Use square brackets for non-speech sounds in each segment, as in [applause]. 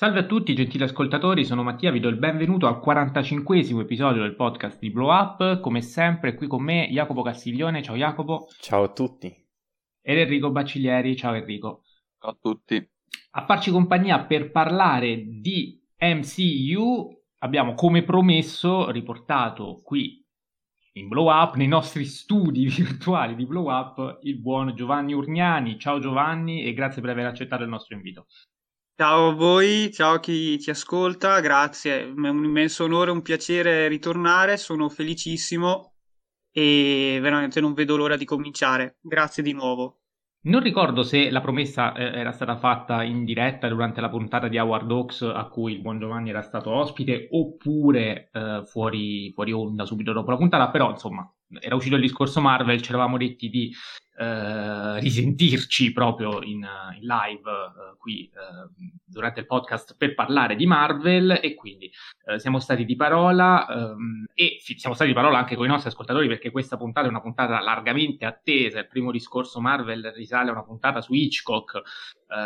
Salve a tutti gentili ascoltatori, sono Mattia, vi do il benvenuto al 45 episodio del podcast di Blow Up. Come sempre qui con me Jacopo Castiglione, ciao Jacopo. Ciao a tutti. Ed Enrico Bacciglieri, ciao Enrico. Ciao a tutti. A farci compagnia per parlare di MCU abbiamo come promesso riportato qui in Blow Up, nei nostri studi [laughs] virtuali di Blow Up, il buon Giovanni Urgnani. Ciao Giovanni e grazie per aver accettato il nostro invito. Ciao a voi, ciao a chi ci ascolta, grazie, è un immenso onore, un piacere ritornare, sono felicissimo e veramente non vedo l'ora di cominciare. Grazie di nuovo. Non ricordo se la promessa eh, era stata fatta in diretta durante la puntata di Howard Hawks a cui il buon Giovanni era stato ospite oppure eh, fuori, fuori onda subito dopo la puntata, però insomma era uscito il discorso Marvel, ci eravamo detti di eh, risentirci proprio in, in live eh, qui eh, durante il podcast per parlare di Marvel e quindi eh, siamo stati di parola ehm, e fi- siamo stati di parola anche con i nostri ascoltatori perché questa puntata è una puntata largamente attesa, il primo discorso Marvel risale a una puntata su Hitchcock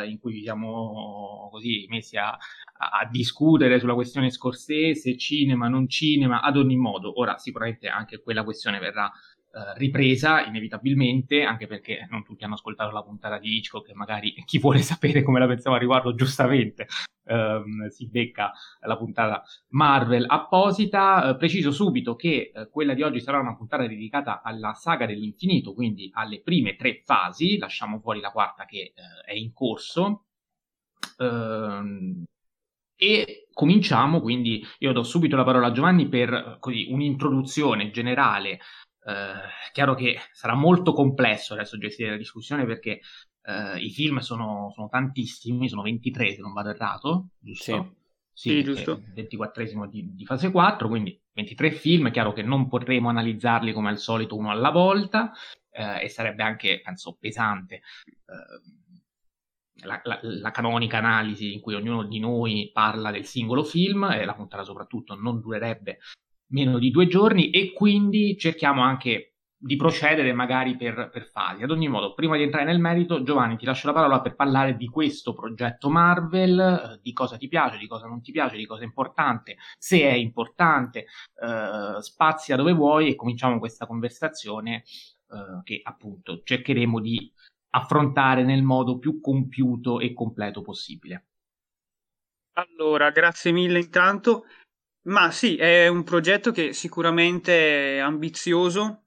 in cui siamo così messi a, a discutere sulla questione scorsese, cinema, non cinema, ad ogni modo. Ora sicuramente anche quella questione verrà eh, ripresa inevitabilmente, anche perché non tutti hanno ascoltato la puntata di Hitchcock e magari [laughs] chi vuole sapere come la pensiamo a riguardo giustamente ehm, si becca la puntata Marvel apposita. Eh, preciso subito che eh, quella di oggi sarà una puntata dedicata alla saga dell'infinito, quindi alle prime tre fasi, lasciamo fuori la quarta che eh, è in corso. Ehm, e cominciamo, quindi io do subito la parola a Giovanni per così, un'introduzione generale eh, chiaro che sarà molto complesso adesso gestire la discussione perché eh, i film sono, sono, tantissimi, sono 23 se non vado errato, giusto? Sì, sì giusto. 24 di, di, fase 4, quindi 23 film, è chiaro che non potremo analizzarli come al solito uno alla volta eh, e sarebbe anche, penso, pesante eh, la, la, la, canonica analisi in cui ognuno di noi parla del singolo film e la puntata soprattutto non durerebbe meno di due giorni e quindi cerchiamo anche di procedere magari per, per, fasi. Ad ogni modo, prima di entrare nel merito, Giovanni, ti lascio la parola per parlare di questo progetto Marvel, eh, di cosa ti piace, di cosa non ti piace, di cosa è importante, se è importante, eh, spazia dove vuoi e cominciamo questa conversazione eh, che appunto cercheremo di affrontare nel modo più compiuto e completo possibile. Allora, grazie mille intanto. Ma sì, è un progetto che sicuramente è ambizioso,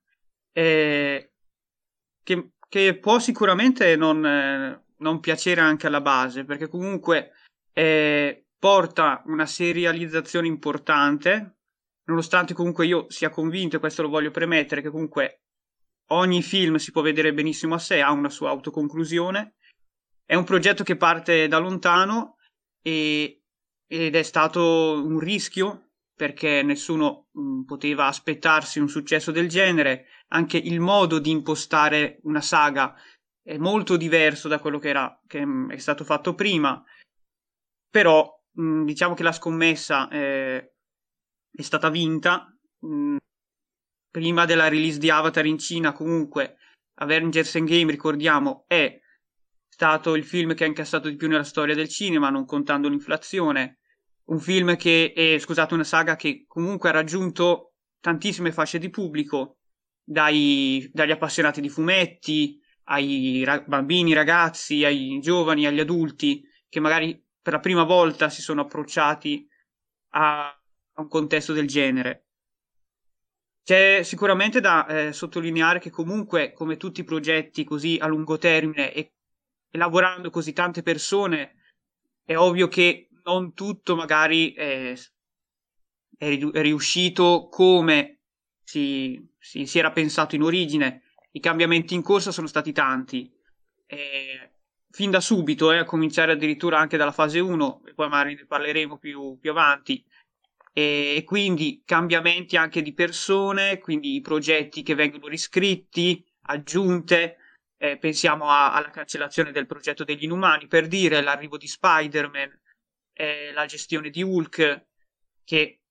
e che, che può sicuramente non, non, piacere anche alla base, perché comunque eh, porta una serializzazione importante, nonostante comunque io sia convinto, e questo lo voglio premettere, che comunque ogni film si può vedere benissimo a sé, ha una sua autoconclusione. È un progetto che parte da lontano e, ed è stato un rischio perché nessuno mh, mm, poteva aspettarsi un successo del genere, anche il modo di impostare una saga è molto diverso da quello che, era, che mh, mm, è stato fatto prima, però mh, mm, diciamo che la scommessa è, è stata vinta. prima della release di Avatar in Cina comunque Avengers Endgame, ricordiamo, è stato il film che ha incassato di più nella storia del cinema, non contando l'inflazione un film che è, scusate, una saga che comunque ha raggiunto tantissime fasce di pubblico, dai, dagli appassionati di fumetti, ai ra- bambini, ragazzi, ai giovani, agli adulti, che magari per la prima volta si sono approcciati a, un contesto del genere. C'è sicuramente da eh, sottolineare che comunque, come tutti i progetti così a lungo termine e lavorando così tante persone, è ovvio che non tutto magari è, è riuscito come si, si, si, era pensato in origine. I cambiamenti in corsa sono stati tanti. E fin da subito, eh, a cominciare addirittura anche dalla fase 1, e poi magari ne parleremo più, più avanti. E, e quindi cambiamenti anche di persone, quindi i progetti che vengono riscritti, aggiunte. Eh, pensiamo a, alla cancellazione del progetto degli inumani, per dire l'arrivo di Spider-Man, eh, la gestione di Hulk, che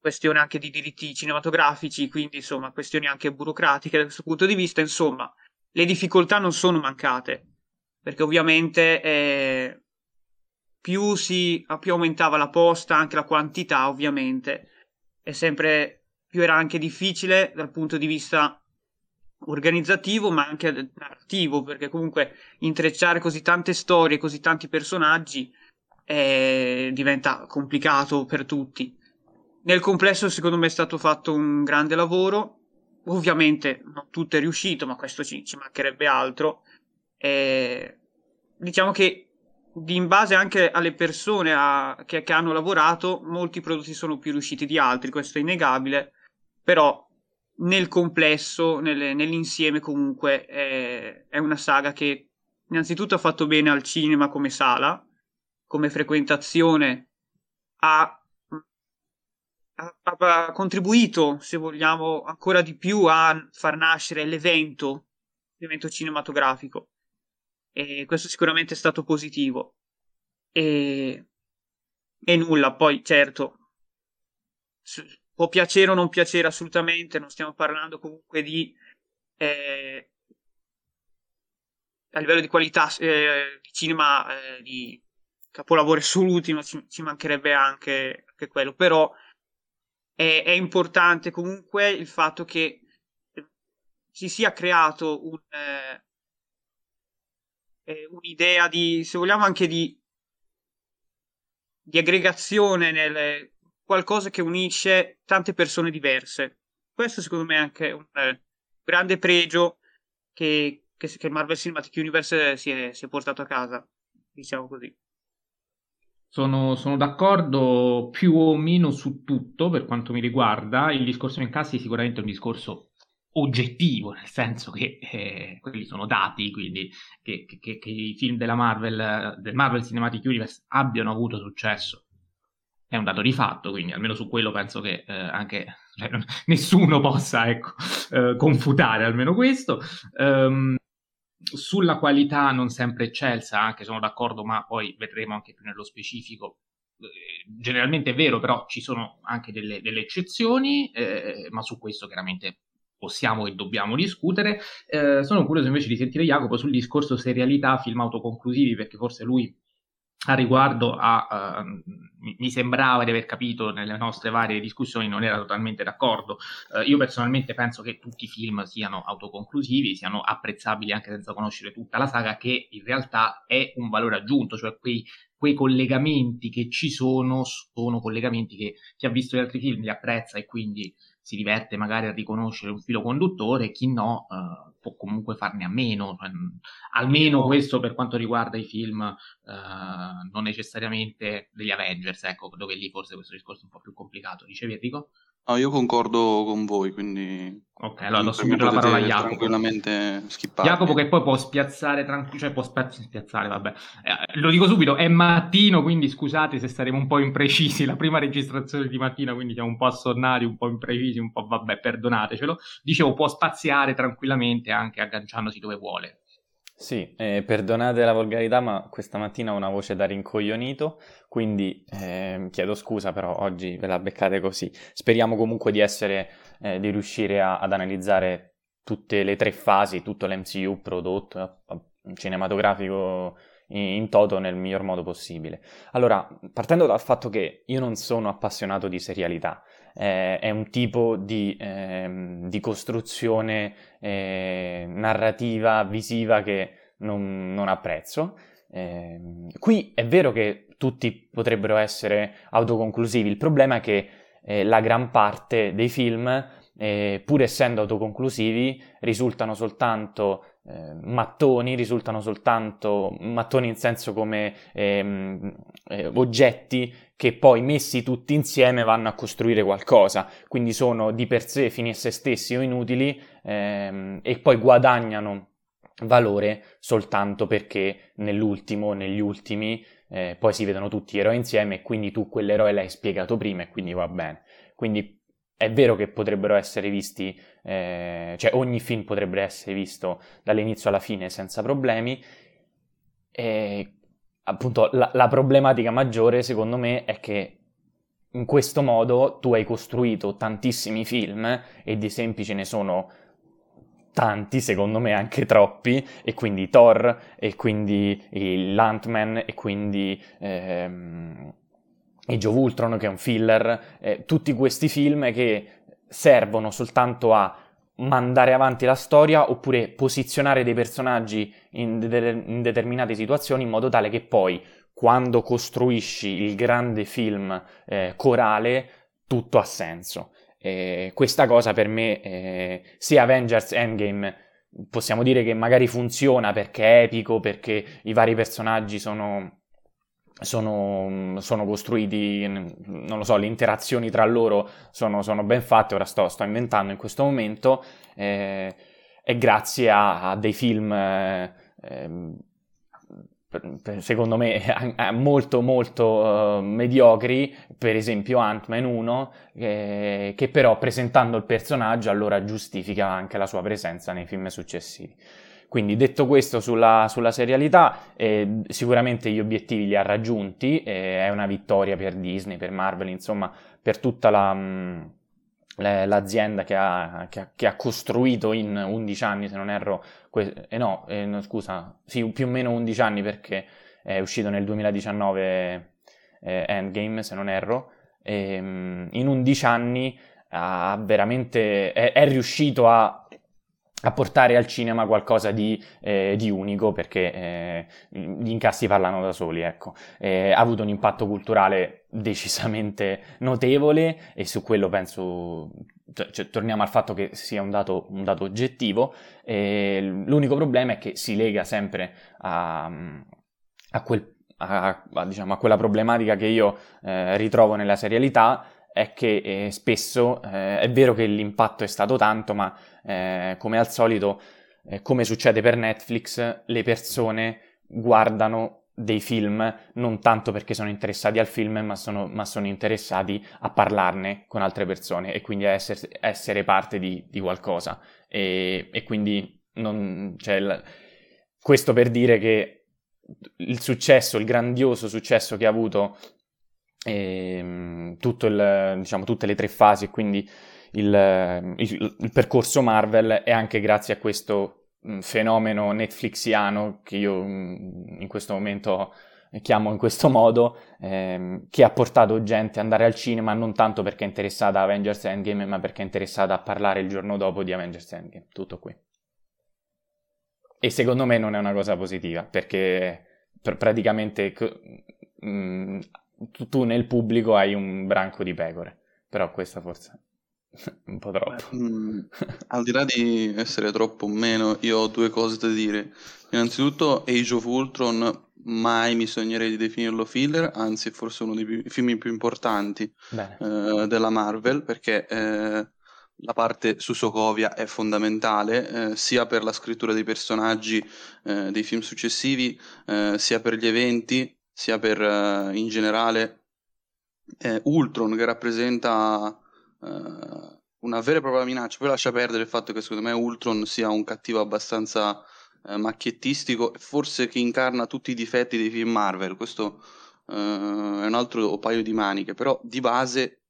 questione anche di diritti cinematografici, quindi insomma questioni anche burocratiche da questo punto di vista, insomma le difficoltà non sono mancate, perché ovviamente eh, più, si, più aumentava la posta, anche la quantità ovviamente, e sempre più era anche difficile dal punto di vista organizzativo ma anche narrativo perché comunque intrecciare così tante storie, così tanti personaggi eh, diventa complicato per tutti. Nel complesso secondo me è stato fatto un grande lavoro, ovviamente non tutto è riuscito ma questo ci, ci mancherebbe altro. Eh, diciamo che in base anche alle persone a, che, che hanno lavorato molti prodotti sono più riusciti di altri, questo è innegabile, però nel complesso, nel, nell'insieme comunque è, è, una saga che innanzitutto ha fatto bene al cinema come sala, come frequentazione, ha, ha, ha contribuito, se vogliamo, ancora di più a far nascere l'evento, l'evento cinematografico. E questo sicuramente è stato positivo. E, e nulla, poi certo, può piacere o non piacere assolutamente, non stiamo parlando comunque di eh, a livello di qualità eh, di cinema eh, di capolavoro assoluti, ci, ci mancherebbe anche, anche, quello, però è, è, importante comunque il fatto che si sia creato un, eh, eh, un'idea di, se vogliamo anche di, di aggregazione nelle, qualcosa che unisce tante persone diverse. Questo secondo me è anche un eh, grande pregio che, che, che, Marvel Cinematic Universe si è, si è, portato a casa, diciamo così. Sono, sono, d'accordo più o meno su tutto per quanto mi riguarda. Il discorso in casi sicuramente è un discorso oggettivo, nel senso che eh, quelli sono dati, quindi che, che, che, i film della Marvel, del Marvel Cinematic Universe abbiano avuto successo è un dato di fatto, quindi almeno su quello penso che eh, anche cioè, [laughs] nessuno possa ecco, eh, confutare almeno questo. Um, sulla qualità non sempre eccelsa, anche sono d'accordo, ma poi vedremo anche più nello specifico. Eh, generalmente è vero, però ci sono anche delle, delle eccezioni, eh, ma su questo chiaramente possiamo e dobbiamo discutere. Eh, sono curioso invece di sentire Jacopo sul discorso serialità, film autoconclusivi, perché forse lui a riguardo a, uh, mi sembrava di aver capito nelle nostre varie discussioni non era totalmente d'accordo. Uh, io personalmente penso che tutti i film siano autoconclusivi, siano apprezzabili anche senza conoscere tutta la saga, che in realtà è un valore aggiunto, cioè quei, quei collegamenti che ci sono sono collegamenti che chi ha visto gli altri film li apprezza e quindi si diverte magari a riconoscere un filo conduttore, chi no uh, può comunque farne a meno. Cioè, almeno questo per quanto riguarda i film, uh, non necessariamente degli Avengers, ecco, dove lì forse questo discorso è un po' più complicato. Dicevi Enrico? No, io concordo con voi, quindi... Ok, allora do subito la parola a Jacopo. Tranquillamente skippare. Jacopo che poi può spiazzare tranquillo, cioè può spiazzare, vabbè. Eh, lo dico subito, è mattino, quindi scusate se saremo un po' imprecisi, [laughs] la prima registrazione di mattina, quindi siamo un po' assonnati, un po' imprecisi, un po' vabbè, perdonatecelo. Dicevo, può spaziare tranquillamente anche agganciandosi dove vuole. Sì, eh, perdonate la volgarità, ma questa mattina ho una voce da rincoglionito, quindi eh, chiedo scusa, però oggi ve la beccate così. Speriamo comunque di essere, eh, di riuscire a, ad analizzare tutte le tre fasi, tutto l'MCU prodotto eh, cinematografico in, in toto nel miglior modo possibile. Allora, partendo dal fatto che io non sono appassionato di serialità, eh, è un tipo di, eh, di costruzione eh, narrativa, visiva che non, non apprezzo. Ehm, qui è vero che tutti potrebbero essere autoconclusivi, il problema è che eh, la gran parte dei film, eh, pur essendo autoconclusivi, risultano soltanto eh, mattoni, risultano soltanto mattoni in senso come ehm, eh, oggetti che poi messi tutti insieme vanno a costruire qualcosa, quindi sono di per sé fini a se stessi o inutili ehm, e poi guadagnano valore soltanto perché nell'ultimo, negli ultimi, eh, poi si vedono tutti gli eroi insieme e quindi tu quell'eroe l'hai spiegato prima e quindi va bene. Quindi è vero che potrebbero essere visti, eh, cioè ogni film potrebbe essere visto dall'inizio alla fine senza problemi. E appunto la, la problematica maggiore secondo me è che in questo modo tu hai costruito tantissimi film e di esempi ce ne sono tanti, secondo me anche troppi, e quindi Thor, e quindi l'Ant-Man, e quindi ehm, Age of Ultron, che è un filler, eh, tutti questi film che servono soltanto a mandare avanti la storia oppure posizionare dei personaggi in, de- in determinate situazioni in modo tale che poi quando costruisci il grande film eh, corale tutto ha senso. Eh, questa cosa per me, eh, sia Avengers Endgame, possiamo dire che magari funziona perché è epico, perché i vari personaggi sono, sono, sono costruiti, non lo so, le interazioni tra loro sono, sono ben fatte, ora sto, sto, inventando in questo momento, eh, e grazie a, a dei film eh, ehm, secondo me [laughs] molto molto uh, mediocri, per esempio Ant-Man 1, eh, che però presentando il personaggio allora giustifica anche la sua presenza nei film successivi. Quindi detto questo sulla, sulla serialità, eh, sicuramente gli obiettivi li ha raggiunti, eh, è una vittoria per Disney, per Marvel, insomma per tutta la... Mh, mm, l'azienda che ha, che, ha, che ha, costruito in 11 anni, se non erro, que- eh no, eh, no, scusa, sì, più o meno 11 anni perché è uscito nel 2019 eh, Endgame, se non erro, e, ehm, in 11 anni ha veramente, è, è riuscito a a portare al cinema qualcosa di, eh, di unico perché eh, gli incassi parlano da soli, ecco. Eh, ha avuto un impatto culturale decisamente notevole e su quello penso, cioè, torniamo al fatto che sia un dato, un dato oggettivo, l'unico problema è che si lega sempre a, a, quel, a, diciamo, a quella problematica che io eh, ritrovo nella serialità è che eh, spesso eh, è vero che l'impatto è stato tanto, ma eh, come al solito, eh, come succede per Netflix, le persone guardano dei film non tanto perché sono interessati al film, ma sono, ma sono interessati a parlarne con altre persone e quindi a essere, essere parte di, di qualcosa. E, e quindi non, cioè, questo per dire che il successo, il grandioso successo che ha avuto e, ehm, il, diciamo, tutte le tre fasi quindi il, il, il, percorso Marvel è anche grazie a questo fenomeno netflixiano che io in questo momento chiamo in questo modo, ehm, che ha portato gente ad andare al cinema non tanto perché è interessata a Avengers Endgame, ma perché è interessata a parlare il giorno dopo di Avengers Endgame. Tutto qui. E secondo me non è una cosa positiva, perché pr- praticamente mh, mm, tu, tu, nel pubblico hai un branco di pecore, però questa forse [laughs] un po' troppo. Beh, mm, al di là di essere troppo o meno, io ho due cose da dire. Innanzitutto Age of Ultron mai mi sognerei di definirlo filler, anzi è forse uno dei più, film più importanti eh, della Marvel, perché eh, la parte su Sokovia è fondamentale, eh, sia per la scrittura dei personaggi eh, dei film successivi, eh, sia per gli eventi, sia per uh, in generale eh, Ultron che rappresenta uh, una vera e propria minaccia. Poi lascia perdere il fatto che secondo me Ultron sia un cattivo abbastanza uh, macchiettistico e forse che incarna tutti i difetti dei film Marvel. Questo è un altro paio di maniche, però di base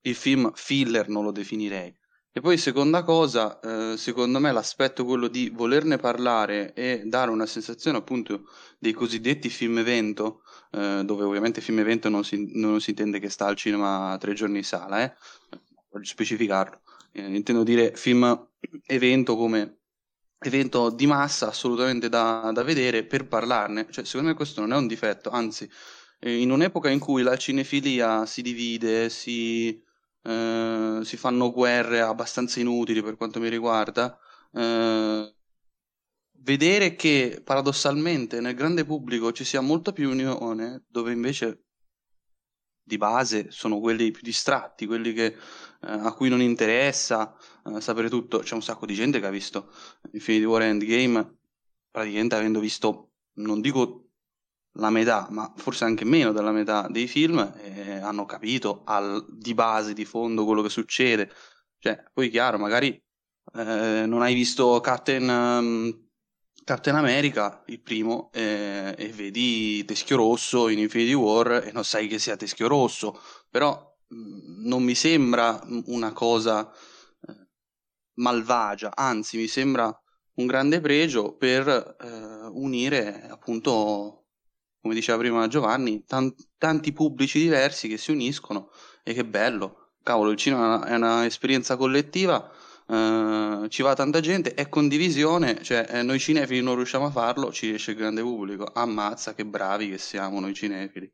il film filler non lo definirei. E poi seconda cosa, eh, secondo me l'aspetto quello di volerne parlare e dare una sensazione appunto dei cosiddetti film evento, eh, dove ovviamente film evento non si, non si, intende che sta al cinema tre giorni in sala, eh? voglio specificarlo, eh, intendo dire film evento come evento di massa assolutamente da, da vedere per parlarne, cioè secondo me questo non è un difetto, anzi eh, in un'epoca in cui la cinefilia si divide, si eh, si fanno guerre abbastanza inutili per quanto mi riguarda. Eh, vedere che paradossalmente nel grande pubblico ci sia molta più unione, dove invece di base sono quelli più distratti, quelli che, eh, a cui non interessa eh, sapere tutto. C'è un sacco di gente che ha visto Infinity War Endgame praticamente avendo visto, non dico la metà, ma forse anche meno della metà dei film eh, hanno capito al, di base, di fondo quello che succede. Cioè, poi chiaro, magari eh, non hai visto Captain, um, Captain America, il primo, eh, e vedi Teschio Rosso in Infinity War e non sai che sia Teschio Rosso, però mh, mm, non mi sembra una cosa malvagia, anzi mi sembra un grande pregio per eh, unire appunto, come diceva prima Giovanni, tan- tanti pubblici diversi che si uniscono e che bello. Cavolo, il cinema è un'esperienza collettiva, eh, ci va tanta gente, è condivisione, cioè eh, noi cinefili non riusciamo a farlo, ci riesce il grande pubblico. Ammazza, che bravi che siamo noi cinefili.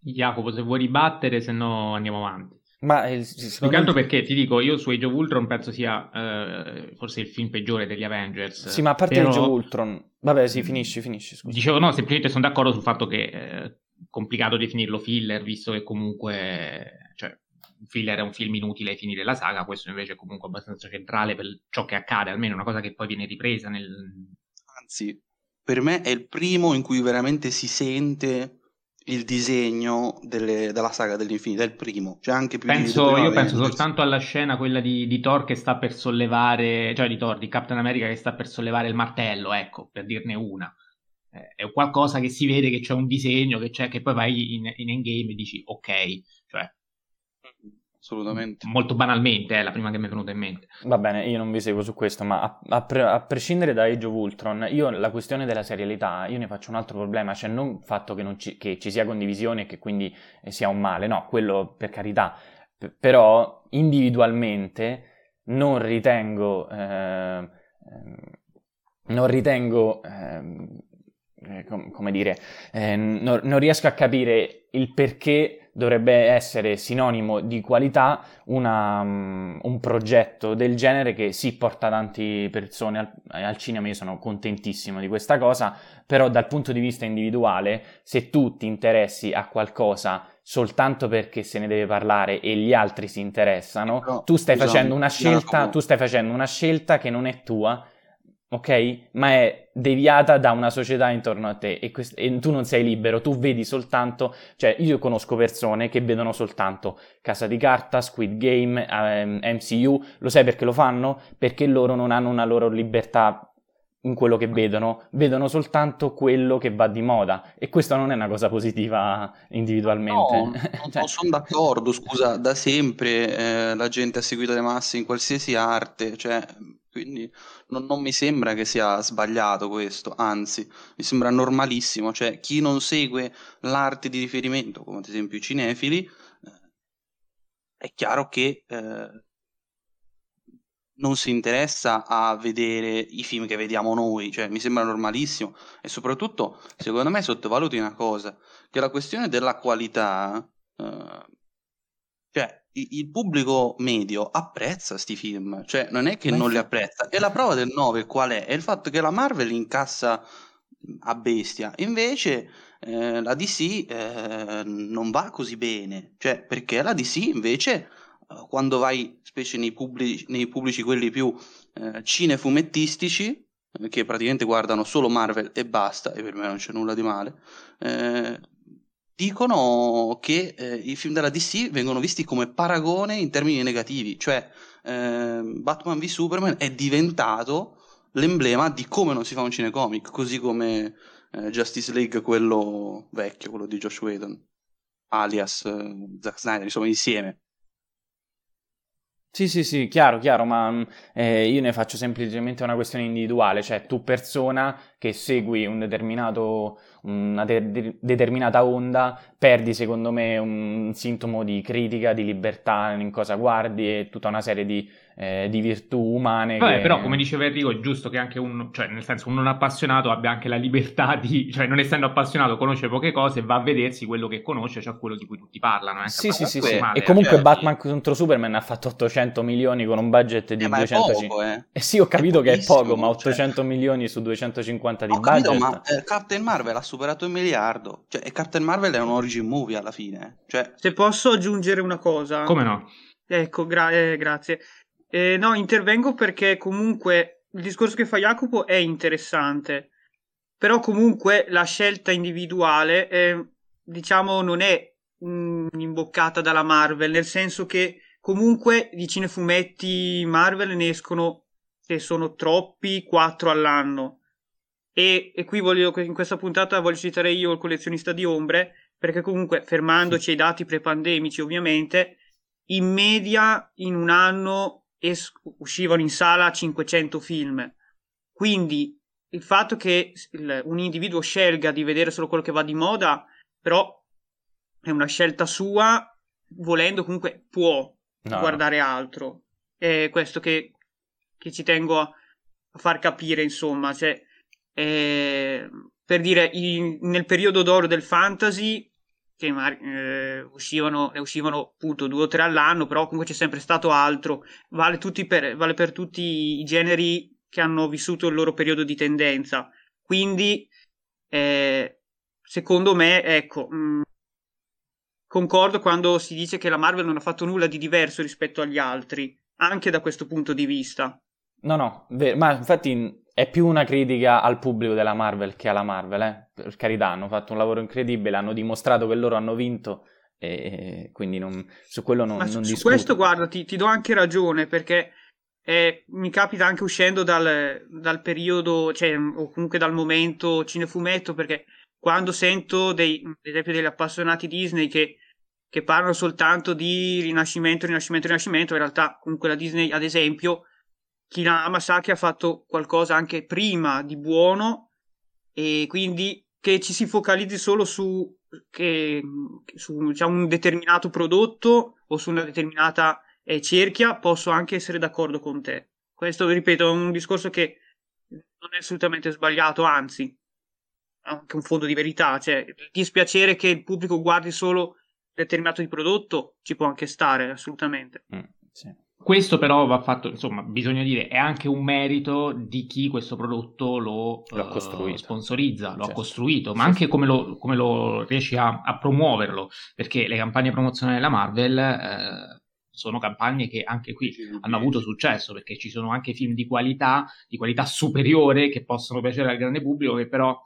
Jacopo, se vuoi ribattere, se no andiamo avanti. Ma il, più che altro perché ti dico, io su Age of Ultron penso sia eh, forse il film peggiore degli Avengers. Sì, ma a parte però... Age of Ultron, vabbè, sì, finisci, finisci. Scusa. Dicevo, no, semplicemente sono d'accordo sul fatto che è eh, complicato definirlo filler, visto che comunque, cioè, filler è un film inutile ai fini della saga, questo invece è comunque abbastanza centrale per ciò che accade, almeno una cosa che poi viene ripresa nel. Anzi, per me è il primo in cui veramente si sente il disegno delle, della saga dell'infinito, è il primo. C'è anche più penso, Io penso soltanto alla scena quella di, di, Thor che sta per sollevare, cioè di Thor, di Captain America che sta per sollevare il martello, ecco, per dirne una. Eh, è qualcosa che si vede che c'è un disegno, che, c'è, che poi vai in, in endgame e dici ok, cioè assolutamente. Molto banalmente, è la prima che mi è venuta in mente. Va bene, io non vi seguo su questo, ma a, a, pre- a, prescindere da Age of Ultron, io la questione della serialità, io ne faccio un altro problema, cioè non il fatto che, non ci, che ci sia condivisione e che quindi eh, sia un male, no, quello per carità, P- però individualmente non ritengo... Eh, non ritengo... Ehm, eh, com- come dire, eh, non, non riesco a capire il perché dovrebbe essere sinonimo di qualità una, um, un progetto del genere che sì porta tante persone al, al, cinema, io sono contentissimo di questa cosa, però dal punto di vista individuale, se tu ti interessi a qualcosa soltanto perché se ne deve parlare e gli altri si interessano, no, tu, stai facendo una scelta, tu stai facendo una scelta che non è tua ok? Ma è deviata da una società intorno a te e, quest- e, tu non sei libero, tu vedi soltanto, cioè io conosco persone che vedono soltanto Casa di Carta, Squid Game, ehm, MCU, lo sai perché lo fanno? Perché loro non hanno una loro libertà in quello che vedono, vedono soltanto quello che va di moda e questa non è una cosa positiva individualmente. No, [laughs] non, cioè... sono d'accordo, scusa, da sempre eh, la gente ha seguito le masse in qualsiasi arte, cioè quindi non, non, mi sembra che sia sbagliato questo, anzi, mi sembra normalissimo. Cioè, chi non segue l'arte di riferimento, come ad esempio i cinefili, eh, è chiaro che eh, non si interessa a vedere i film che vediamo noi, cioè mi sembra normalissimo. E soprattutto, secondo me, sottovaluti una cosa, che la questione della qualità... Eh, cioè, il pubblico medio apprezza questi film, cioè non è che non li apprezza. E la prova del 9 qual è? È il fatto che la Marvel incassa a bestia, invece eh, la DC eh, non va così bene, cioè perché la DC invece eh, quando vai specie nei pubblici, nei pubblici quelli più eh, cinefumettistici, eh, che praticamente guardano solo Marvel e basta, e per me non c'è nulla di male, eh, dicono che eh, i film della DC vengono visti come paragone in termini negativi, cioè eh, Batman v Superman è diventato l'emblema di come non si fa un cinecomic, così come eh, Justice League, quello vecchio, quello di Josh Whedon, alias eh, Zack Snyder, insomma insieme. Sì, sì, sì, chiaro, chiaro, ma mm, eh, io ne faccio semplicemente una questione individuale, cioè tu persona che segui un determinato, una de- determinata onda, perdi secondo me un sintomo di critica, di libertà in cosa guardi e tutta una serie di eh, di virtù umane. Vabbè, che... però come diceva Enrico, è giusto che anche un, cioè nel senso un non appassionato abbia anche la libertà [laughs] di, cioè non essendo appassionato conosce poche cose e va a vedersi quello che conosce, cioè quello di cui tutti parlano. Eh. Sì, sì, sì, sì. Male, e comunque cioè, Batman contro Superman ha fatto 800 milioni con un budget di eh, 250. Eh. eh sì, ho capito è che è poco, ma 800 cioè... milioni su 250 di ho budget. Capito, ma eh, Captain Marvel ha superato il miliardo. Cioè, e Captain Marvel è un origin movie alla fine. Cioè... Se posso aggiungere una cosa. Come no? Ecco, gra- eh, grazie. Eh, no, intervengo perché comunque il discorso che fa Jacopo è interessante, però comunque la scelta individuale, eh, diciamo, non è mh, imboccata dalla Marvel, nel senso che comunque di cinefumetti Marvel ne escono, se sono troppi, 4 all'anno. E, e qui voglio, in questa puntata voglio citare io il collezionista di ombre, perché comunque fermandoci ai dati pre-pandemici ovviamente, in media in un anno es- uscivano in sala 500 film. Quindi il fatto che il, un individuo scelga di vedere solo quello che va di moda, però è una scelta sua, volendo comunque può no. guardare altro. È questo che, che ci tengo a, a, far capire, insomma. Cioè, eh, per dire, in, nel periodo d'oro del fantasy, che eh, uscivano, ne uscivano appunto due o tre all'anno, però comunque c'è sempre stato altro. Vale, per, vale per tutti i generi che hanno vissuto il loro periodo di tendenza. Quindi, eh, secondo me, ecco, mh, mm, concordo quando si dice che la Marvel non ha fatto nulla di diverso rispetto agli altri, anche da questo punto di vista. No, no, ver- ma infatti è più una critica al pubblico della Marvel che alla Marvel, eh? per carità, hanno fatto un lavoro incredibile, hanno dimostrato che loro hanno vinto e quindi non, su quello non, ma non su, su questo guarda, ti, ti, do anche ragione perché eh, mi capita anche uscendo dal, dal periodo, cioè, o comunque dal momento cinefumetto, perché quando sento dei, ad esempio degli appassionati Disney che, che parlano soltanto di rinascimento, rinascimento, rinascimento, in realtà comunque la Disney, ad esempio, sa che ha fatto qualcosa anche prima di buono e quindi che ci si focalizzi solo su, che, su diciamo, un determinato prodotto o su una determinata eh, cerchia, posso anche essere d'accordo con te. Questo, ripeto, è un discorso che non è assolutamente sbagliato, anzi, anche un fondo di verità, cioè il dispiacere che il pubblico guardi solo determinato di prodotto ci può anche stare, assolutamente. Mm, sì. Questo però va fatto, insomma, bisogna dire, è anche un merito di chi questo prodotto lo, uh, sponsorizza, lo certo. ha costruito, ma sì, anche sì. Come, lo, come, lo, riesci a, a, promuoverlo, perché le campagne promozionali della Marvel eh, sono campagne che anche qui hanno avuto successo, perché ci sono anche film di qualità, di qualità superiore, che possono piacere al grande pubblico, che però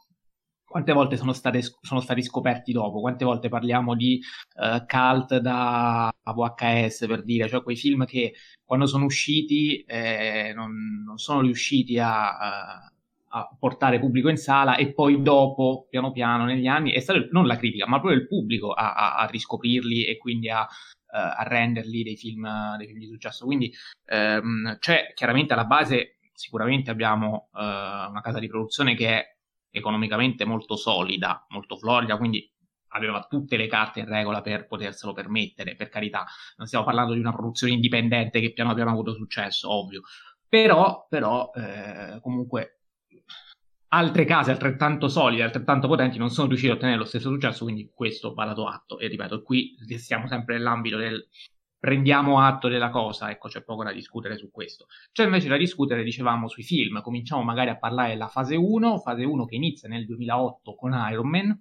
quante volte sono, state, sono stati scoperti dopo? Quante volte parliamo di uh, cult da VHS per dire, cioè quei film che quando sono usciti eh, non, non, sono riusciti a, a, a, portare pubblico in sala e poi dopo, piano piano, negli anni, è stato non la critica, ma proprio il pubblico a, a riscoprirli e quindi a, a renderli dei film, dei film, di successo. Quindi um, c'è chiaramente alla base, sicuramente abbiamo uh, una casa di produzione che è economicamente molto solida, molto florida, quindi aveva tutte le carte in regola per poterselo permettere, per carità. Non stiamo parlando di una produzione indipendente che piano piano ha avuto successo, ovvio. Però, però eh, comunque altre case altrettanto solide, altrettanto potenti non sono riuscite a ottenere lo stesso successo, quindi questo va dato atto. E ripeto, qui siamo sempre nell'ambito del prendiamo atto della cosa, ecco, c'è poco da discutere su questo. C'è invece da discutere, dicevamo, sui film. Cominciamo magari a parlare della fase 1, fase 1 che inizia nel 2008 con Iron Man,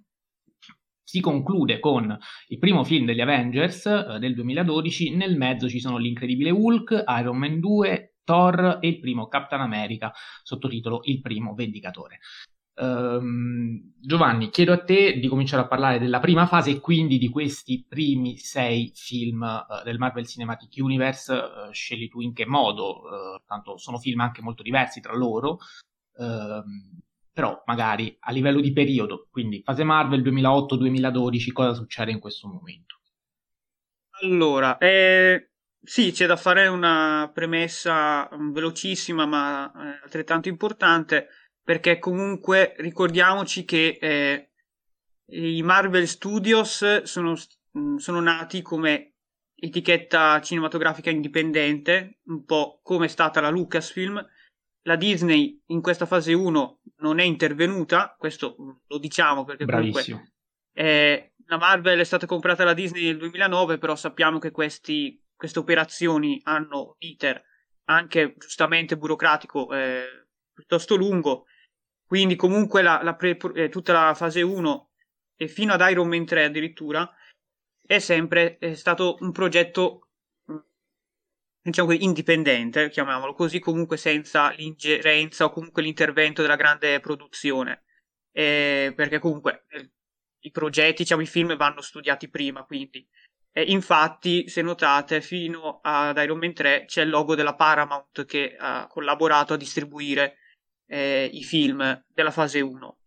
si conclude con il primo film degli Avengers eh, del 2012, nel mezzo ci sono l'incredibile Hulk, Iron Man 2, Thor e il primo Captain America, sottotitolo Il primo Vendicatore. Um, Giovanni, chiedo a te di cominciare a parlare della prima fase e quindi di questi primi sei film uh, del Marvel Cinematic Universe. Uh, scegli tu in che modo, uh, tanto sono film anche molto diversi tra loro, ehm, però magari a livello di periodo, quindi fase Marvel 2008-2012, cosa succede in questo momento? Allora, eh, sì, c'è da fare una premessa mm, velocissima ma altrettanto importante perché comunque ricordiamoci che eh, i Marvel Studios sono, mm, sono nati come etichetta cinematografica indipendente, un po' come è stata la Lucasfilm. La Disney in questa fase 1 non è intervenuta, questo lo diciamo perché Bravissimo. comunque eh, la Marvel è stata comprata da Disney nel 2009, però sappiamo che questi, queste operazioni hanno un iter anche giustamente burocratico eh, piuttosto lungo quindi comunque la, la pre, eh, tutta la fase 1 e fino ad Iron Man 3 addirittura è sempre è stato un progetto mm, diciamo indipendente, chiamiamolo così, comunque senza l'ingerenza o comunque l'intervento della grande produzione. Eh, perché comunque eh, i progetti, diciamo i film vanno studiati prima, quindi eh, infatti, se notate, fino ad Iron Man 3 c'è il logo della Paramount che ha collaborato a distribuire eh, i film della fase 1.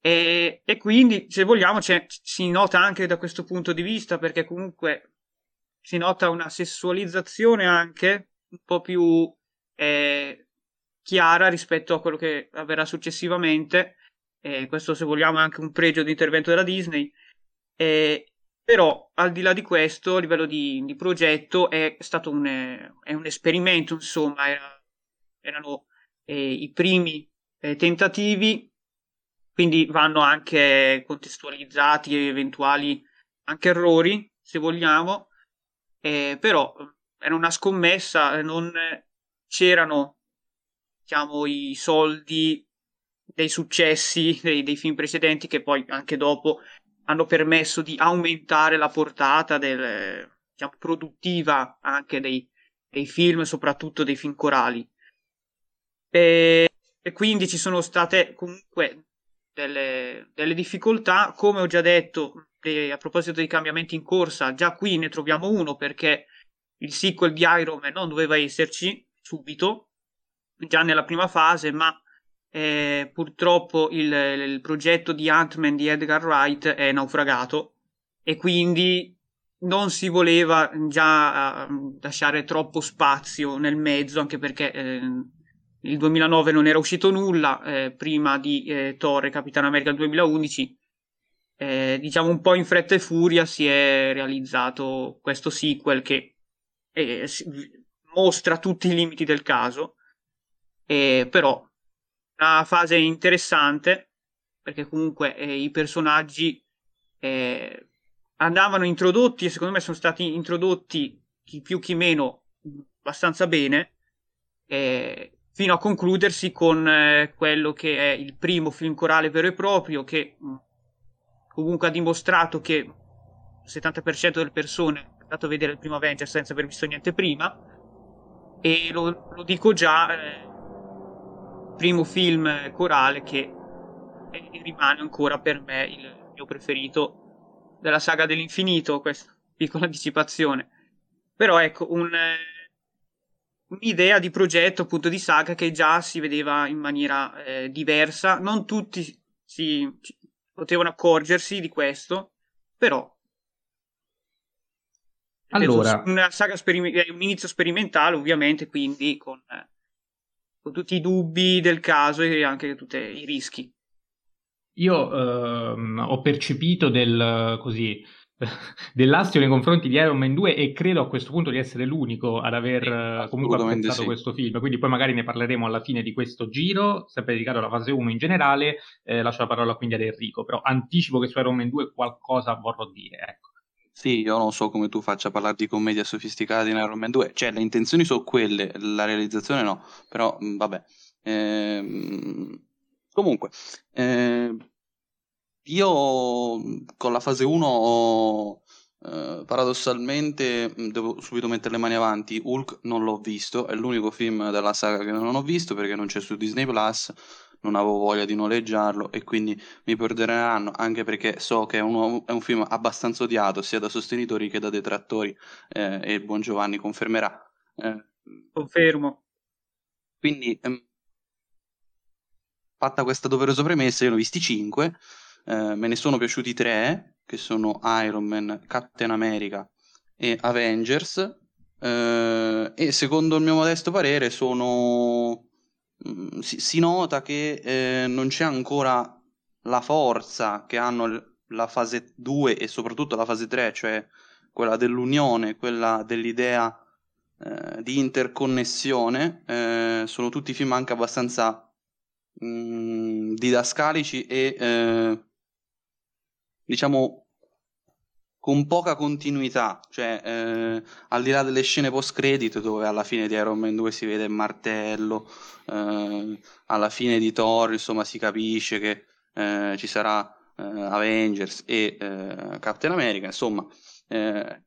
E, e quindi, se vogliamo, si nota anche da questo punto di vista, perché comunque si nota una sessualizzazione anche un po' più eh, chiara rispetto a quello che avverrà successivamente. Eh, questo, se vogliamo, è anche un pregio di intervento della Disney. Eh, però, al di là di questo, a livello di, di progetto, è stato un, è un esperimento, insomma, era, erano eh, i primi eh, tentativi, quindi vanno anche contestualizzati eventuali anche errori, se vogliamo, eh, però era una scommessa, non c'erano diciamo, i soldi dei successi [laughs] dei, dei, film precedenti che poi anche dopo hanno permesso di aumentare la portata del, diciamo, produttiva anche dei, dei film, soprattutto dei film corali. E, e quindi ci sono state comunque delle, delle difficoltà, come ho già detto de, a proposito dei cambiamenti in corsa, già qui ne troviamo uno perché il sequel di Iron Man non doveva esserci subito, già nella prima fase, ma eh, purtroppo il, il, progetto di Ant-Man di Edgar Wright è naufragato e quindi non si voleva già uh, lasciare troppo spazio nel mezzo, anche perché eh, il 2009 non era uscito nulla, eh, prima di eh, Thor e Capitan America del 2011, eh, diciamo un po' in fretta e furia si è realizzato questo sequel che eh, mostra tutti i limiti del caso, però una fase interessante perché comunque eh, i personaggi eh, andavano introdotti e secondo me sono stati introdotti chi più chi meno abbastanza bene. Eh, fino a concludersi con eh, quello che è il primo film corale vero e proprio che mh, comunque ha dimostrato che il 70% delle persone è andato a vedere il primo Avengers senza aver visto niente prima. E lo, lo dico già eh, primo film corale che rimane ancora per me il mio preferito della saga dell'infinito questa piccola anticipazione però ecco un, un'idea di progetto appunto di saga che già si vedeva in maniera eh, diversa. Non tutti si, potevano accorgersi di questo, però. Allora, una saga sperim- un inizio sperimentale ovviamente, quindi con, eh, con, tutti i dubbi del caso e anche tutti i rischi. Io ehm, ho percepito del, così, dell'astio nei confronti di Iron Man 2 e credo a questo punto di essere l'unico ad aver sì, comunque apprezzato sì. questo film quindi poi magari ne parleremo alla fine di questo giro sempre dedicato alla fase 1 in generale eh, lascio la parola quindi ad Enrico però anticipo che su Iron Man 2 qualcosa vorrò dire ecco sì, io non so come tu faccia parlare di commedia sofisticata in Iron Man 2, cioè le intenzioni sono quelle, la realizzazione no, però vabbè. Ehm, comunque, eh, io con la fase 1 ho, eh, paradossalmente devo subito mettere le mani avanti. Hulk non l'ho visto, è l'unico film della saga che non ho visto perché non c'è su Disney Plus. Non avevo voglia di noleggiarlo e quindi mi perdoneranno anche perché so che è, uno, è un film abbastanza odiato sia da sostenitori che da detrattori eh, e buon Giovanni confermerà. Eh, Confermo. Quindi, ehm, fatta questa doverosa premessa, io ne ho visti 5 eh, me ne sono piaciuti tre, che sono Iron Man, Captain America e Avengers. Eh, e secondo il mio modesto parere sono... Mm, si, si, nota che eh, non c'è ancora la forza che hanno la fase 2 e soprattutto la fase 3, cioè quella dell'unione, quella dell'idea eh, di interconnessione. Eh, sono tutti film anche abbastanza mh, mm, didascalici e eh, diciamo con poca continuità, cioè eh, al di là delle scene post credit dove alla fine di Iron Man 2 si vede il martello, eh, alla fine di Thor insomma si capisce che eh, ci sarà eh, Avengers e eh, Captain America, insomma eh,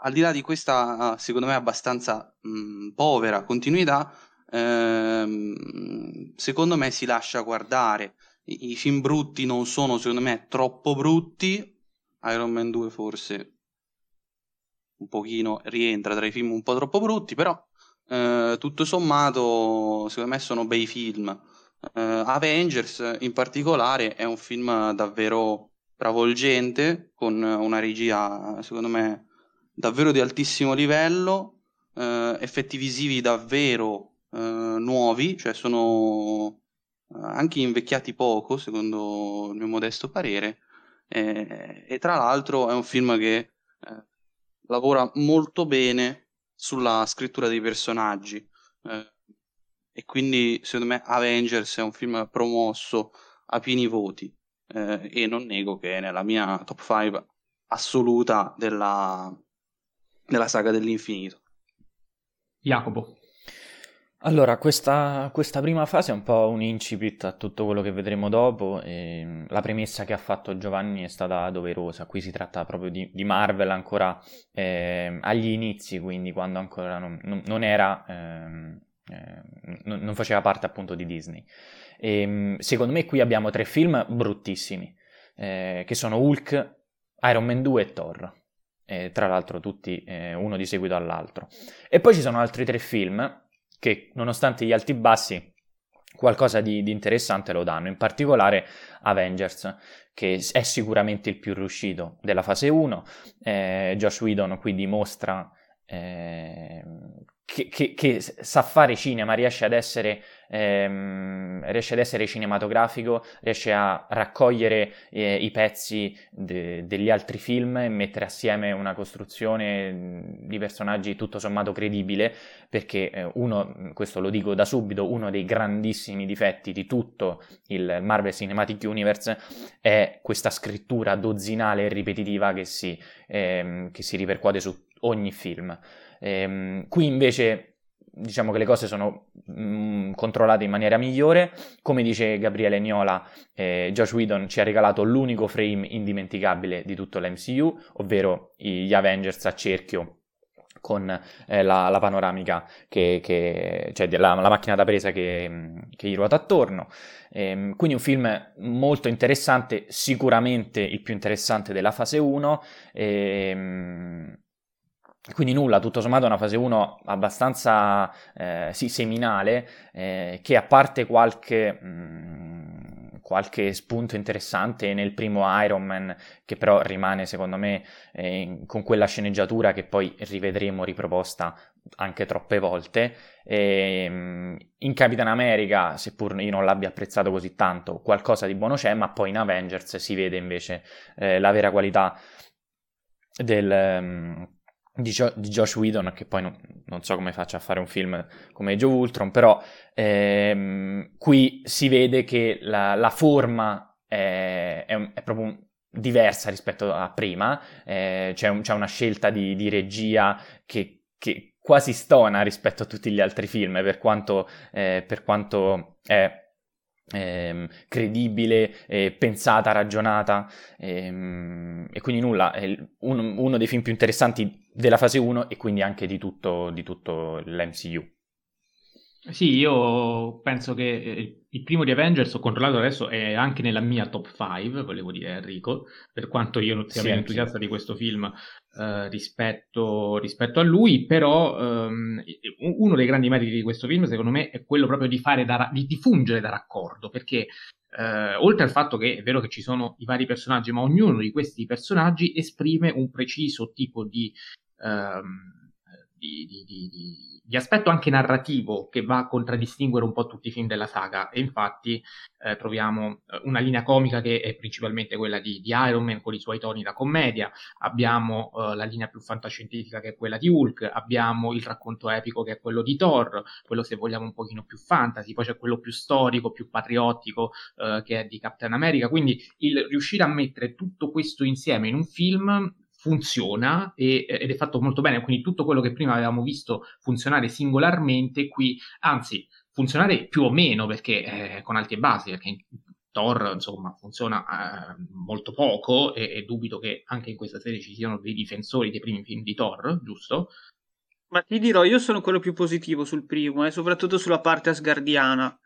al di là di questa secondo me abbastanza mh, povera continuità, ehm, secondo me si lascia guardare i, film brutti non sono secondo me troppo brutti. Iron Man 2 forse un pochino rientra tra i film un po' troppo brutti però eh, tutto sommato secondo me sono bei film. Eh, Avengers in particolare è un film davvero travolgente con una regia secondo me davvero di altissimo livello eh, effetti visivi davvero eh, nuovi, cioè sono anche invecchiati poco, secondo il mio modesto parere. Eh, e tra l'altro è un film che eh, lavora molto bene sulla scrittura dei personaggi. Eh, e quindi, secondo me, Avengers è un film promosso a pieni voti. Eh, e non nego che è nella mia top 5 assoluta della, della saga dell'infinito. Jacopo. Allora, questa, questa, prima fase è un po' un incipit a tutto quello che vedremo dopo. E la premessa che ha fatto Giovanni è stata doverosa. Qui si tratta proprio di, di Marvel ancora eh, agli inizi, quindi quando ancora non, non era, eh, non, non, faceva parte appunto di Disney. E, secondo me qui abbiamo tre film bruttissimi, eh, che sono Hulk, Iron Man 2 e Thor. tra l'altro tutti eh, uno di seguito all'altro. E poi ci sono altri tre film che nonostante gli alti e bassi qualcosa di, di, interessante lo danno, in particolare Avengers, che è sicuramente il più riuscito della fase 1. Eh, Josh Whedon qui dimostra eh, che, che, che, sa fare cinema, riesce ad essere, ehm, riesce ad essere cinematografico, riesce a raccogliere eh, i pezzi de, degli altri film e mettere assieme una costruzione di personaggi tutto sommato credibile, perché eh, uno, questo lo dico da subito, uno dei grandissimi difetti di tutto il Marvel Cinematic Universe è questa scrittura dozzinale e ripetitiva che si, ehm, che si ripercuote su ogni film. Ehm, qui invece diciamo che le cose sono mh, mm, controllate in maniera migliore. Come dice Gabriele Niola, eh, Josh Whedon ci ha regalato l'unico frame indimenticabile di tutto l'MCU, ovvero gli Avengers a cerchio con eh, la, la, panoramica, che, che cioè la, la, macchina da presa che, che gli ruota attorno. Ehm, quindi un film molto interessante, sicuramente il più interessante della fase 1. Ehm, quindi nulla, tutto sommato è una fase 1 abbastanza eh, sì, seminale, eh, che a parte qualche, mh, mm, qualche, spunto interessante nel primo Iron Man, che però rimane secondo me eh, con quella sceneggiatura che poi rivedremo riproposta anche troppe volte. E, ehm, in Capitan America, seppur io non l'abbia apprezzato così tanto, qualcosa di buono c'è, ma poi in Avengers si vede invece eh, la vera qualità del... Di, jo- di, Josh Whedon, che poi non, non, so come faccia a fare un film come Joe Ultron, però ehm, qui si vede che la, la forma è, è, è, proprio diversa rispetto a prima, eh, c'è, un, c'è, una scelta di, di regia che, che, quasi stona rispetto a tutti gli altri film, per quanto, eh, per quanto è Ehm, credibile, eh, pensata, ragionata ehm, e quindi nulla, è un, uno dei film più interessanti della fase 1 e quindi anche di tutto, di tutto l'MCU. Sì, io penso che eh, il primo di Avengers ho controllato adesso è anche nella mia top 5, volevo dire Enrico, per quanto io non sia sì, entusiasta di questo film eh, rispetto, rispetto, a lui, però ehm, uno dei grandi meriti di questo film secondo me è quello proprio di, fare da, di, di fungere da raccordo, perché eh, oltre al fatto che è vero che ci sono i vari personaggi, ma ognuno di questi personaggi esprime un preciso tipo di... Ehm, di, di, di, di, aspetto anche narrativo che va a contraddistinguere un po' tutti i film della saga. E infatti eh, troviamo eh, una linea comica che è principalmente quella di, Iron Man con i suoi toni da commedia, abbiamo eh, la linea più fantascientifica che è quella di Hulk, abbiamo il racconto epico che è quello di Thor, quello se vogliamo un pochino più fantasy, poi c'è quello più storico, più patriottico eh, che è di Captain America, quindi il riuscire a mettere tutto questo insieme in un film funziona e, ed è fatto molto bene, quindi tutto quello che prima avevamo visto funzionare singolarmente, qui anzi funzionare più o meno perché eh, con alti e bassi, perché Thor insomma funziona eh, molto poco e, e, dubito che anche in questa serie ci siano dei difensori dei primi film di Thor, giusto? Ma ti dirò, io sono quello più positivo sul primo, e eh, soprattutto sulla parte asgardiana.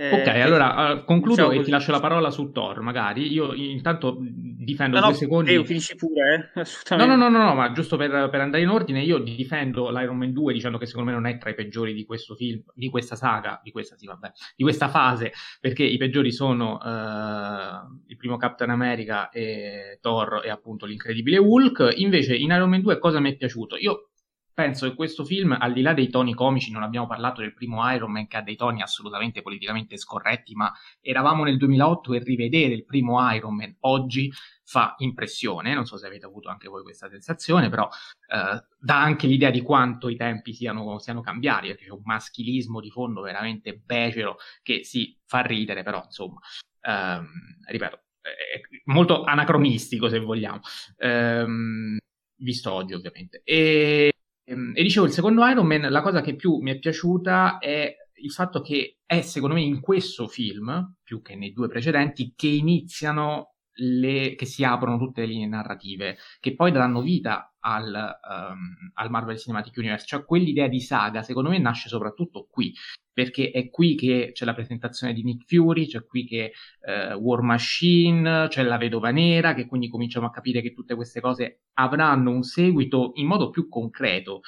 Eh, ok, allora uh, concludo diciamo e così. ti lascio la parola su Thor, magari. Io intanto difendo no, due no, secondi. Io finisci pure, eh? [laughs] Assolutamente. No, no, no, no, ma giusto per, per, andare in ordine, io difendo l'Iron Man 2 dicendo che secondo me non è tra i peggiori di questo film, di questa saga, di questa, sì, vabbè, di questa fase, perché i peggiori sono uh, il primo Captain America e Thor e appunto l'incredibile Hulk. Invece in Iron Man 2 cosa mi è piaciuto? Io penso che questo film, al di là dei toni comici, non abbiamo parlato del primo Iron Man che ha dei toni assolutamente politicamente scorretti, ma eravamo nel 2008 e rivedere il primo Iron Man oggi fa impressione, non so se avete avuto anche voi questa sensazione, però eh, dà anche l'idea di quanto i tempi siano, siano cambiati, perché c'è un maschilismo di fondo veramente becero che si fa ridere, però insomma, ehm, ripeto, molto anacronistico se vogliamo, ehm, visto oggi ovviamente. E e dicevo, il secondo Iron Man, la cosa che più mi è piaciuta è il fatto che è, secondo me, in questo film, più che nei due precedenti, che iniziano le, che si aprono tutte le linee narrative, che poi daranno vita al, um, al Marvel Cinematic Universe. Cioè, quell'idea di saga, secondo me, nasce soprattutto qui, perché è qui che c'è la presentazione di Nick Fury, c'è qui che uh, War Machine, c'è la Vedova Nera, che quindi cominciamo a capire che tutte queste cose avranno un seguito in modo più concreto.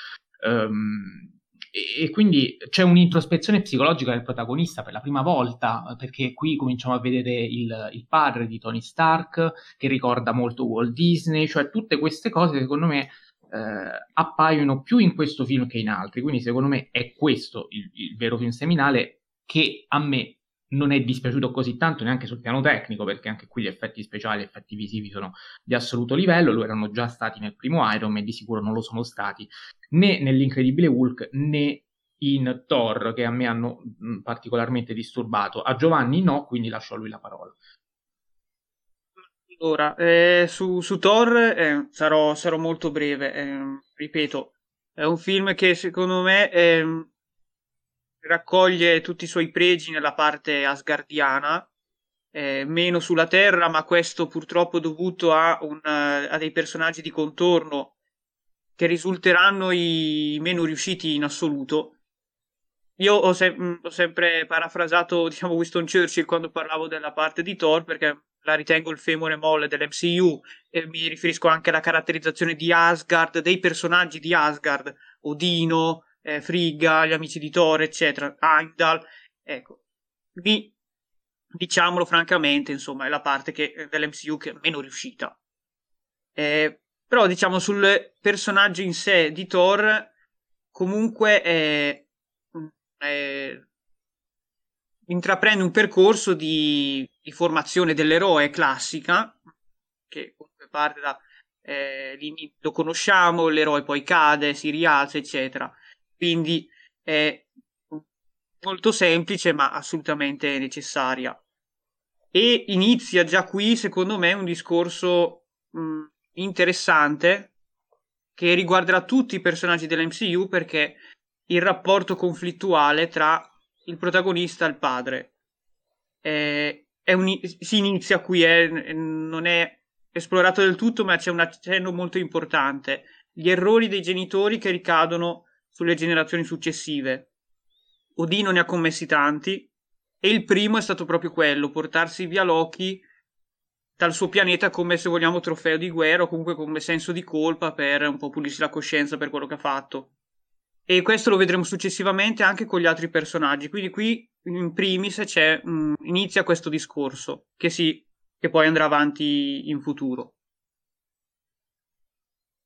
Um, e, quindi c'è un'introspezione psicologica del protagonista per la prima volta, perché qui cominciamo a vedere il, il, padre di Tony Stark, che ricorda molto Walt Disney, cioè tutte queste cose secondo me eh, appaiono più in questo film che in altri, quindi secondo me è questo il, il vero film seminale che a me non è dispiaciuto così tanto neanche sul piano tecnico, perché anche qui gli effetti speciali, gli effetti visivi sono di assoluto livello, lo erano già stati nel primo Iron Man di sicuro non lo sono stati né nell'Incredibile Hulk né in Thor, che a me hanno particolarmente disturbato. A Giovanni no, quindi lascio a lui la parola. Allora, eh, su, su, Thor eh, sarò, sarò, molto breve. Eh, ripeto, è un film che secondo me ehm, raccoglie tutti i suoi pregi nella parte asgardiana, eh, meno sulla Terra, ma questo purtroppo dovuto a, un, a dei personaggi di contorno che risulteranno i meno riusciti in assoluto. Io ho, se- ho, sempre parafrasato [laughs] diciamo, Winston Churchill quando parlavo della parte di Thor perché la ritengo il femore molle dell'MCU e mi riferisco anche alla caratterizzazione di Asgard, dei personaggi di Asgard, Odino, eh, Frigga, gli amici di Thor, eccetera, Heimdall, ecco, lì, diciamolo francamente, insomma, è la parte che, eh, dell'MCU che è meno riuscita. Eh, però, diciamo, sul personaggio in sé di Thor, comunque è, è intraprende un percorso di, di, formazione dell'eroe classica, che comunque parte da eh, lo conosciamo, l'eroe poi cade, si rialza, eccetera. Quindi è molto semplice ma assolutamente necessaria. E inizia già qui, secondo me, un discorso mh, interessante che riguarderà tutti i personaggi dell'MCU perché il rapporto conflittuale tra il protagonista e il padre è un, si inizia qui, è, non è esplorato del tutto, ma c'è un accenno molto importante. Gli errori dei genitori che ricadono sulle generazioni successive. Odino ne ha commessi tanti e il primo è stato proprio quello, portarsi via Loki dal suo pianeta come se vogliamo trofeo di guerra o comunque come senso di colpa per un po' pulirsi la coscienza per quello che ha fatto. E questo lo vedremo successivamente anche con gli altri personaggi. Quindi qui in primis c'è, mh, mm, inizia questo discorso che, si, che poi andrà avanti in futuro.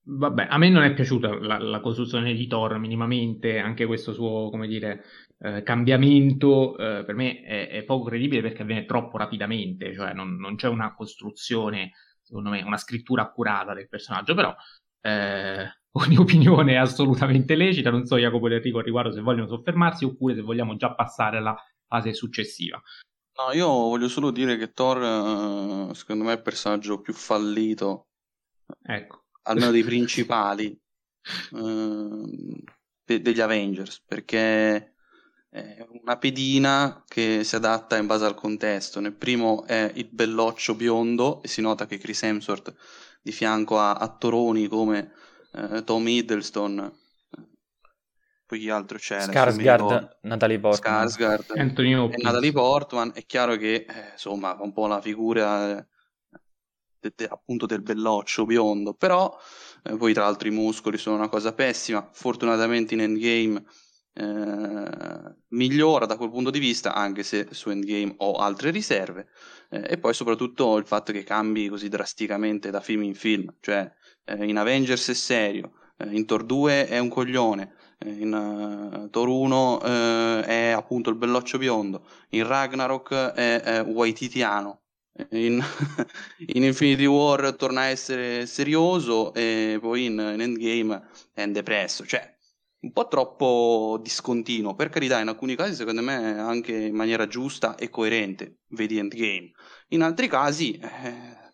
Vabbè, a me non è piaciuta la, la, costruzione di Thor minimamente, anche questo suo, come dire, eh, cambiamento eh, per me è, è, poco credibile perché avviene troppo rapidamente, cioè non, non, c'è una costruzione, secondo me, una scrittura accurata del personaggio, però eh, [laughs] ogni opinione è assolutamente lecita, non so Jacopo e Enrico al riguardo se vogliono soffermarsi oppure se vogliamo già passare alla fase successiva. No, io voglio solo dire che Thor, eh, secondo me, è il personaggio più fallito. Ecco almeno dei principali uh, de- degli Avengers, perché è una pedina che si adatta in base al contesto. Nel primo è il belloccio biondo e si nota che Chris Hemsworth di fianco a attoroni come uh, Tom Hiddleston poi chi altro c'è? Skarsgård, Natalie Portman Skarsgård e Natalie Portman è chiaro che eh, insomma un po' la figura eh, de, de, appunto del belloccio biondo, però eh, poi tra l'altro i muscoli sono una cosa pessima, fortunatamente in Endgame eh, migliora da quel punto di vista, anche se su Endgame ho altre riserve, eh, e poi soprattutto il fatto che cambi così drasticamente da film in film, cioè eh, in Avengers è serio, eh, in Thor 2 è un coglione, eh, in uh, Thor 1 uh, è appunto il belloccio biondo, in Ragnarok è, è Waititiano, in, [laughs] in, Infinity War torna a essere serioso e poi in, in Endgame è depresso, cioè un po' troppo discontinuo, per carità in alcuni casi secondo me anche in maniera giusta e coerente, vedi Endgame, in altri casi eh,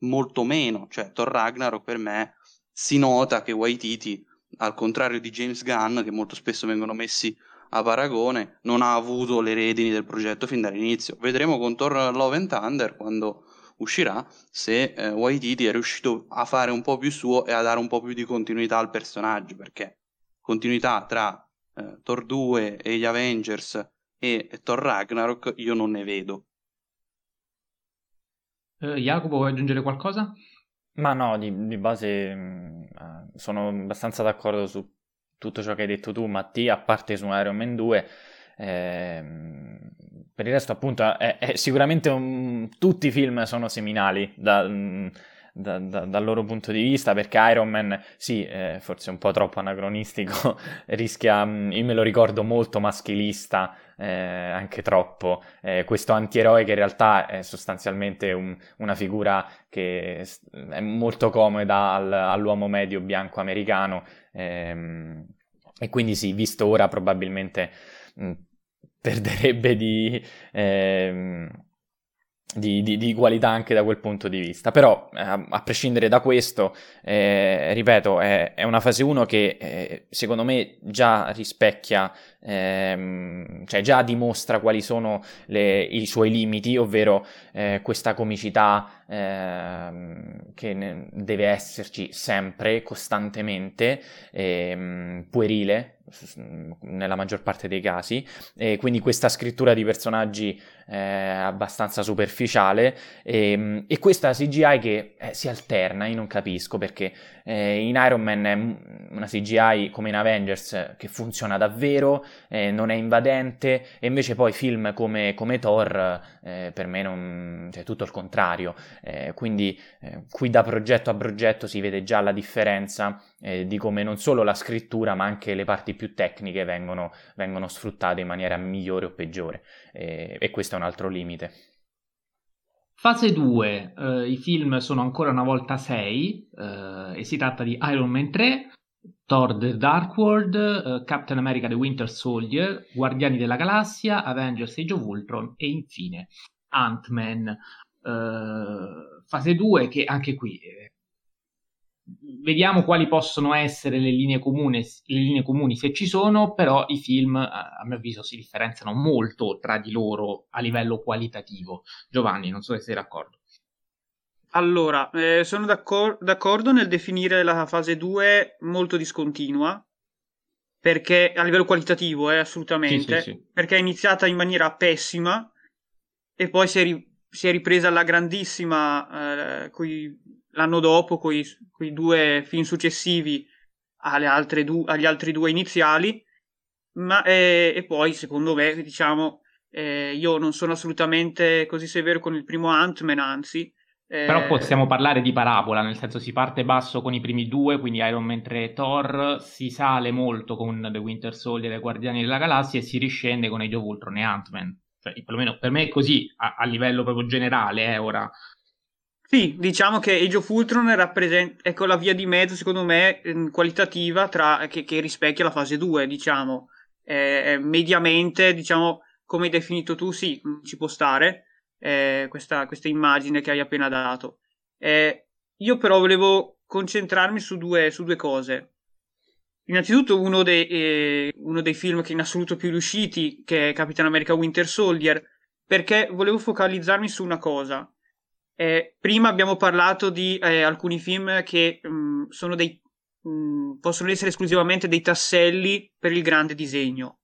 molto meno, cioè Thor Ragnarok per me si nota che Waititi al contrario di James Gunn che molto spesso vengono messi a paragone non ha avuto le redini del progetto fin dall'inizio. Vedremo con Thor Love and Thunder quando uscirà se eh, Waititi è riuscito a fare un po' più suo e a dare un po' più di continuità al personaggio perché continuità tra eh, Thor 2 e gli Avengers e, Thor Ragnarok io non ne vedo. Uh, Jacopo, vuoi aggiungere qualcosa? Ma no, di, di base mh, mm, sono abbastanza d'accordo su tutto ciò che hai detto tu, Mattia, a parte su Iron Man 2. Ehm, per il resto, appunto, è, è sicuramente un... tutti i film sono seminali da, da, da, dal loro punto di vista, perché Iron Man, sì, eh, forse un po' troppo anacronistico, [laughs] rischia, io me lo ricordo molto maschilista, eh, anche troppo, eh, questo antieroe che in realtà è sostanzialmente un, una figura che è molto comoda al, all'uomo medio bianco americano, ehm, e quindi sì, visto ora probabilmente mh, perderebbe di... Ehm, di, di, di, qualità anche da quel punto di vista. Però, eh, a prescindere da questo, eh, ripeto, è, è, una fase 1 che eh, secondo me già rispecchia, ehm, cioè già dimostra quali sono le, i suoi limiti, ovvero eh, questa comicità ehm, che deve esserci sempre, costantemente, ehm, puerile nella maggior parte dei casi, e quindi questa scrittura di personaggi eh, abbastanza superficiale e, e, questa CGI che eh, si alterna, io non capisco perché eh, in Iron Man è una CGI come in Avengers che funziona davvero, eh, non è invadente e invece poi film come, come Thor eh, per me non, cioè tutto il contrario, eh, quindi qui da progetto a progetto si vede già la differenza di come non solo la scrittura ma anche le parti più tecniche vengono, vengono sfruttate in maniera migliore o peggiore. E questo è un altro limite. Fase 2, eh, i film sono ancora una volta 6 eh, e si tratta di Iron Man 3, Thor The Dark World, eh, Captain America The Winter Soldier, Guardiani della Galassia, Avengers Age of Ultron e infine Ant-Man. Eh, fase 2 che anche qui eh, vediamo quali possono essere le linee, comune, le linee comuni se ci sono, però i film a mio avviso si differenziano molto tra di loro a livello qualitativo. Giovanni, non so se sei d'accordo. Allora, eh, sono d'accor- d'accordo nel definire la fase 2 molto discontinua, perché a livello qualitativo, eh, assolutamente, sì, sì, sì. perché è iniziata in maniera pessima e poi si è, ri- si è ripresa alla grandissima eh, coi l'anno dopo con i due film successivi du- agli altri due iniziali, ma, eh, e poi secondo me, diciamo, eh, io non sono assolutamente così severo con il primo Ant-Man, anzi. Eh... Però possiamo parlare di parabola, nel senso si parte basso con i primi due, quindi Iron Man 3 e Thor, si sale molto con The Winter Soldier e Guardiani della Galassia e si riscende con Age of Ultron e Ant-Man. Cioè, perlomeno per me è così, a, a livello proprio generale, eh, ora sì, diciamo che Age of Ultron rappresenta ecco, la via di mezzo, secondo me, mm, qualitativa tra, che, che rispecchia la fase 2, diciamo. Eh, mediamente, diciamo, come hai definito tu, sì, mm, ci può stare eh, questa, questa, immagine che hai appena dato. Eh, io però volevo concentrarmi su due, su due cose. Innanzitutto uno dei, eh, uno dei film che in assoluto più riusciti, che è Capitan America Winter Soldier, perché volevo focalizzarmi su una cosa eh, prima abbiamo parlato di eh, alcuni film che mh, mm, sono dei, mh, mm, possono essere esclusivamente dei tasselli per il grande disegno.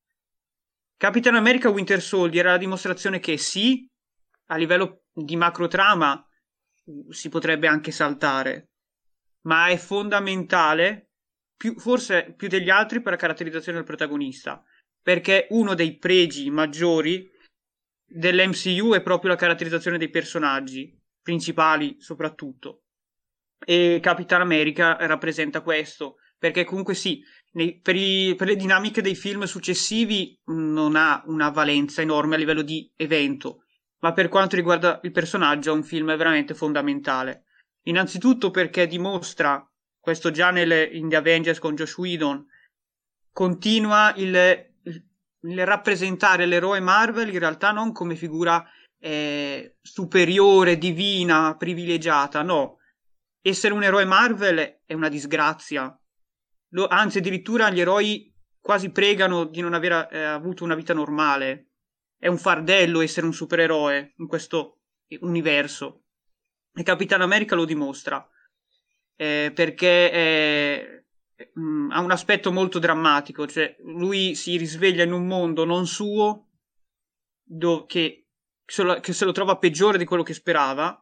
Capitan America Winter Soldier è la dimostrazione che sì, a livello di macro trama mm, si potrebbe anche saltare, ma è fondamentale, più, forse più degli altri, per la caratterizzazione del protagonista, perché uno dei pregi maggiori dell'MCU è proprio la caratterizzazione dei personaggi principali soprattutto. e Capitan America rappresenta questo, perché comunque sì, nei, per, i, per, le dinamiche dei film successivi non ha una valenza enorme a livello di evento, ma per quanto riguarda il personaggio è un film veramente fondamentale. Innanzitutto perché dimostra, questo già nelle, in The Avengers con Josh Whedon, continua il, il rappresentare l'eroe Marvel in realtà non come figura eh, superiore, divina, privilegiata, no. Essere un eroe Marvel è una disgrazia. Lo, anzi, addirittura gli eroi quasi pregano di non aver eh, avuto una vita normale. È un fardello essere un supereroe in questo universo. E Capitan America lo dimostra. Eh, perché è, mm, ha un aspetto molto drammatico. Cioè, lui si risveglia in un mondo non suo, do- che che se lo trova peggiore di quello che sperava,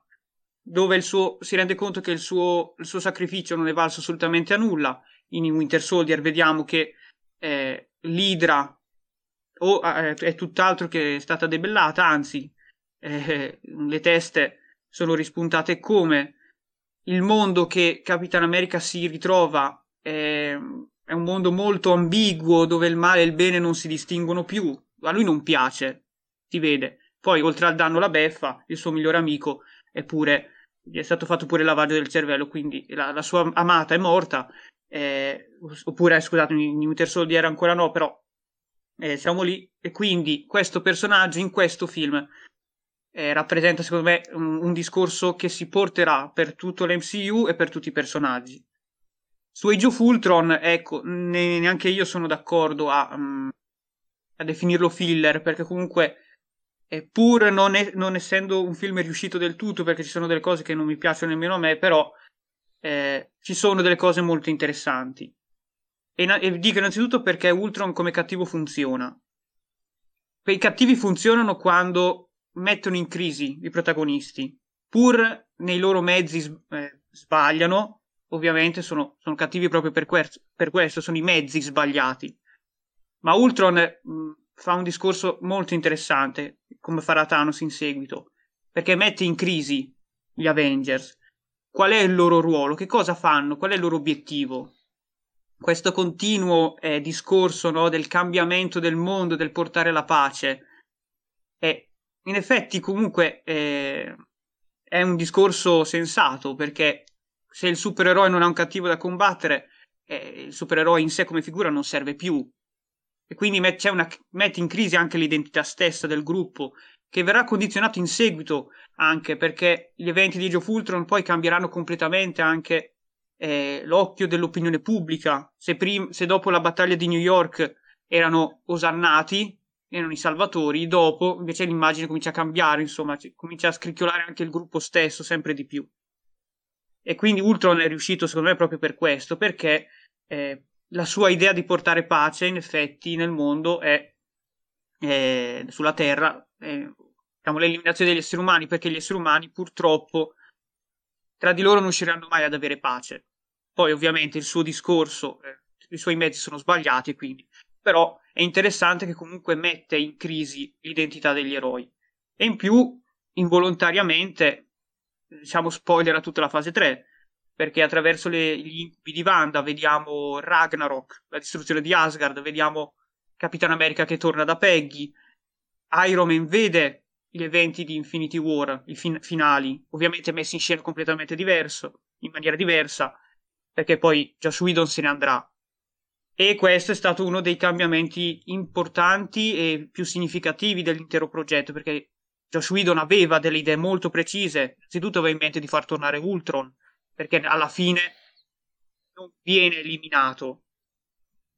dove suo, si rende conto che il suo, il suo, sacrificio non è valso assolutamente a nulla. In Winter Soldier vediamo che eh, l'Idra o, eh, è tutt'altro che stata debellata, anzi, eh, le teste sono rispuntate come il mondo che Capitan America si ritrova è, è un mondo molto ambiguo dove il male e il bene non si distinguono più. A lui non piace, si vede poi, oltre al danno la beffa, il suo migliore amico è pure, gli è stato fatto pure il lavaggio del cervello, quindi la, la sua amata è morta, eh, oppure, scusate, in Winter Soldier ancora no, però eh, siamo lì. E quindi questo personaggio in questo film eh, rappresenta, secondo me, un, un, discorso che si porterà per tutto l'MCU e per tutti i personaggi. Su Age of Ultron, ecco, ne, neanche io sono d'accordo a, um, a definirlo filler, perché comunque pur non, è, non, essendo un film riuscito del tutto, perché ci sono delle cose che non mi piacciono nemmeno a me, però eh, ci sono delle cose molto interessanti. E, e, dico innanzitutto perché Ultron come cattivo funziona. I cattivi funzionano quando mettono in crisi i protagonisti. Pur nei loro mezzi eh, sbagliano, ovviamente sono, sono cattivi proprio per, que- per, questo, sono i mezzi sbagliati. Ma Ultron mh, fa un discorso molto interessante, come farà Thanos in seguito, perché mette in crisi gli Avengers. Qual è il loro ruolo? Che cosa fanno? Qual è il loro obiettivo? Questo continuo eh, discorso no, del cambiamento del mondo, del portare la pace, è in effetti comunque eh, è un discorso sensato, perché se il supereroe non ha un cattivo da combattere, eh, il supereroe in sé come figura non serve più e quindi met- una, mette in crisi anche l'identità stessa del gruppo, che verrà condizionato in seguito anche perché gli eventi di Age of Ultron poi cambieranno completamente anche eh, l'occhio dell'opinione pubblica. Se, prim- se dopo la battaglia di New York erano osannati, erano i salvatori, dopo invece l'immagine comincia a cambiare, insomma, comincia a scricchiolare anche il gruppo stesso sempre di più. E quindi Ultron è riuscito, secondo me, proprio per questo, perché eh, la sua idea di portare pace, in effetti, nel mondo è, è sulla Terra, è, diciamo, l'eliminazione degli esseri umani, perché gli esseri umani purtroppo tra di loro non riusciranno mai ad avere pace. Poi, ovviamente, il suo discorso, eh, i suoi mezzi sono sbagliati, quindi. Però è interessante che comunque mette in crisi l'identità degli eroi. E in più, involontariamente, diciamo spoiler a tutta la fase 3, perché attraverso le, gli incubi di Wanda vediamo Ragnarok, la distruzione di Asgard, vediamo Capitan America che torna da Peggy, Iron Man vede gli eventi di Infinity War, i fin- finali, ovviamente messi in scena completamente diverso, in maniera diversa, perché poi Josh Whedon se ne andrà. E questo è stato uno dei cambiamenti importanti e più significativi dell'intero progetto, perché Josh Whedon aveva delle idee molto precise, innanzitutto aveva in mente di far tornare Ultron, perché alla fine non viene eliminato.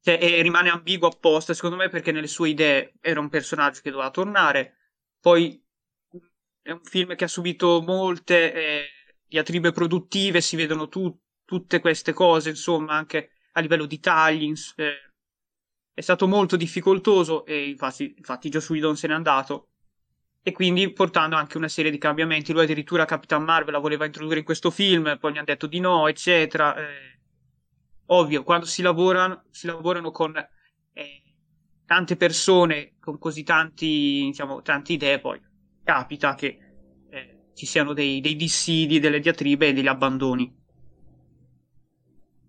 Cioè, e rimane ambiguo apposta, secondo me, perché nelle sue idee era un personaggio che doveva tornare. Poi è un film che ha subito molte eh, diatribe produttive, si vedono tu, tutte queste cose, insomma, anche a livello di tagli. Eh, è stato molto difficoltoso e infatti, infatti Joss Whedon se n'è andato e quindi portando anche una serie di cambiamenti. Lui addirittura Capitan Marvel la voleva introdurre in questo film, poi gli hanno detto di no, eccetera. Eh, ovvio, quando si lavorano, si lavorano con eh, tante persone, con così tanti, diciamo, tante idee, poi capita che eh, ci siano dei, dei dissidi, delle diatribe e degli abbandoni.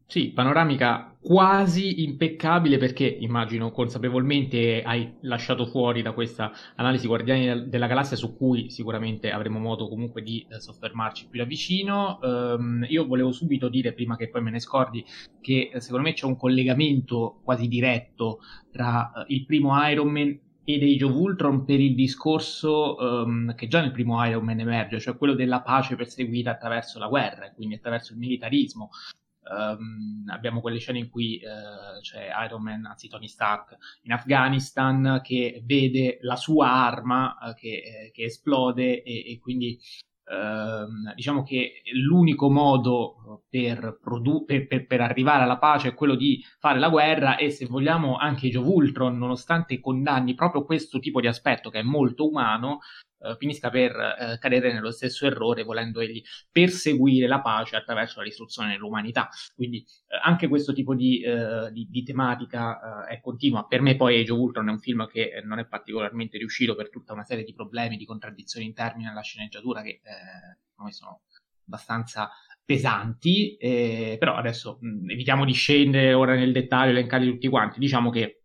Sì, panoramica quasi impeccabile perché immagino consapevolmente hai lasciato fuori da questa analisi Guardiani della Galassia su cui sicuramente avremo modo comunque di eh, soffermarci più da vicino. Um, io volevo subito dire, prima che poi me ne scordi, che eh, secondo me c'è un collegamento quasi diretto tra uh, il primo Iron Man ed Age of Ultron per il discorso um, che già nel primo Iron Man emerge, cioè quello della pace perseguita attraverso la guerra, quindi attraverso il militarismo. Um, abbiamo quelle scene in cui uh, c'è Iron Man, anzi Tony Stark, in Afghanistan che vede la sua arma uh, che, eh, che, esplode e, e quindi uh, diciamo che l'unico modo per, produ- per, per, per, arrivare alla pace è quello di fare la guerra e se vogliamo anche Joe Ultron, nonostante condanni proprio questo tipo di aspetto che è molto umano, eh, finisca per eh, cadere nello stesso errore volendo egli perseguire la pace attraverso la distruzione dell'umanità. Quindi eh, anche questo tipo di, eh, di, di tematica eh, è continua. Per me poi Age of Ultron è un film che non è particolarmente riuscito per tutta una serie di problemi, di contraddizioni interni nella sceneggiatura che eh, sono abbastanza pesanti, eh, però adesso mh, evitiamo di scendere ora nel dettaglio, elencare tutti quanti. Diciamo che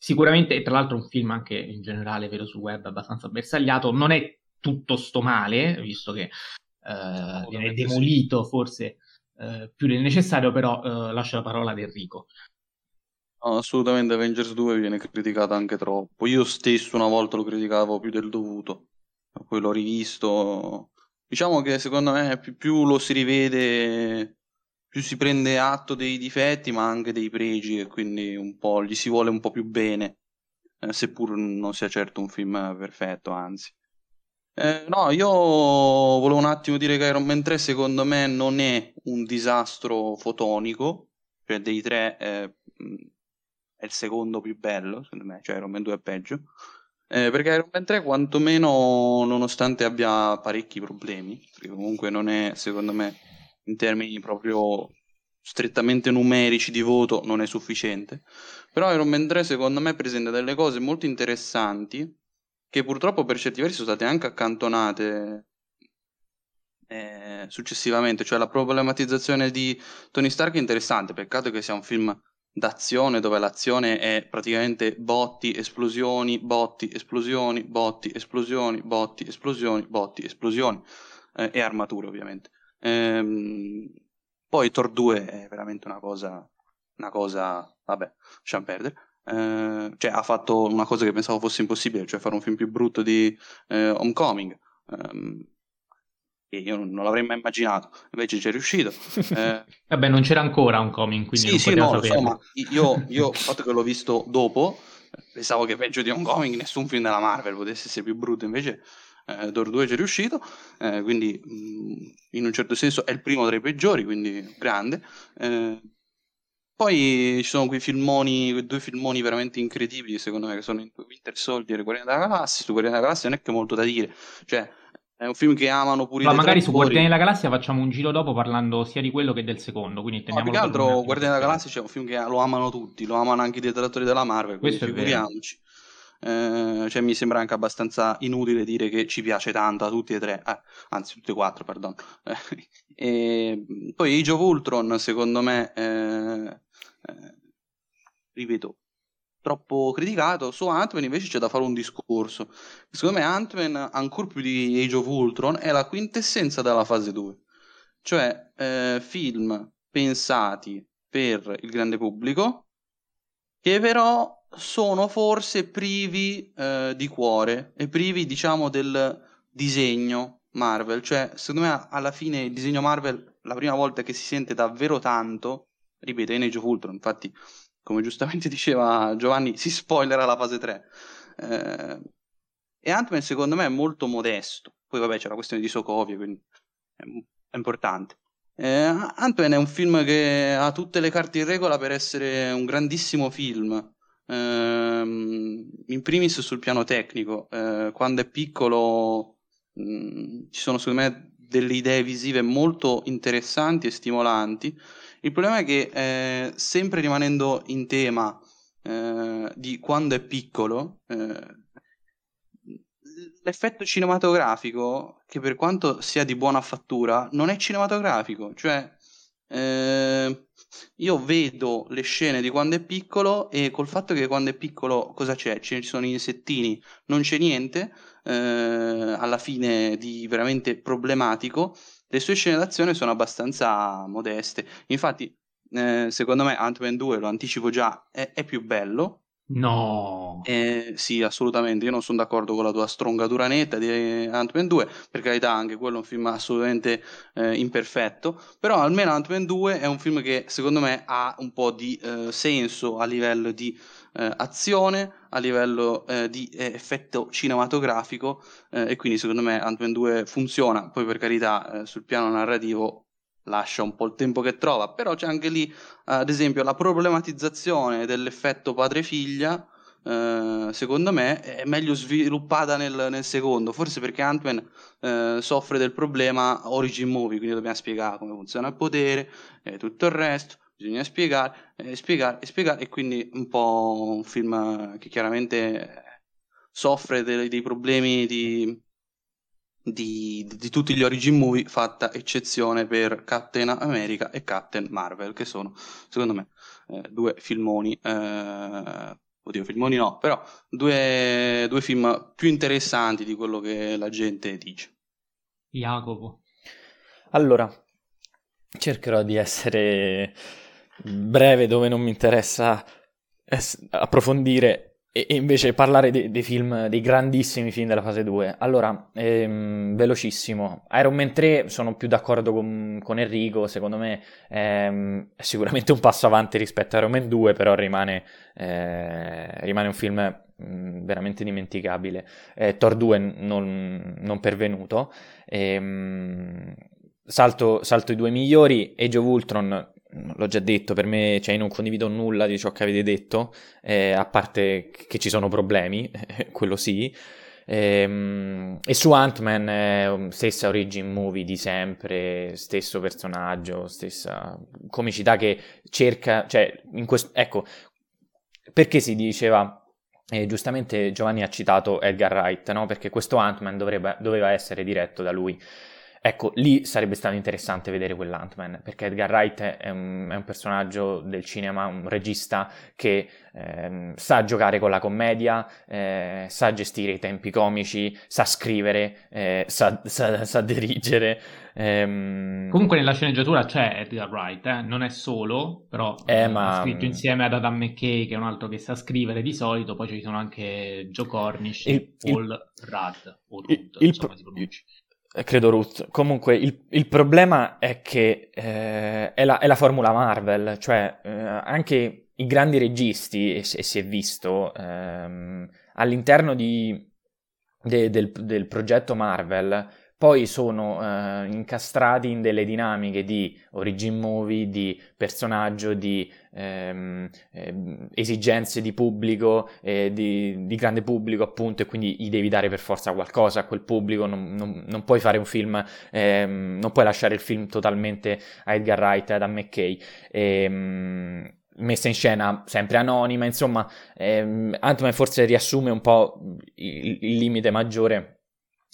Sicuramente, e tra l'altro un film anche in generale, vedo sul web, abbastanza bersagliato, non è tutto sto male, visto che eh, viene demolito sì. forse eh, più del necessario, però eh, lascio la parola ad Enrico. No, assolutamente Avengers 2 viene criticato anche troppo. Io stesso una volta lo criticavo più del dovuto, poi l'ho rivisto. Diciamo che secondo me più, più lo si rivede più si prende atto dei difetti ma anche dei pregi e quindi un po' gli si vuole un po' più bene, eh, seppur non sia certo un film perfetto, anzi. Eh, no, io volevo un attimo dire che Iron Man 3 secondo me non è un disastro fotonico, cioè dei tre eh, è il secondo più bello, secondo me, cioè Iron Man 2 è peggio. Eh, perché Iron Man 3 quantomeno nonostante abbia parecchi problemi, comunque non è secondo me in termini proprio strettamente numerici di voto non è sufficiente. Però Iron Man 3 secondo me presenta delle cose molto interessanti che purtroppo per certi versi sono state anche accantonate eh, successivamente, cioè la problematizzazione di Tony Stark è interessante, peccato che sia un film d'azione dove l'azione è praticamente botti, esplosioni, botti, esplosioni, botti, esplosioni, botti, esplosioni, botti, esplosioni eh, e armature ovviamente. Ehm, poi Thor 2 è veramente una cosa, una cosa, vabbè, lasciamo perdere. Eh, cioè ha fatto una cosa che pensavo fosse impossibile, cioè fare un film più brutto di eh, Homecoming. Um, e io non, l'avrei mai immaginato, invece ci è riuscito. [laughs] Eh, Vabbè, non c'era ancora Homecoming, quindi sì, sì, no, insomma, io, io, il fatto che l'ho visto dopo, pensavo che peggio di Homecoming nessun film della Marvel potesse essere più brutto, invece eh, Dor 2 ci è riuscito, eh, quindi mh, mm, in un certo senso è il primo tra i peggiori, quindi grande. Eh, poi ci sono quei filmoni, quei due filmoni veramente incredibili, secondo me, che sono Winter Soldier e Guardiani della Galassia. Su Guardiani della Galassia non è che molto da dire, cioè è un film che amano pure Ma magari su Guardiani della Galassia facciamo un giro dopo parlando sia di quello che del secondo. Quindi no, più che altro Guardiani della Galassia c'è un film che lo amano tutti, lo amano anche i detrattori della Marvel, quindi Questo figuriamoci. Eh, cioè mi sembra anche abbastanza inutile dire che ci piace tanto a tutti e tre, eh, anzi tutti e quattro, perdono. [laughs] e poi Age of Ultron, secondo me, eh, eh, ripeto, troppo criticato. Su Ant-Man invece c'è da fare un discorso. Secondo me Ant-Man, ancora più di Age of Ultron, è la quintessenza della fase 2. Cioè, eh, film pensati per il grande pubblico, che però sono forse privi eh, di cuore e privi, diciamo, del disegno Marvel. Cioè, secondo me, alla fine il disegno Marvel, la prima volta che si sente davvero tanto, ripeto, è in Age of Ultron. Infatti, come giustamente [laughs] diceva Giovanni, si spoilerà la fase 3. Eh, e Ant-Man, secondo me, è molto modesto. Poi, vabbè, c'è la questione di Sokovia, quindi è, importante. Eh, Ant-Man è un film che ha tutte le carte in regola per essere un grandissimo film ehm, in primis sul piano tecnico, eh, quando è piccolo mh, mm, ci sono secondo me delle idee visive molto interessanti e stimolanti. Il problema è che eh, sempre rimanendo in tema eh, di quando è piccolo, eh, l'effetto cinematografico, che per quanto sia di buona fattura, non è cinematografico, cioè eh, io vedo le scene di quando è piccolo e col fatto che quando è piccolo cosa c'è? Ci sono gli insettini, non c'è niente, eh, alla fine di veramente problematico, le sue scene d'azione sono abbastanza modeste. Infatti, eh, secondo me Ant-Man 2, lo anticipo già, è, è più bello, No. Eh, sì, assolutamente. Io non sono d'accordo con la tua strongatura netta di Ant-Man 2. Per carità, anche quello è un film assolutamente eh, imperfetto. Però almeno Ant-Man 2 è un film che secondo me ha un po' di eh, senso a livello di eh, azione, a livello eh, di effetto cinematografico. Eh, e quindi secondo me Ant-Man 2 funziona. Poi, per carità, sul piano narrativo lascia un po' il tempo che trova, però c'è anche lì, ad esempio, la problematizzazione dell'effetto padre-figlia, eh, secondo me, è meglio sviluppata nel, nel secondo, forse perché Ant-Man eh, soffre del problema origin movie, quindi dobbiamo spiegare come funziona il potere e tutto il resto, bisogna spiegare, eh, spiegare e spiegare, e quindi un po' un film che chiaramente soffre dei, dei problemi di di, di, tutti gli origin movie, fatta eccezione per Captain America e Captain Marvel, che sono, secondo me, eh, due filmoni. Eh, oddio, filmoni no, però due, due film più interessanti di quello che la gente dice. Jacopo. Allora, cercherò di essere breve dove non mi interessa approfondire e, invece parlare dei, dei, film, dei grandissimi film della fase 2. Allora, ehm, velocissimo. Iron Man 3 sono più d'accordo con, con Enrico, secondo me ehm, è sicuramente un passo avanti rispetto a Iron Man 2, però rimane, eh, rimane un film mh, veramente dimenticabile. Eh, Thor 2 non, non pervenuto. Ehm, salto, salto, i due migliori, Age of Ultron l'ho già detto, per me cioè, non condivido nulla di ciò che avete detto, eh, a parte che ci sono problemi, [laughs] quello sì. Ehm, e su Ant-Man è stessa origin movie di sempre, stesso personaggio, stessa comicità che cerca, cioè, in questo, ecco, perché si diceva, eh, giustamente Giovanni ha citato Edgar Wright, no? Perché questo Ant-Man dovrebbe, doveva essere diretto da lui. Ecco, lì sarebbe stato interessante vedere quell'Ant-Man, perché Edgar Wright è un, è un personaggio del cinema, un regista che eh, sa giocare con la commedia, eh, sa gestire i tempi comici, sa scrivere, eh, sa, sa, sa, dirigere. Ehm... Comunque nella sceneggiatura c'è Edgar Wright, eh? non è solo, però eh, ma... ha scritto insieme ad Adam McKay, che è un altro che sa scrivere di solito, poi ci sono anche Joe Cornish e Paul il... Rudd, o Rudd, il, insomma, il, eh, credo Ruth. Comunque, il, il problema è che eh, è, la, è, la, formula Marvel, cioè eh, anche i grandi registi, e, e si è visto, ehm, all'interno di, de, del, del progetto Marvel poi sono eh, incastrati in delle dinamiche di origin movie, di personaggio, di ehm, ehm, esigenze di pubblico, eh, di, di, grande pubblico appunto, e quindi gli devi dare per forza qualcosa a quel pubblico, non, non, non puoi fare un film, ehm, non puoi lasciare il film totalmente a Edgar Wright ad McKay. Ehm, messa in scena sempre anonima, insomma, ehm, Ant-Man forse riassume un po' il, il limite maggiore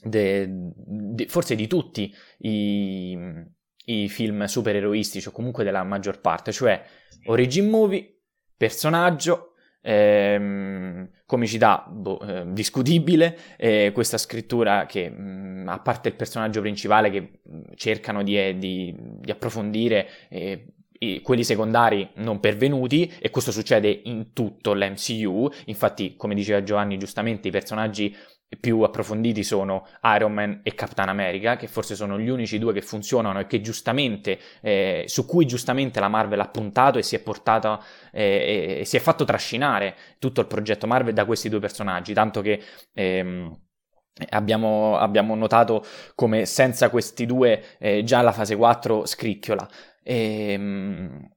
de, de, forse di tutti i, i film supereroistici o comunque della maggior parte, cioè origin movie, personaggio, ehm, comicità boh, eh, discutibile, eh, questa scrittura che mh, mm, a parte il personaggio principale che mm, cercano di, eh, di, di approfondire eh, quelli secondari non pervenuti e questo succede in tutto l'MCU infatti come diceva Giovanni giustamente i personaggi più approfonditi sono Iron Man e Capitan America, che forse sono gli unici due che funzionano e che giustamente, eh, su cui giustamente la Marvel ha puntato e si è portata eh, e si è fatto trascinare tutto il progetto Marvel da questi due personaggi, tanto che ehm, abbiamo, abbiamo, notato come senza questi due eh, già la fase 4 scricchiola. E, ehm,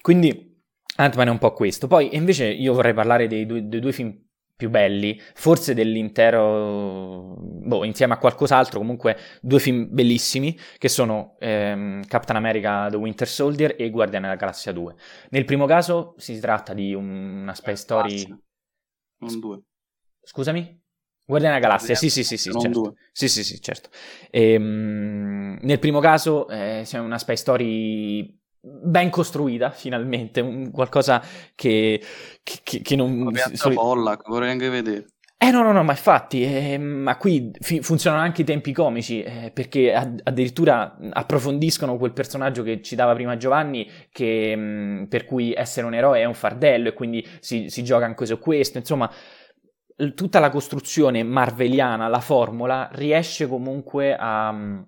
quindi Ant-Man è un po' questo. Poi invece io vorrei parlare dei due, dei due film più belli, forse dell'intero, boh, insieme a qualcos'altro, comunque due film bellissimi, che sono ehm, Captain America The Winter Soldier e Guardiani della Galassia 2. Nel primo caso si tratta di un, una space story... Non due. Scusami? Guardiani della Galassia, sì, sì, sì, sì, certo. Sì, sì, sì, certo. E, ehm, nel primo caso eh, è una space story ben costruita finalmente, un, qualcosa che, che, che non... Una piazza folla, vorrei anche vedere. Eh no, no, no, ma infatti, eh, ma qui fi- funzionano anche i tempi comici, eh, perché ad- addirittura approfondiscono quel personaggio che citava prima Giovanni, che, mh, mm, per cui essere un eroe è un fardello e quindi si, si gioca anche su questo, insomma, l- tutta la costruzione marveliana, la formula, riesce comunque a... Mh,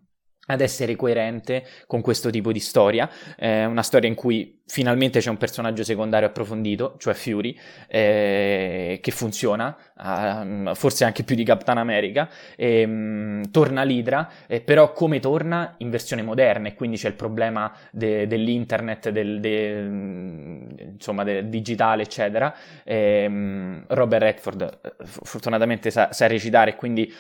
ad essere coerente con questo tipo di storia, eh, una storia in cui finalmente c'è un personaggio secondario approfondito, cioè Fury, eh, che funziona, uh, forse anche più di Captain America, e, um, torna l'Idra, eh, però come torna? In versione moderna e quindi c'è il problema de- dell'internet, del, de- insomma del digitale eccetera, e, um, Robert Redford eh, fortunatamente sa-, sa recitare quindi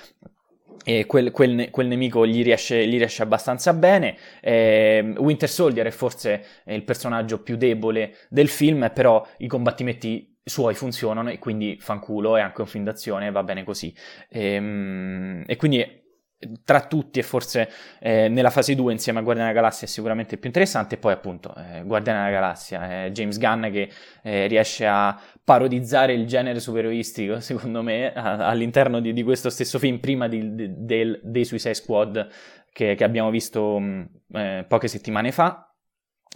e quel, quel, quel, nemico gli riesce, gli riesce abbastanza bene. Eh, Winter Soldier è forse il personaggio più debole del film, però i combattimenti suoi funzionano e quindi fanculo, è anche un film d'azione, va bene così. E, ehm, e quindi tra tutti e forse eh, nella fase 2 insieme a Guardiani della Galassia è sicuramente più interessante. E poi appunto eh, Guardiani della Galassia eh, James Gunn che eh, riesce a parodizzare il genere supereroistico [laughs] secondo me a, all'interno di, di, questo stesso film prima di, di, del, dei Suicide Squad che, che abbiamo visto mh, eh, poche settimane fa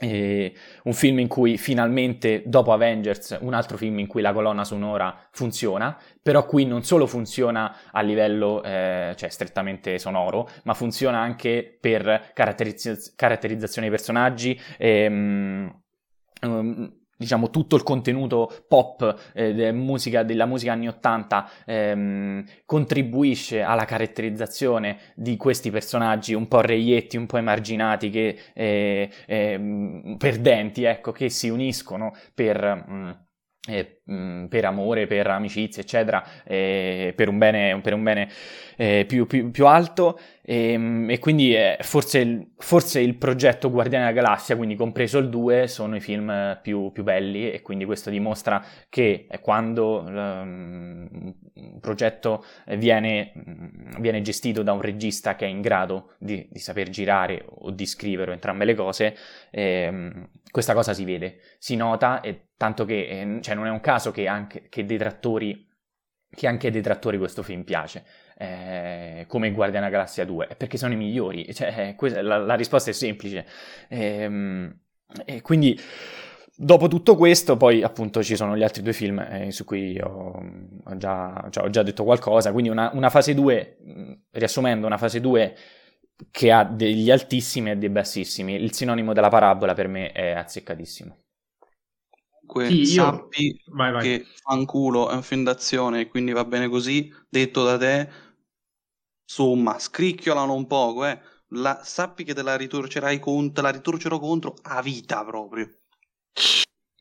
e un film in cui finalmente, dopo Avengers, un altro film in cui la colonna sonora funziona, però qui non solo funziona a livello eh, cioè strettamente sonoro, ma funziona anche per caratterizz- caratterizzazione dei personaggi. E, um, um, diciamo tutto il contenuto pop eh, musica, della musica anni 80 ehm, contribuisce alla caratterizzazione di questi personaggi un po' reietti, un po' emarginati, che, eh, eh, perdenti, ecco, che si uniscono per... Mh, mm, eh, mm, per amore, per amicizia, eccetera, eh, per un bene, per un bene eh, più, più, più, alto. E, ehm, e quindi eh, forse forse, il, progetto Guardiani della Galassia, quindi compreso il 2, sono i film più, più belli e quindi questo dimostra che quando um, un progetto viene, viene, gestito da un regista che è in grado di, di saper girare o di scrivere entrambe le cose, eh, questa cosa si vede, si nota, e tanto che eh, cioè non è un caso che anche che detrattori che anche detrattori questo film piace eh, come Guardiana Galassia 2, è perché sono i migliori, [laughs] cioè, questa, la, la, risposta è semplice. Ehm, e quindi dopo tutto questo, poi appunto ci sono gli altri due film eh, su cui ho, ho, già, cioè, ho, già, detto qualcosa, quindi una, una fase 2, riassumendo, una fase 2 che ha degli altissimi e dei bassissimi. Il sinonimo della parabola per me è azzeccatissimo. Comunque sì, sappi vai, vai. che fanculo è un film d'azione, quindi va bene così, detto da te, insomma, scricchiolano un poco, eh. La, sappi che te la ritorcerai contro, la ritorcerò contro a vita proprio.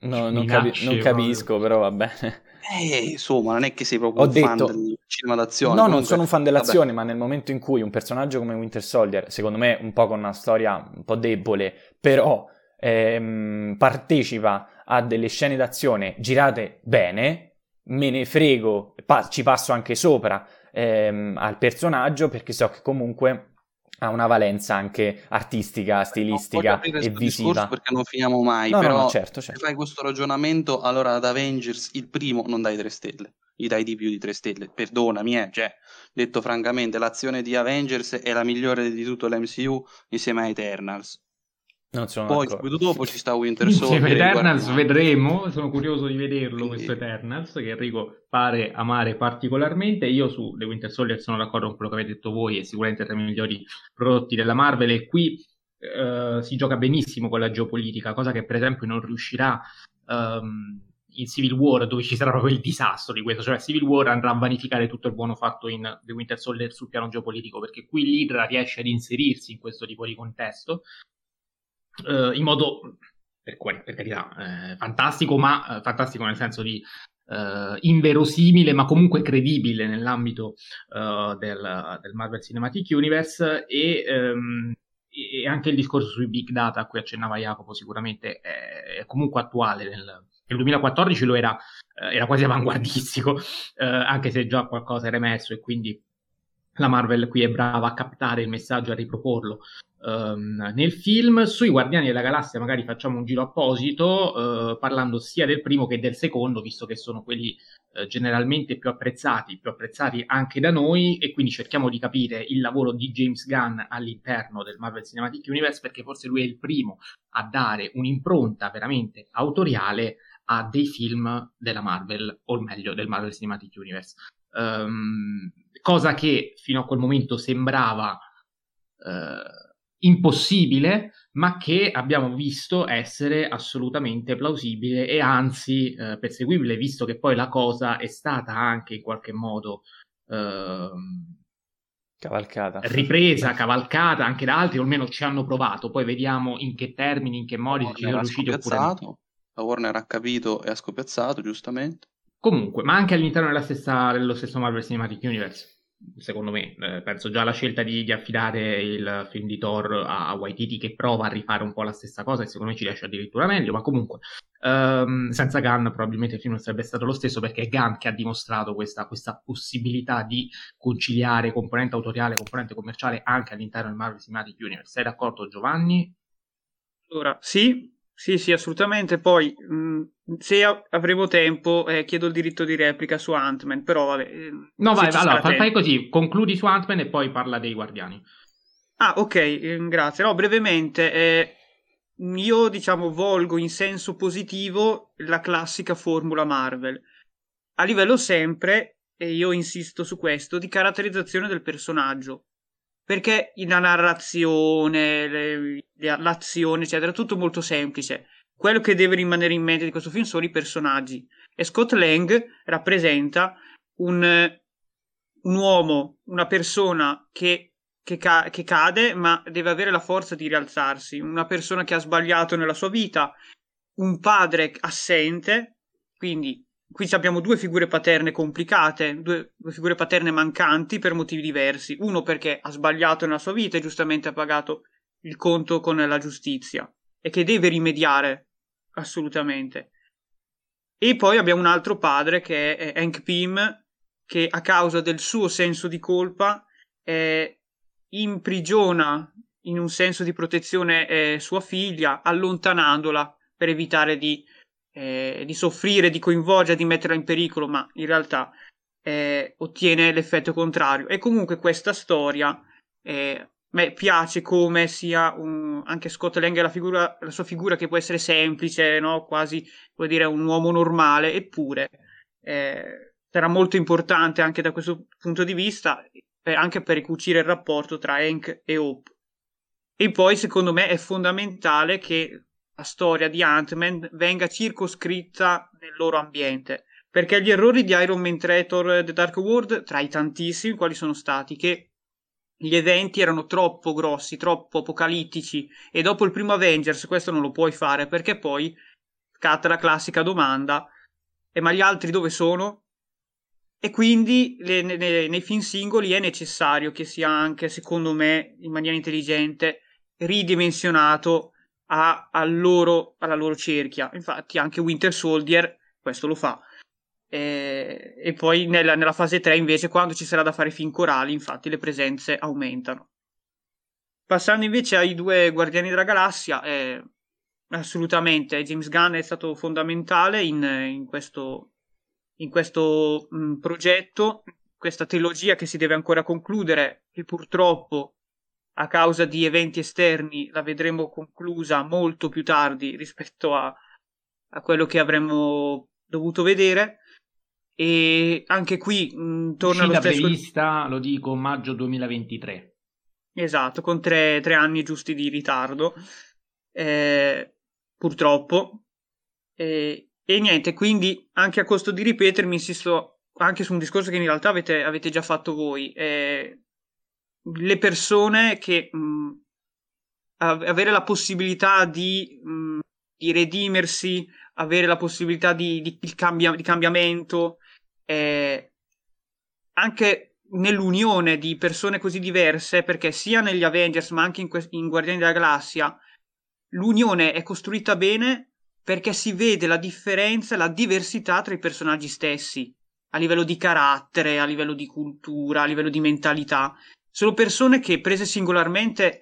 No, non, capi- non capisco, però va bene. Eh, insomma, non è che sei proprio Ho un detto... fan del cinema d'azione. No, Comunque... non sono un fan dell'azione, Vabbè. ma nel momento in cui un personaggio come Winter Soldier, secondo me un po' con una storia un po' debole, però ehm, partecipa a delle scene d'azione girate bene, me ne frego, pa- ci passo anche sopra ehm, al personaggio perché so che comunque ha una valenza anche artistica, stilistica e visiva. Perché non finiamo mai, no, però no, no, certo, certo. se fai questo ragionamento, allora ad Avengers il primo non dai 3 stelle, gli dai di più di 3 stelle, perdonami, eh, cioè, detto francamente, l'azione di Avengers è la migliore di tutto l'MCU insieme a Eternals. Non sono Poi subito dopo ci sta Winter Soldier. Eternals vedremo, sono curioso di vederlo questo Eternals che Enrico pare amare particolarmente. Io su The Winter Soldier sono d'accordo con quello che avete detto voi, è sicuramente tra i migliori prodotti della Marvel e qui uh, si gioca benissimo con la geopolitica, cosa che per esempio non riuscirà um, in Civil War dove ci sarà proprio il disastro di questo, cioè Civil War andrà a vanificare tutto il buono fatto in The Winter Soldier sul piano geopolitico perché qui l'Hydra riesce ad inserirsi in questo tipo di contesto eh, in modo, per, per carità, eh, fantastico, ma eh, fantastico nel senso di eh, inverosimile, ma comunque credibile nell'ambito eh, del, del, Marvel Cinematic Universe e, ehm, e, anche il discorso sui big data a cui accennava Jacopo sicuramente è, comunque attuale nel, nel 2014 lo era, eh, era quasi avanguardistico, eh, anche se già qualcosa era emerso e quindi la Marvel qui è brava a captare il messaggio e a riproporlo um, nel film. Sui Guardiani della Galassia magari facciamo un giro apposito, uh, parlando sia del primo che del secondo, visto che sono quelli uh, generalmente più apprezzati, più apprezzati anche da noi, e quindi cerchiamo di capire il lavoro di James Gunn all'interno del Marvel Cinematic Universe, perché forse lui è il primo a dare un'impronta veramente autoriale a dei film della Marvel, o meglio del Marvel Cinematic Universe. Um, cosa che fino a quel momento sembrava uh, impossibile, ma che abbiamo visto essere assolutamente plausibile e anzi uh, perseguibile, visto che poi la cosa è stata anche in qualche modo uh, cavalcata. ripresa, cavalcata anche da altri, o almeno ci hanno provato. Poi vediamo in che termini, in che modi ci sono riusciti oppure no. La Warner ha capito e ha scopiazzato, giustamente. Comunque, ma anche all'interno della stessa, dello stesso Marvel Cinematic Universe, secondo me, eh, penso già la scelta di, di, affidare il film di Thor a, a Waititi che prova a rifare un po' la stessa cosa e secondo me ci riesce addirittura meglio, ma comunque ehm, senza Gunn probabilmente il film sarebbe stato lo stesso perché è Gunn che ha dimostrato questa, questa possibilità di conciliare componente autoriale e componente commerciale anche all'interno del Marvel Cinematic Universe. Sei d'accordo Giovanni? Allora, sì, sì, sì, assolutamente. Poi, mh, mm, se a- avremo tempo, eh, chiedo il diritto di replica su Ant-Man, però vabbè. Eh, no, vai, allora, fai, fai così, concludi su Ant-Man e poi parla dei Guardiani. Ah, ok, eh, grazie. No, brevemente, eh, io diciamo volgo in senso positivo la classica formula Marvel. A livello sempre, e io insisto su questo, di caratterizzazione del personaggio perché la narrazione, le, l'azione, eccetera, è tutto molto semplice. Quello che deve rimanere in mente di questo film sono i personaggi. E Scott Lang rappresenta un, un uomo, una persona che, che, ca- che cade, ma deve avere la forza di rialzarsi. Una persona che ha sbagliato nella sua vita, un padre assente, quindi qui abbiamo due figure paterne complicate, due, due, figure paterne mancanti per motivi diversi. Uno perché ha sbagliato nella sua vita e giustamente ha pagato il conto con la giustizia e che deve rimediare assolutamente. E poi abbiamo un altro padre che è Hank Pym, che a causa del suo senso di colpa eh, imprigiona in un senso di protezione eh, sua figlia, allontanandola per evitare di eh, di soffrire, di coinvolgere, di metterla in pericolo, ma in realtà eh, ottiene l'effetto contrario. E comunque questa storia eh, me piace come sia un, anche Scott Lang la, figura, la sua figura che può essere semplice, no? quasi vuol dire un uomo normale, eppure eh, sarà molto importante anche da questo punto di vista, per, anche per ricucire il rapporto tra Hank e Hope. E poi secondo me è fondamentale che la storia di Ant-Man venga circoscritta nel loro ambiente. Perché gli errori di Iron Man 3 Thor The Dark World, tra i tantissimi, quali sono stati? Che gli eventi erano troppo grossi, troppo apocalittici e dopo il primo Avengers questo non lo puoi fare perché poi scatta la classica domanda e ma gli altri dove sono? E quindi le, ne, nei film singoli è necessario che sia anche, secondo me, in maniera intelligente, ridimensionato a, a loro, alla loro cerchia. Infatti anche Winter Soldier questo lo fa. E, e poi nella, nella, fase 3 invece quando ci sarà da fare film corali infatti le presenze aumentano. Passando invece ai due Guardiani della Galassia, eh, assolutamente James Gunn è stato fondamentale in, in questo, in questo mh, progetto, questa trilogia che si deve ancora concludere, che purtroppo a causa di eventi esterni la vedremo conclusa molto più tardi rispetto a, a quello che avremmo dovuto vedere. E anche qui mh, torna Uscita stesso... prevista, lo dico, maggio 2023. Esatto, con tre, tre anni giusti di ritardo, eh, purtroppo. Eh, e niente, quindi anche a costo di ripetermi, insisto anche su un discorso che in realtà avete, avete già fatto voi. Eh, le persone che mh, avere la possibilità di, mh, di, redimersi, avere la possibilità di, di, di, cambia, cambiamento, eh, anche nell'unione di persone così diverse, perché sia negli Avengers ma anche in, que- in Guardiani della Galassia, l'unione è costruita bene perché si vede la differenza, la diversità tra i personaggi stessi, a livello di carattere, a livello di cultura, a livello di mentalità. Sono persone che prese singolarmente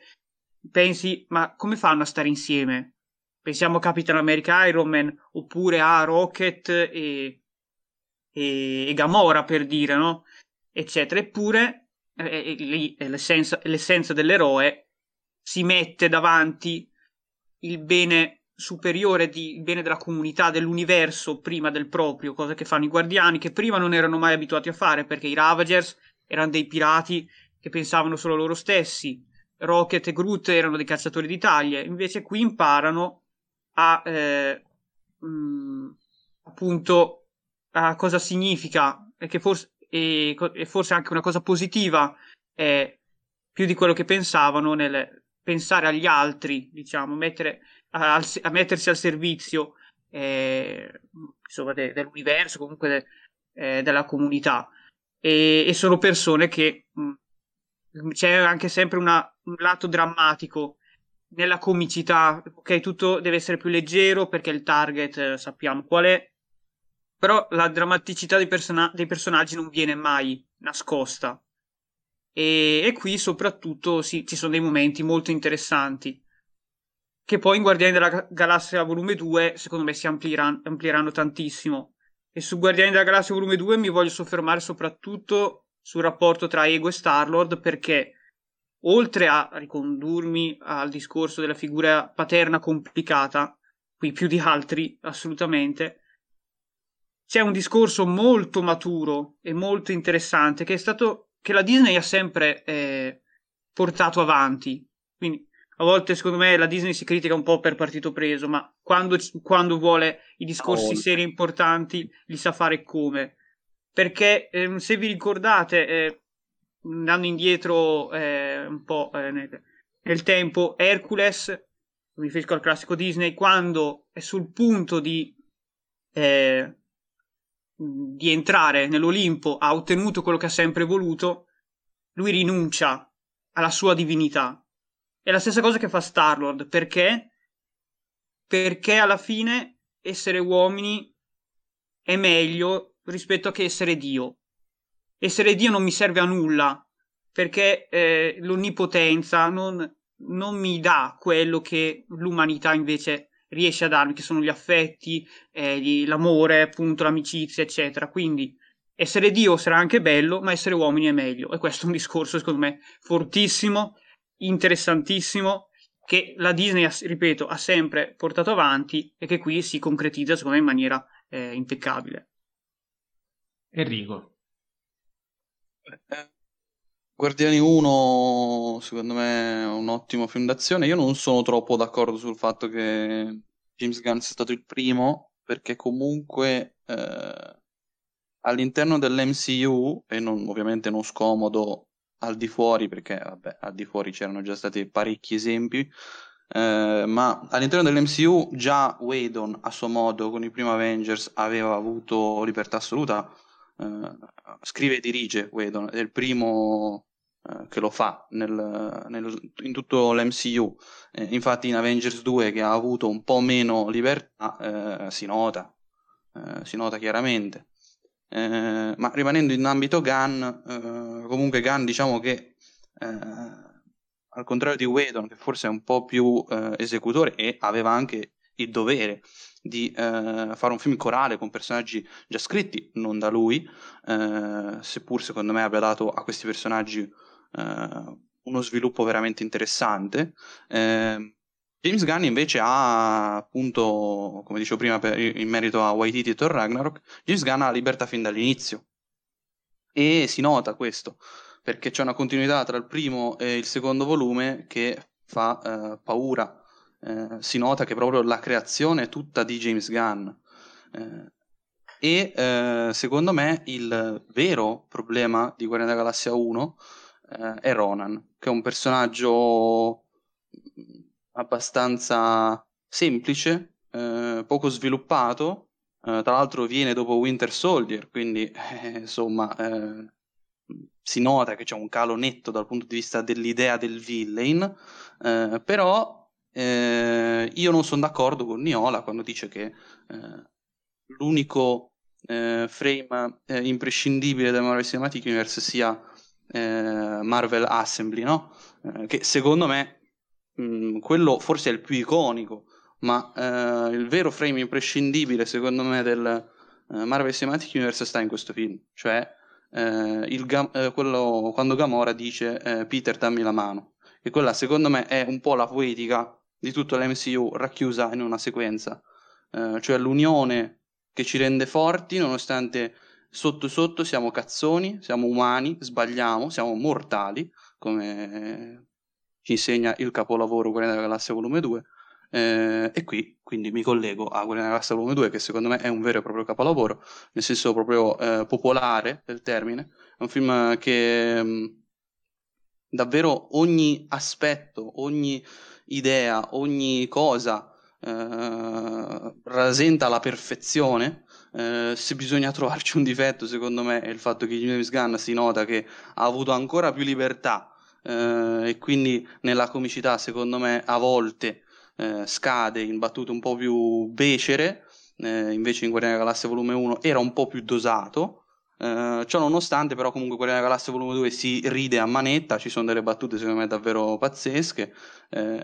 pensi, ma come fanno a stare insieme? Pensiamo a Capitan America Iron Man oppure a Rocket e, e, e Gamora per dire, no? Eccetera. Eppure eh, lì l'essenza, l'essenza dell'eroe si mette davanti il bene superiore, di, il bene della comunità, dell'universo prima del proprio, cosa che fanno i guardiani, che prima non erano mai abituati a fare perché i Ravagers erano dei pirati che pensavano solo loro stessi, Rocket e Groot erano dei cacciatori di taglie, invece qui imparano a eh, mh, mm, appunto a cosa significa e che forse e, e, forse anche una cosa positiva è più di quello che pensavano nel pensare agli altri, diciamo, mettere, a, a mettersi al servizio eh, insomma, de, dell'universo, comunque de, eh, della comunità. E, e, sono persone che mh, mm, c'è anche sempre una, un lato drammatico nella comicità, ok, tutto deve essere più leggero perché il target eh, sappiamo qual è, però la drammaticità dei, person- dei personaggi non viene mai nascosta. E, e qui soprattutto sì, ci sono dei momenti molto interessanti che poi in Guardiani della Galassia volume 2 secondo me si amplieranno, amplieranno tantissimo. E su Guardiani della Galassia volume 2 mi voglio soffermare soprattutto sul rapporto tra Ego e Star-Lord perché oltre a ricondurmi al discorso della figura paterna complicata, qui più di altri assolutamente, c'è un discorso molto maturo e molto interessante che è stato che la Disney ha sempre eh, portato avanti. Quindi a volte secondo me la Disney si critica un po' per partito preso, ma quando, quando vuole i discorsi oh. seri importanti li sa fare come. Perché eh, se vi ricordate, eh, andando indietro eh, un po' eh, nel, nel, tempo, Hercules, mi riferisco al classico Disney, quando è sul punto di, eh, di entrare nell'Olimpo, ha ottenuto quello che ha sempre voluto, lui rinuncia alla sua divinità. È la stessa cosa che fa Star-Lord, perché? Perché alla fine essere uomini è meglio rispetto a che essere Dio essere Dio non mi serve a nulla perché eh, l'onnipotenza non, non, mi dà quello che l'umanità invece riesce a darmi, che sono gli affetti, eh, l'amore, appunto, l'amicizia, eccetera. Quindi essere Dio sarà anche bello, ma essere uomini è meglio. E questo è un discorso, secondo me, fortissimo, interessantissimo, che la Disney, ripeto, ha sempre portato avanti e che qui si concretizza, secondo me, in maniera eh, impeccabile. Enrico. Guardiani 1 secondo me è un ottimo film d'azione. Io non sono troppo d'accordo sul fatto che James Gunn sia stato il primo, perché comunque eh, all'interno dell'MCU, e non, ovviamente non scomodo al di fuori, perché vabbè, al di fuori c'erano già stati parecchi esempi, eh, ma all'interno dell'MCU già Whedon a suo modo con i primi Avengers aveva avuto libertà assoluta eh, scrive e dirige Whedon, è il primo eh, che lo fa nel, nel, in tutto l'MCU. Eh, infatti in Avengers 2 che ha avuto un po' meno libertà si nota, si nota chiaramente. Eh, ma rimanendo in ambito Gunn, eh, comunque Gunn diciamo che eh, al contrario di Whedon, che forse è un po' più esecutore e aveva anche il dovere di eh, fare un film corale con personaggi già scritti, non da lui, eh, seppur secondo me abbia dato a questi personaggi eh, uno sviluppo veramente interessante. Ehm, James Gunn invece ha appunto, come dicevo prima per, in merito a Waititi e Thor Ragnarok, James Gunn ha libertà fin dall'inizio e si nota questo perché c'è una continuità tra il primo e il secondo volume che fa eh, paura eh, si nota che proprio la creazione è tutta di James Gunn. Eh, e eh, secondo me il vero problema di Guardiani della Galassia 1 eh, è Ronan, che è un personaggio mm, abbastanza semplice, eh, poco sviluppato, tra l'altro viene dopo Winter Soldier, quindi [laughs] insomma si nota che c'è un calo netto dal punto di vista dell'idea del villain, eh, però eh, io non sono d'accordo con Niola quando dice che eh, l'unico eh, frame eh, imprescindibile del Marvel Cinematic Universe sia eh, Marvel Assembly, no? Eh, che secondo me mh, mm, quello forse è il più iconico, ma il vero frame imprescindibile secondo me del Marvel Cinematic Universe sta in questo film, cioè eh, quello, quando Gamora dice Peter dammi la mano, e quella secondo me è un po' la poetica di tutto l'MCU racchiusa in una sequenza, eh, cioè l'unione che ci rende forti nonostante sotto sotto siamo cazzoni, siamo umani, sbagliamo, siamo mortali, come ci insegna il capolavoro Guardiani della Galassia volume 2. Eh, e qui quindi mi collego a Guardiani della Galassia volume 2 che secondo me è un vero e proprio capolavoro, nel senso proprio eh, popolare del termine. È un film che mh, davvero ogni aspetto, ogni idea, ogni cosa eh, rasenta la perfezione. Eh, se bisogna trovarci un difetto, secondo me, è il fatto che James Gunn si nota che ha avuto ancora più libertà eh, e quindi nella comicità, secondo me, a volte eh, scade in battute un po' più becere. Eh, invece in Guardiani della Galassia volume 1 era un po' più dosato Uh, ciò nonostante, però, comunque, Guardiani della Galassia Volume 2 si ride a manetta, ci sono delle battute secondo me davvero pazzesche. Uh,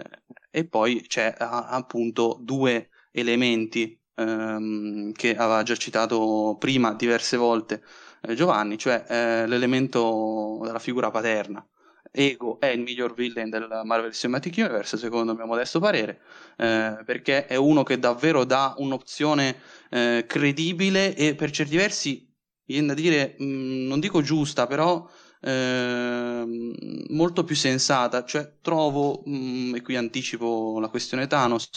e poi c'è a, appunto due elementi um, che aveva già citato prima diverse volte eh, Giovanni, cioè eh, l'elemento della figura paterna. Ego è il miglior villain del Marvel Cinematic Universe, secondo il mio modesto parere, eh, perché è uno che davvero dà un'opzione eh, credibile e per certi versi viene da dire, mh, mm, non dico giusta, però eh, molto più sensata. Cioè, trovo, mh, mm, e qui anticipo la questione Thanos,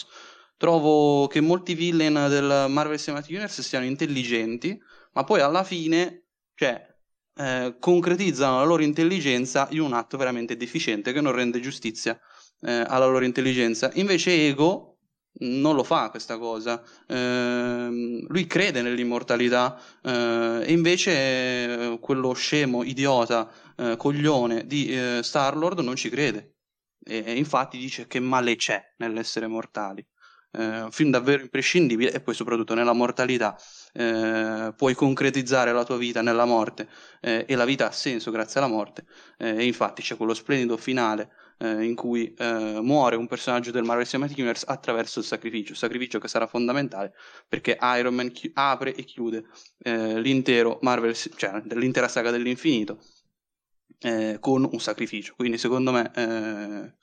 trovo che molti villain del Marvel Cinematic Universe siano intelligenti, ma poi alla fine, cioè, eh, concretizzano la loro intelligenza in un atto veramente deficiente che non rende giustizia eh, alla loro intelligenza. Invece Ego non lo fa questa cosa. Eh, lui crede nell'immortalità eh, e invece eh, quello scemo, idiota, eh, coglione di eh, Star-Lord non ci crede. E, e, infatti dice che male c'è nell'essere mortali. Eh, un film davvero imprescindibile e poi soprattutto nella mortalità puoi concretizzare la tua vita nella morte e la vita ha senso grazie alla morte e infatti c'è quello splendido finale eh, in cui eh, muore un personaggio del Marvel Cinematic Universe attraverso il sacrificio, sacrificio che sarà fondamentale perché Iron Man chi- apre e chiude eh, l'intero Marvel, cioè l'intera saga dell'infinito eh, con un sacrificio. Quindi secondo me eh,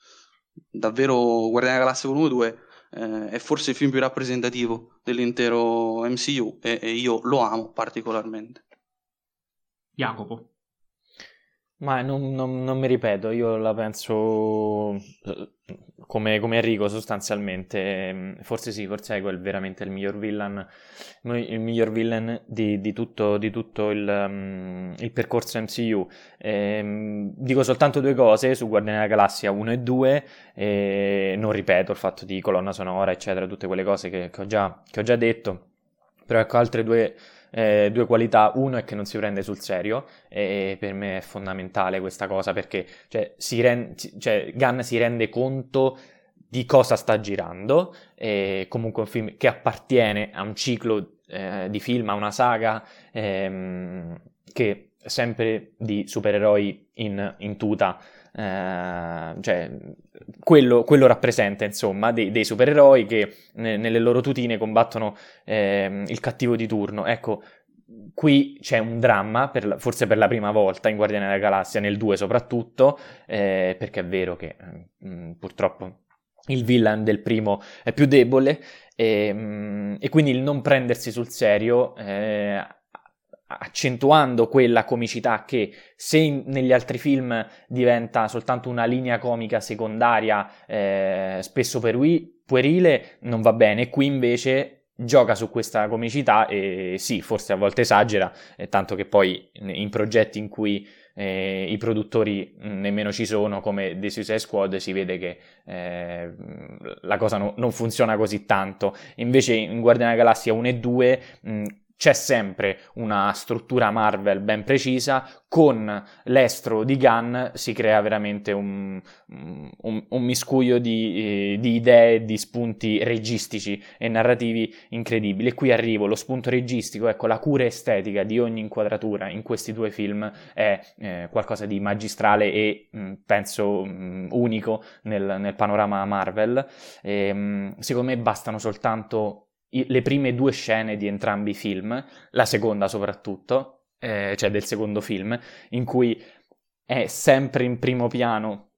davvero Guardiani della Galassia Volume 2 eh, è forse il film più rappresentativo dell'intero MCU e, e io lo amo particolarmente. Jacopo. Ma non, non, non, mi ripeto, io la penso eh, come, come, Enrico sostanzialmente. Mm, forse sì, forse Ego è veramente il miglior villain, il miglior villain di, di, tutto, di tutto il, um, il, percorso MCU. E, um, dico soltanto due cose su Guardiani della Galassia 1 e 2, e non ripeto il fatto di colonna sonora, eccetera, tutte quelle cose che, che, ho, già, che ho già detto. Però ecco altre due eh, due qualità. Uno è che non si prende sul serio, e per me è fondamentale questa cosa perché cioè, si rend- cioè, Gunn si rende conto di cosa sta girando, e comunque un film che appartiene a un ciclo eh, di film, a una saga ehm, che sempre di supereroi in, in tuta eh, cioè, quello, quello, rappresenta insomma dei, dei supereroi che ne, nelle loro tutine combattono eh, il cattivo di turno. Ecco, qui c'è un dramma, per forse per la prima volta in Guardiani della Galassia, nel 2 soprattutto, eh, perché è vero che mh, mm, purtroppo il villain del primo è più debole e, mh, mm, e quindi il non prendersi sul serio eh, accentuando quella comicità che se in, negli altri film diventa soltanto una linea comica secondaria, eh, spesso puerile, non va bene. Qui invece gioca su questa comicità e sì, forse a volte esagera, eh, tanto che poi in progetti in cui eh, i produttori nemmeno ci sono, come The Suicide Squad, si vede che eh, la cosa no, non funziona così tanto. Invece in Guardiana Galassia 1 e 2 mh, c'è sempre una struttura Marvel ben precisa, con l'estro di Gunn si crea veramente un, un, un miscuglio di, eh, di, idee, di spunti registici e narrativi incredibili. E qui arrivo, lo spunto registico, ecco, la cura estetica di ogni inquadratura in questi due film è eh, qualcosa di magistrale e mh, penso mh, unico nel, nel, panorama Marvel. E, mh, secondo me bastano soltanto le prime due scene di entrambi i film, la seconda soprattutto, eh, cioè del secondo film, in cui è sempre in primo piano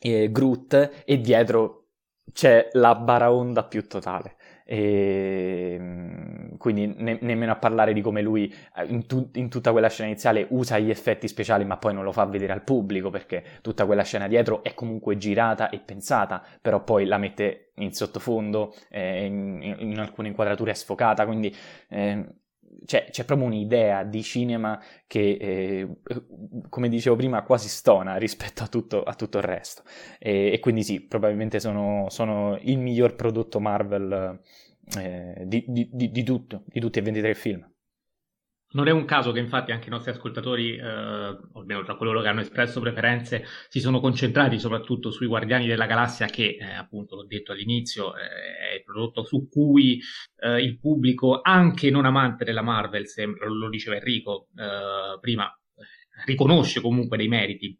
eh, Groot e dietro c'è la baraonda più totale. E, ehm, quindi ne- nemmeno a parlare di come lui eh, in, tu- in, tutta quella scena iniziale usa gli effetti speciali ma poi non lo fa vedere al pubblico perché tutta quella scena dietro è comunque girata e pensata però poi la mette in sottofondo eh, in, in, alcune inquadrature sfocata quindi eh, c'è, c'è, proprio un'idea di cinema che, eh, come dicevo prima, quasi stona rispetto a tutto, a tutto il resto. E, e, quindi sì, probabilmente sono, sono il miglior prodotto Marvel eh, di, di, di, tutto, di tutti e 23 film. Non è un caso che infatti anche i nostri ascoltatori, eh, almeno tra coloro che hanno espresso preferenze, si sono concentrati soprattutto sui Guardiani della Galassia che, eh, appunto, l'ho detto all'inizio, eh, è il prodotto su cui eh, il pubblico, anche non amante della Marvel, se, lo diceva Enrico eh, prima, riconosce comunque dei meriti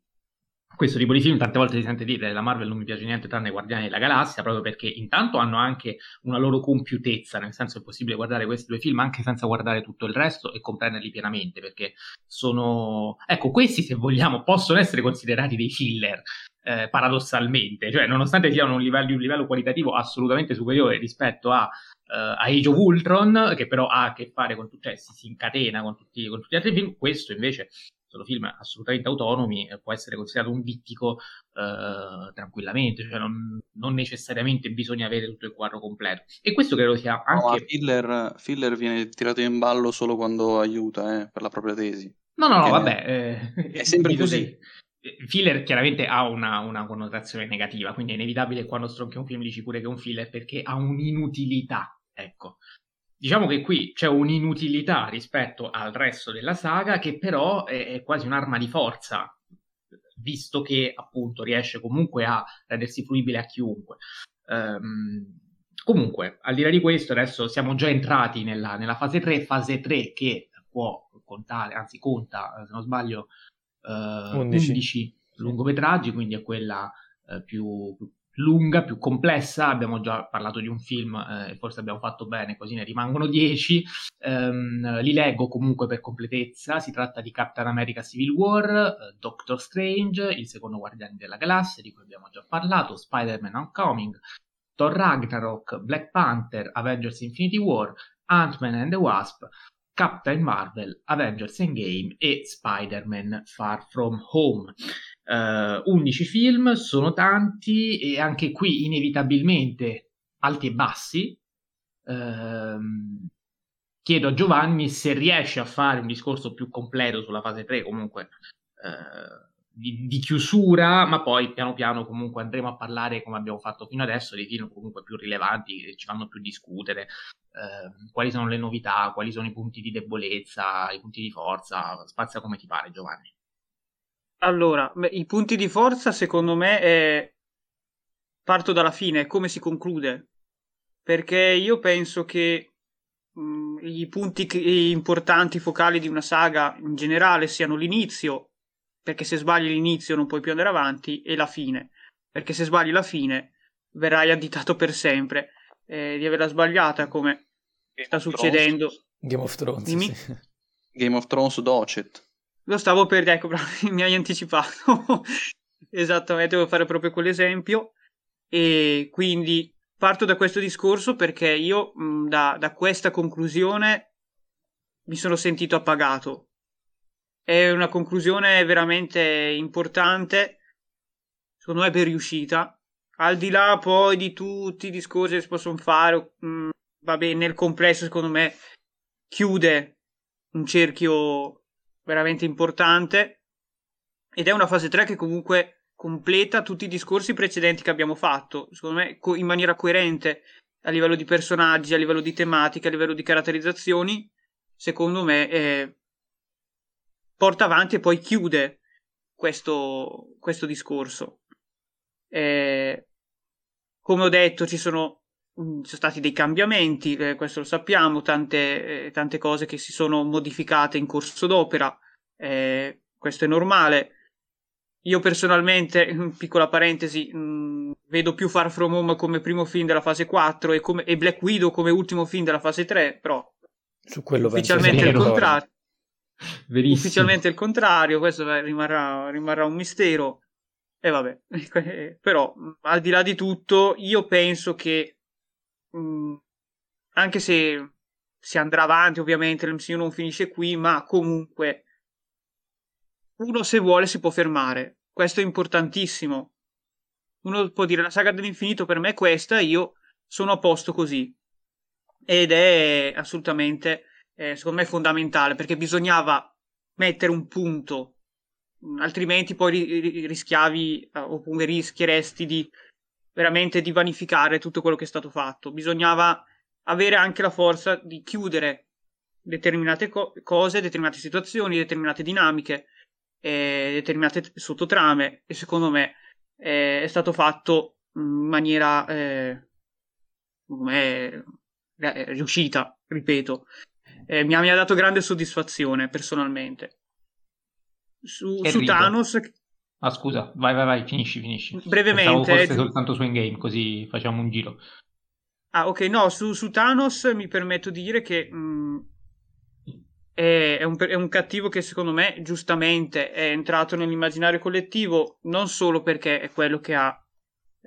questo tipo di film tante volte si sente dire la Marvel non mi piace niente tranne Guardiani della Galassia proprio perché intanto hanno anche una loro compiutezza nel senso è possibile guardare questi due film anche senza guardare tutto il resto e comprenderli pienamente perché sono ecco questi se vogliamo possono essere considerati dei filler eh, paradossalmente cioè nonostante siano un livello, un livello qualitativo assolutamente superiore rispetto a Uh, Age of Ultron, che però ha a che fare con cioè si, si incatena con tutti, con tutti, gli altri film, questo invece sono film assolutamente autonomi, può essere considerato un vittico eh, tranquillamente, cioè non, non, necessariamente bisogna avere tutto il quadro completo. E questo credo sia anche... No, filler, filler, viene tirato in ballo solo quando aiuta eh, per la propria tesi. No, no, no, vabbè. Eh, è sempre così. Filler chiaramente ha una, una, connotazione negativa, quindi è inevitabile quando stronchi un film dici pure che è un filler perché ha un'inutilità, ecco. Diciamo che qui c'è un'inutilità rispetto al resto della saga che però è, quasi un'arma di forza, visto che appunto riesce comunque a rendersi fruibile a chiunque. Um, comunque, al di là di questo, adesso siamo già entrati nella, nella, fase 3, fase 3 che può contare, anzi conta, se non sbaglio, uh, 11. 11 lungometraggi, quindi è quella uh, più, più lunga, più complessa, abbiamo già parlato di un film eh, forse abbiamo fatto bene, così ne rimangono dieci, um, li leggo comunque per completezza, si tratta di Captain America Civil War, uh, Doctor Strange, il secondo Guardiani della Galassia di cui abbiamo già parlato, Spider-Man Homecoming, Thor Ragnarok, Black Panther, Avengers Infinity War, Ant-Man and the Wasp, Captain Marvel, Avengers Endgame e Spider-Man Far From Home. Eh, 11 film, sono tanti e anche qui inevitabilmente alti e bassi. Uh, chiedo a Giovanni se riesce a fare un discorso più completo sulla fase 3, comunque uh, di, di, chiusura, ma poi piano piano comunque andremo a parlare, come abbiamo fatto fino adesso, dei film comunque più rilevanti che ci fanno più discutere. Ehm, quali sono le novità, quali sono i punti di debolezza, i punti di forza, spazia come ti pare Giovanni. Allora, i punti di forza secondo me è... parto dalla fine, come si conclude, perché io penso che mh, mm, i punti importanti focali di una saga in generale siano l'inizio, perché se sbagli l'inizio non puoi più andare avanti, e la fine, perché se sbagli la fine verrai additato per sempre eh, di averla sbagliata come sta succedendo. Game of Thrones. Sì. Game of Thrones Docet. Lo stavo per dire, ecco, [laughs] mi hai anticipato. Esattamente, devo fare proprio quell'esempio. E quindi parto da questo discorso perché io mh, da, da questa conclusione mi sono sentito appagato. È una conclusione veramente importante, secondo me, per riuscita. Al di là poi di tutti i discorsi che si possono fare, mh, vabbè, nel complesso secondo me chiude un cerchio veramente importante ed è una fase 3 che comunque completa tutti i discorsi precedenti che abbiamo fatto, secondo me in maniera coerente a livello di personaggi, a livello di tematiche, a livello di caratterizzazioni secondo me, eh, porta avanti e poi chiude questo, questo discorso. Eh, come ho detto, ci sono, ci sono stati dei cambiamenti, eh, questo lo sappiamo, tante, eh, tante, cose che si sono modificate in corso d'opera, eh, questo è normale. Io personalmente, [laughs] piccola parentesi, mh, mm, vedo più Far From Home come primo film della fase 4 e, come, e Black Widow come ultimo film della fase 3, però su quello ufficialmente il contrario. Verissimo. Ufficialmente il contrario, questo rimarrà, rimarrà un mistero. E vabbè, [laughs] però al di là di tutto, io penso che mh, anche se si andrà avanti, ovviamente l'MCU non finisce qui, ma comunque uno se vuole si può fermare. Questo è importantissimo. Uno può dire la saga dell'infinito per me è questa, io sono a posto così. Ed è assolutamente, eh, secondo me, fondamentale perché bisognava mettere un punto, altrimenti poi ri- rischiavi eh, oppure rischieresti di veramente di vanificare tutto quello che è stato fatto. Bisognava avere anche la forza di chiudere determinate co- cose, determinate situazioni, determinate dinamiche eh, determinate sottotrame e secondo me eh, è stato fatto in maniera eh, me, riuscita, ripeto. Eh, mi ha, mi, ha, dato grande soddisfazione personalmente. Su, su Thanos... Ah scusa, vai vai vai, finisci, finisci. Brevemente... Pensavo forse soltanto su Endgame, così facciamo un giro. Ah ok, no, su, su Thanos mi permetto di dire che... Mh, è un, è un, cattivo che secondo me giustamente è entrato nell'immaginario collettivo non solo perché è quello che ha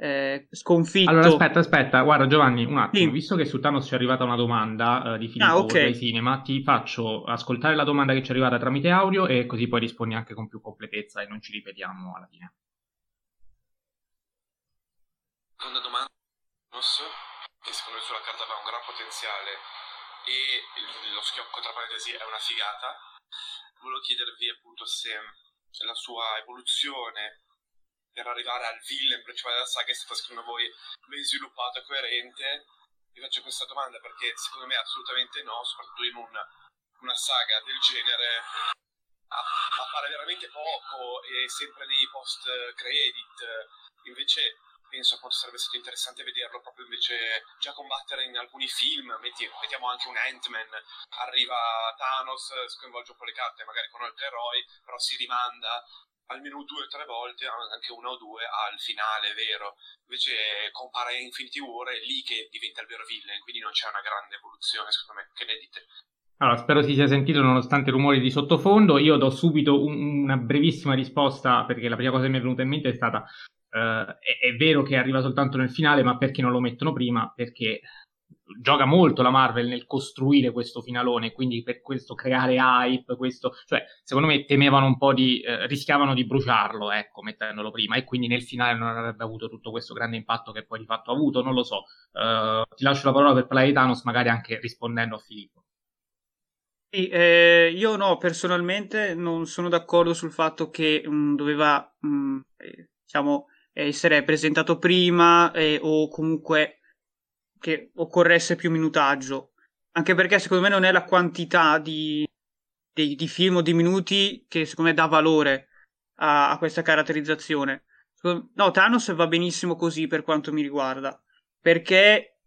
eh, sconfitto. Allora aspetta, aspetta, guarda Giovanni, un attimo, sì. visto che su Thanos ci è arrivata una domanda uh, di Filippo ah, okay. Cinema, ti faccio ascoltare la domanda che ci è arrivata tramite audio e così poi rispondi anche con più completezza e non ci ripetiamo alla fine. Seconda domanda, che secondo me sulla carta aveva un gran potenziale e lo schiocco tra parentesi è una figata. Volevo chiedervi appunto se la sua evoluzione per arrivare al villain principale della saga è stata secondo voi ben sviluppata e coerente. Vi faccio questa domanda perché secondo me assolutamente no, soprattutto in un, una saga del genere appare veramente poco e sempre nei post credit. Invece penso appunto sarebbe stato interessante vederlo proprio invece già combattere in alcuni film, Metti, mettiamo anche un Ant-Man, arriva Thanos, sconvolge un po' le carte magari con altri eroi, però si rimanda almeno due o tre volte, anche una o due, al finale vero. Invece compare Infinity War è lì che diventa il vero villain, quindi non c'è una grande evoluzione secondo me. Che ne dite? Allora, spero si sia sentito nonostante i rumori di sottofondo. Io do subito un, una brevissima risposta perché la prima cosa che mi è venuta in mente è stata Uh, è, è, vero che arriva soltanto nel finale, ma perché non lo mettono prima? Perché gioca molto la Marvel nel costruire questo finalone, quindi per questo creare hype, questo, cioè, secondo me temevano un po' di, eh, rischiavano di bruciarlo, ecco, mettendolo prima, e quindi nel finale non avrebbe avuto tutto questo grande impatto che poi di fatto ha avuto, non lo so. Uh, ti lascio la parola per parlare di Thanos, magari anche rispondendo a Filippo. Sì, eh, io no, personalmente non sono d'accordo sul fatto che mh, mm, doveva, mh, mm, eh, diciamo, essere presentato prima eh, o comunque che occorresse più minutaggio. Anche perché secondo me non è la quantità di, di, di film o di minuti che secondo me dà valore a, a questa caratterizzazione. No, Thanos va benissimo così per quanto mi riguarda, perché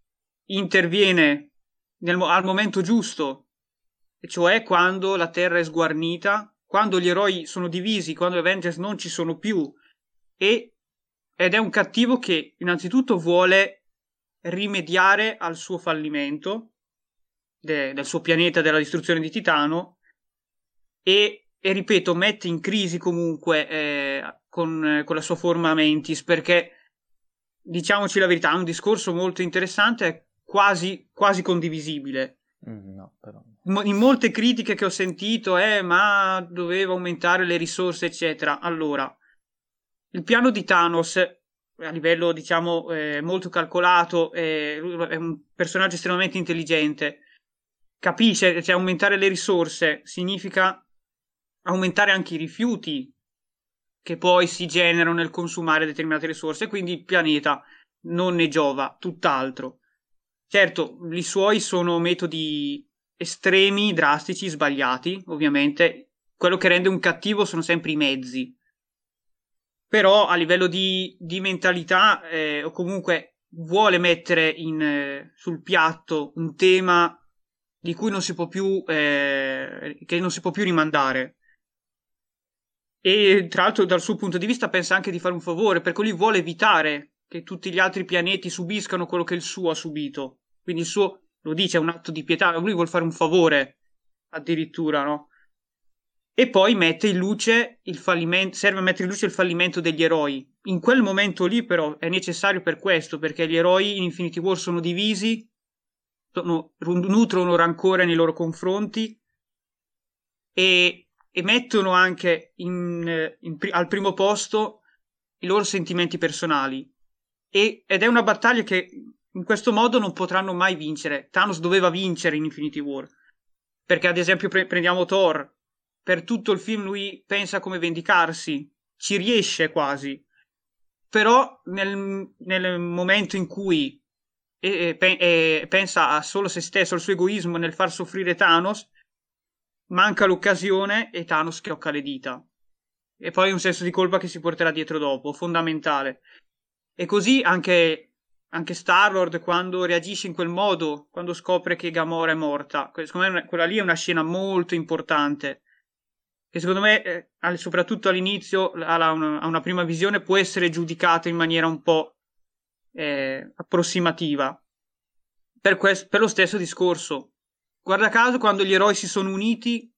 interviene nel, al momento giusto, cioè quando la Terra è sguarnita, quando gli eroi sono divisi, quando gli Avengers non ci sono più e ed è un cattivo che innanzitutto vuole rimediare al suo fallimento de- del suo pianeta della distruzione di Titano e, e ripeto mette in crisi comunque eh, con, con, la sua forma Mentis perché diciamoci la verità è un discorso molto interessante quasi, quasi condivisibile mm, no, però. in molte critiche che ho sentito eh, ma doveva aumentare le risorse eccetera allora il piano di Thanos a livello diciamo eh, molto calcolato eh, è un personaggio estremamente intelligente capisce cioè aumentare le risorse significa aumentare anche i rifiuti che poi si generano nel consumare determinate risorse quindi il pianeta non ne giova tutt'altro certo i suoi sono metodi estremi, drastici, sbagliati, ovviamente. Quello che rende un cattivo sono sempre i mezzi. Però a livello di, di mentalità, eh, o comunque vuole mettere in, eh, sul piatto un tema di cui non si può più, eh, che non si può più rimandare. E tra l'altro dal suo punto di vista pensa anche di fare un favore, perché lui vuole evitare che tutti gli altri pianeti subiscano quello che il suo ha subito. Quindi il suo, lo dice, è un atto di pietà, lui vuole fare un favore addirittura, no? E poi mette in luce il fallimento, serve a mettere in luce il fallimento degli eroi. In quel momento lì però è necessario per questo, perché gli eroi in Infinity War sono divisi, sono, nutrono rancore nei loro confronti e, e mettono anche in, in, al primo posto i loro sentimenti personali. E, ed è una battaglia che in questo modo non potranno mai vincere. Thanos doveva vincere in Infinity War. Perché ad esempio pre- prendiamo Thor, per tutto il film lui pensa come vendicarsi, ci riesce quasi. Però nel, nel momento in cui e, e, pensa a solo se stesso, al suo egoismo nel far soffrire Thanos, manca l'occasione e Thanos schiocca le dita. E poi un senso di colpa che si porterà dietro dopo, fondamentale. E così anche, anche Star-Lord quando reagisce in quel modo, quando scopre che Gamora è morta. Secondo me quella lì è una scena molto importante che secondo me, eh, soprattutto all'inizio, a una, a una, prima visione, può essere giudicato in maniera un po' eh, approssimativa. Per, quest- per, lo stesso discorso. Guarda caso, quando gli eroi si sono uniti,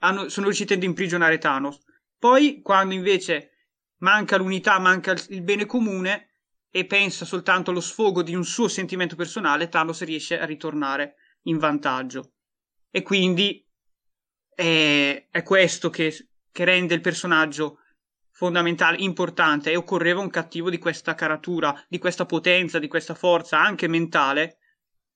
hanno, sono riusciti ad imprigionare Thanos. Poi, quando invece manca l'unità, manca il, il bene comune, e pensa soltanto allo sfogo di un suo sentimento personale, Thanos riesce a ritornare in vantaggio. E quindi è, è questo che, che rende il personaggio fondamentale, importante e occorreva un cattivo di questa caratura, di questa potenza, di questa forza anche mentale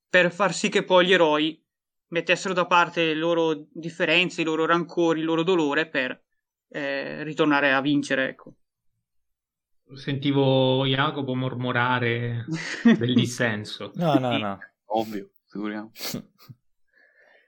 per far sì che poi gli eroi mettessero da parte le loro differenze, i loro rancori, il loro dolore per eh, ritornare a vincere, ecco. Sentivo Jacopo mormorare [laughs] del dissenso. no, no, no. Ovvio, figuriamo.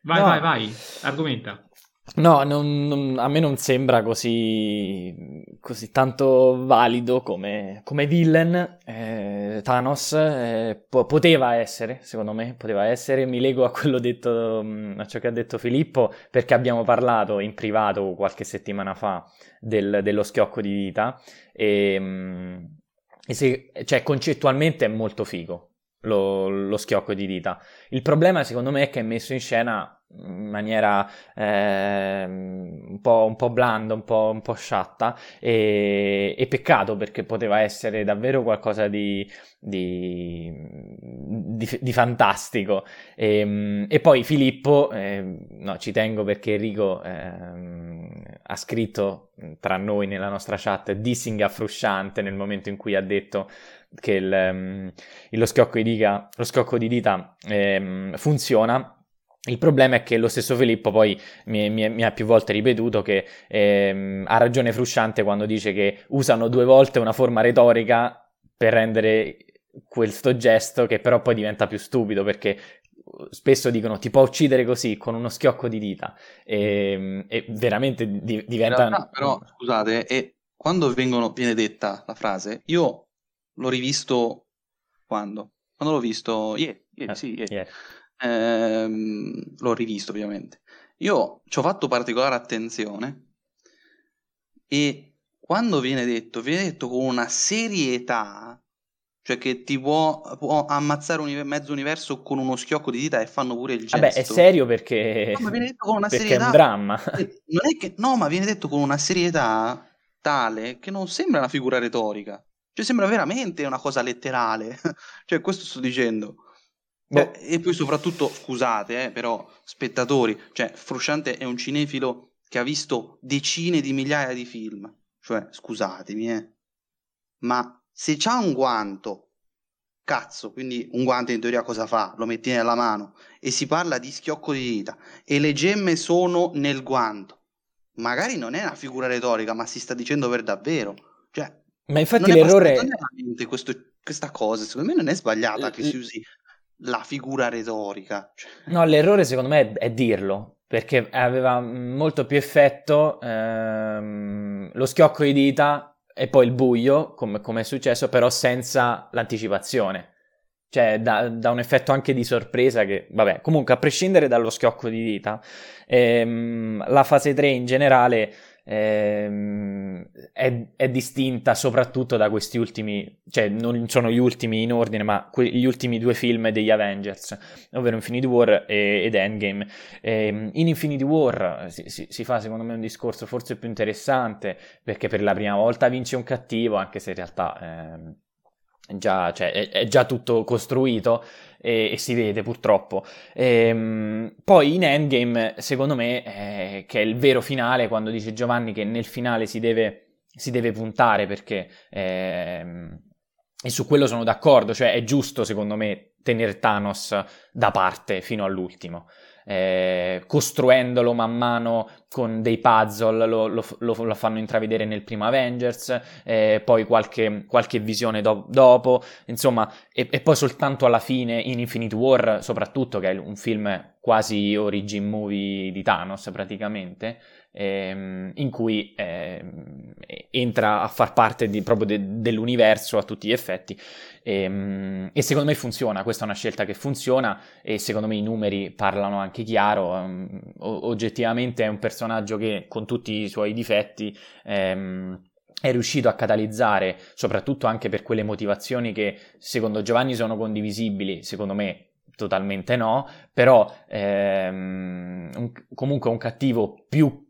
Vai, no. vai, vai, argomenta. No, non, non, a me non sembra così, così tanto valido come, come villain. Eh, Thanos eh, po- poteva essere, secondo me, poteva essere. Mi lego a quello detto, mm, a ciò che ha detto Filippo, perché abbiamo parlato in privato qualche settimana fa del, dello schiocco di dita. E, mm, e se, cioè, concettualmente è molto figo lo, lo schiocco di dita. Il problema, secondo me, è che è messo in scena in maniera eh, un, po', un, po', blanda, un po', un po sciatta. E, e, peccato perché poteva essere davvero qualcosa di, di, di, di fantastico. E, ehm, e, poi Filippo, eh, no, ci tengo perché Enrico eh, ha scritto tra noi nella nostra chat dissing affrusciante nel momento in cui ha detto che il, um, lo, scocco di dita, lo scocco di dita um, funziona il problema è che lo stesso Filippo poi mi, mi, mi ha più volte ripetuto che ehm, ha ragione Frusciante quando dice che usano due volte una forma retorica per rendere questo gesto che però poi diventa più stupido perché spesso dicono ti può uccidere così con uno schiocco di dita e, ehm, e veramente di, diventa... Realtà, però scusate, e quando vengono, viene detta la frase, io l'ho rivisto quando? Quando l'ho visto? Ieri, ieri, eh, sì, ieri. ieri ehm, l'ho rivisto ovviamente. Io ci ho fatto particolare attenzione e quando viene detto, viene detto con una serietà, cioè che ti può, può ammazzare un mezzo universo con uno schiocco di dita e fanno pure il gesto. Vabbè, è serio perché, no, viene detto con una perché serietà, è un dramma. [laughs] Non è che, no, ma viene detto con una serietà tale che non sembra una figura retorica. Cioè sembra veramente una cosa letterale. [laughs] cioè questo sto dicendo. Boh. Eh, e poi soprattutto, scusate, eh, però, spettatori, cioè, Frusciante è un cinefilo che ha visto decine di migliaia di film. Cioè, scusatemi, eh. Ma se c'ha un guanto, cazzo, quindi un guante in teoria cosa fa? Lo metti nella mano e si parla di schiocco di dita e le gemme sono nel guanto. Magari non è una figura retorica, ma si sta dicendo per davvero. Cioè, ma infatti l'errore... È questo, questa cosa, secondo me non è sbagliata che si usi la figura retorica. Cioè... No, l'errore secondo me è, è, dirlo, perché aveva molto più effetto ehm, lo schiocco di dita e poi il buio, come, come è successo, però senza l'anticipazione. Cioè, da, da, un effetto anche di sorpresa che, vabbè, comunque, a prescindere dallo schiocco di dita, ehm, la fase 3 in generale ehm, è, è, distinta soprattutto da questi ultimi, cioè non sono gli ultimi in ordine, ma que- gli ultimi due film degli Avengers, ovvero Infinity War e, ed Endgame. Ehm, in Infinity War si, si, si, fa secondo me un discorso forse più interessante, perché per la prima volta vince un cattivo, anche se in realtà... Ehm, già, cioè, è, è, già tutto costruito e, e si vede purtroppo. E, ehm, poi in Endgame, secondo me, eh, che è il vero finale, quando dice Giovanni che nel finale si deve, si deve puntare perché... Eh, e su quello sono d'accordo, cioè è giusto secondo me tenere Thanos da parte fino all'ultimo eh, costruendolo man mano con dei puzzle, lo, lo, lo, lo fanno intravedere nel primo Avengers, eh, poi qualche, qualche visione do- dopo, insomma, e, e, poi soltanto alla fine in Infinite War, soprattutto, che è un film quasi origin movie di Thanos praticamente, ehm, in cui ehm, entra a far parte di, proprio de- dell'universo a tutti gli effetti. E, ehm, e, secondo me funziona, questa è una scelta che funziona e secondo me i numeri parlano anche chiaro. Um, oggettivamente è un personaggio che con tutti i suoi difetti ehm, è riuscito a catalizzare, soprattutto anche per quelle motivazioni che secondo Giovanni sono condivisibili, secondo me totalmente no, però ehm, un, comunque un cattivo più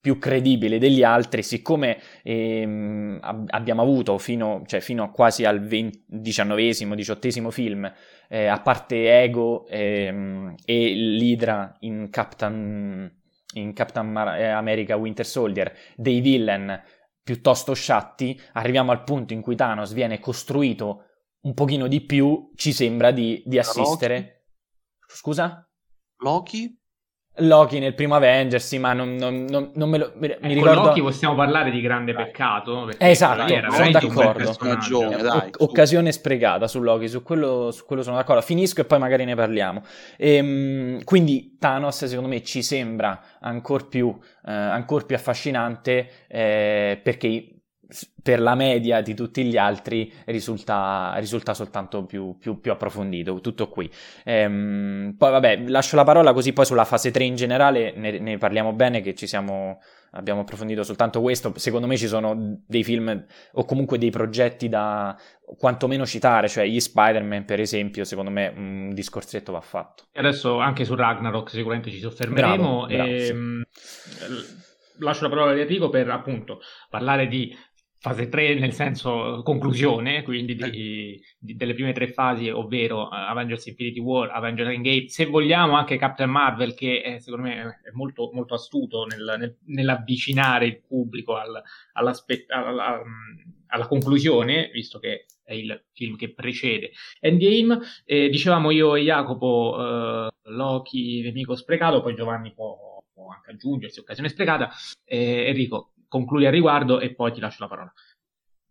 più credibile degli altri, siccome ehm, ab- abbiamo avuto fino, cioè, fino, a quasi al diciannovesimo, diciottesimo film, eh, a parte Ego ehm, e l'Idra in Captain, in Captain America Winter Soldier, dei villain piuttosto sciatti, arriviamo al punto in cui Thanos viene costruito un pochino di più, ci sembra di, di assistere... Loki? Scusa? Loki? Loki nel primo Avengers, sì, ma non, non, non, non me lo mi ecco, ricordo. Loki possiamo parlare di grande peccato. Esatto, sono d'accordo. Dai, o- occasione sprecata su Loki, su quello, su quello, sono d'accordo. Finisco e poi magari ne parliamo. Ehm, quindi Thanos, secondo me, ci sembra ancora più, eh, ancor più affascinante eh, perché per la media di tutti gli altri risulta, risulta soltanto più, più, più, approfondito, tutto qui. Ehm, poi vabbè, lascio la parola così poi sulla fase 3 in generale ne, ne parliamo bene che ci siamo, abbiamo approfondito soltanto questo. Secondo me ci sono dei film o comunque dei progetti da quantomeno citare, cioè gli Spider-Man per esempio, secondo me un discorsetto va fatto. E adesso anche su Ragnarok sicuramente ci soffermeremo. Bravo, bravo, e, sì. Ehm, lascio la parola a Enrico per appunto parlare di fase 3 nel senso conclusione, quindi di, eh. di, delle prime tre fasi, ovvero uh, Avengers Infinity War, Avengers Endgame, se vogliamo anche Captain Marvel che è, secondo me è molto, molto astuto nel, nel, nell'avvicinare il pubblico al, alla, alla, conclusione, visto che è il film che precede Endgame. Eh, dicevamo io e Jacopo uh, Loki, nemico sprecato, poi Giovanni può, può anche aggiungersi, occasione sprecata. Eh, Enrico, concludi al riguardo e poi ti lascio la parola.